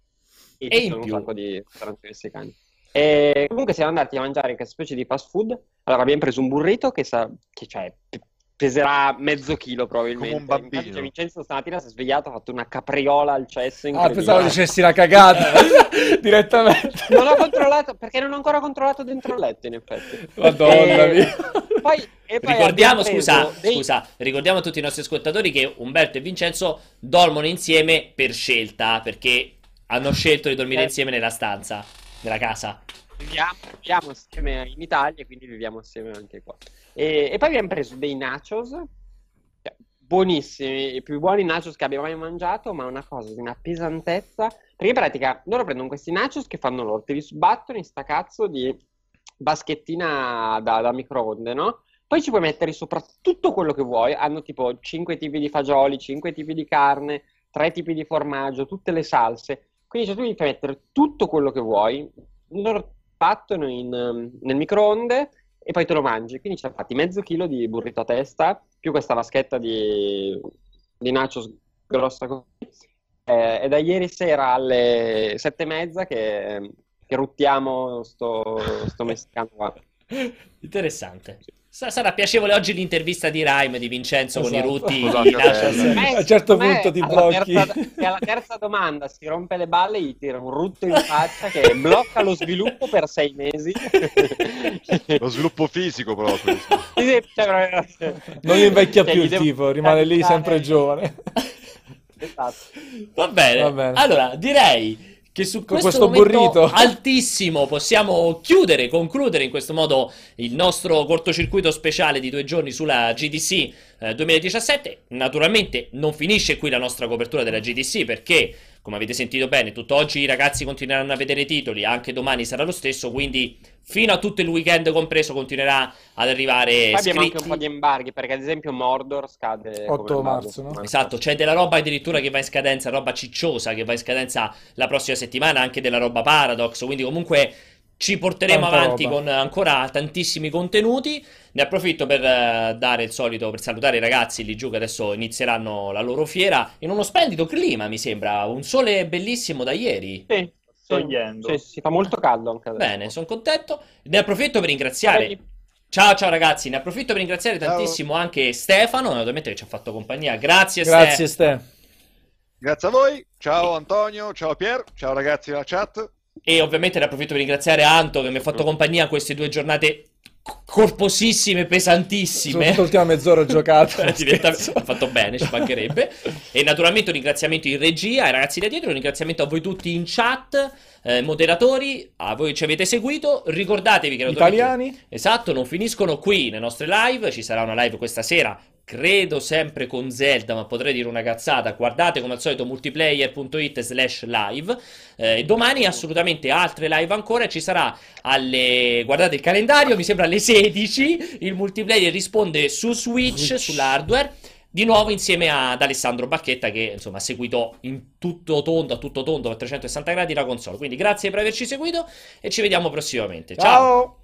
E ci sono più. un sacco di ristoranti messicani. E comunque siamo andati a mangiare in questa specie di fast food. Allora abbiamo preso un burrito che, sa, che cioè, pe- peserà mezzo chilo probabilmente. Come un bambino. Infatti, cioè, Vincenzo stamattina si è svegliato, ha fatto una capriola al cesso Ah, pensavo dicessi la cagata direttamente. Non ho controllato, perché non ho ancora controllato dentro il letto in effetti. Madonna E- mia. Poi, e poi Ricordiamo, scusa, dei- scusa, ricordiamo a tutti i nostri ascoltatori che Umberto e Vincenzo dormono insieme per scelta, perché hanno scelto di dormire Eh. insieme nella stanza, nella casa. viviamo, viviamo assieme in Italia, quindi viviamo assieme anche qua. E, e poi abbiamo preso dei nachos, cioè, buonissimi, i più buoni nachos che abbiamo mai mangiato, ma una cosa di una pesantezza. Perché in pratica loro prendono questi nachos che fanno loro, te li sbattono in sta cazzo di baschettina da, da microonde, no? Poi ci puoi mettere sopra tutto quello che vuoi. Hanno tipo 5 tipi di fagioli, 5 tipi di carne, 3 tipi di formaggio, tutte le salse. Quindi cioè, tu puoi mettere tutto quello che vuoi. Battono in, ehm, nel microonde e poi te lo mangi. Quindi ci hanno fatti mezzo chilo di burrito a testa, più questa vaschetta di, di nachos grossa così. Eh, è da ieri sera alle sette e mezza che, che ruttiamo sto, sto messicano qua. Interessante. Sa- sarà piacevole oggi l'intervista di Rime di Vincenzo con i Esatto. rutti Scusate, di Nachos. bella. A un certo Secondo me, punto ti alla blocchi. terza- e alla terza domanda si rompe le balle, gli tira un rutto in faccia che blocca lo sviluppo per sei mesi. Lo sviluppo fisico proprio. Cioè, Non invecchia Cioè, più il devo tipo, rimane lì sempre giovane. Esatto. Va bene. Va bene. Allora, direi che su Con questo, questo burrito. altissimo possiamo chiudere, concludere in questo modo il nostro cortocircuito speciale di due giorni sulla GDC eh, 2017. Naturalmente non finisce qui la nostra copertura della GDC perché, come avete sentito bene, tutt'oggi i ragazzi continueranno a vedere i titoli, anche domani sarà lo stesso, quindi fino a tutto il weekend compreso continuerà ad arrivare Poi abbiamo anche un po' di embarghi, perché ad esempio Mordor scade 8 come embargo marzo, no? Esatto, c'è della roba addirittura che va in scadenza, roba cicciosa che va in scadenza la prossima settimana, anche della roba Paradox, quindi comunque ci porteremo Tanta avanti roba. con ancora tantissimi contenuti. Ne approfitto per eh, dare il solito, per salutare i ragazzi lì giù che adesso inizieranno la loro fiera in uno splendido clima, mi sembra, un sole bellissimo da ieri. Sì, sì, Togliendo. sì, sì, fa molto caldo anche adesso. Bene, sono contento. Ne approfitto per ringraziare Ciao ciao ragazzi, ne approfitto per ringraziare Ciao. tantissimo anche Stefano, naturalmente che ci ha fatto compagnia. Grazie Grazie Ste. Ste. Grazie a voi. Ciao Antonio, ciao Pier, ciao ragazzi della chat. E ovviamente ne approfitto per ringraziare Anto che mi ha fatto compagnia queste due giornate corposissime, pesantissime. Soprattutto l'ultima mezz'ora ho giocato. Ha fatto bene, ci mancherebbe. E naturalmente un ringraziamento in regia ai ragazzi da dietro, un ringraziamento a voi tutti in chat, eh, moderatori, a voi che ci avete seguito. Ricordatevi che Italiani? Esatto, non finiscono qui le nostre live, ci sarà una live questa sera. Credo sempre con Zelda, ma potrei dire una cazzata. Guardate come al solito multiplayer.it slash live. Eh, domani assolutamente altre live ancora. Ci sarà alle. Guardate il calendario, mi sembra alle 16. Il multiplayer risponde su Switch, Switch. sull'hardware. Di nuovo insieme ad Alessandro Bacchetta che insomma ha seguito in tutto tondo, a tutto tondo a 360 gradi la console. Quindi grazie per averci seguito e ci vediamo prossimamente. Ciao. Ciao.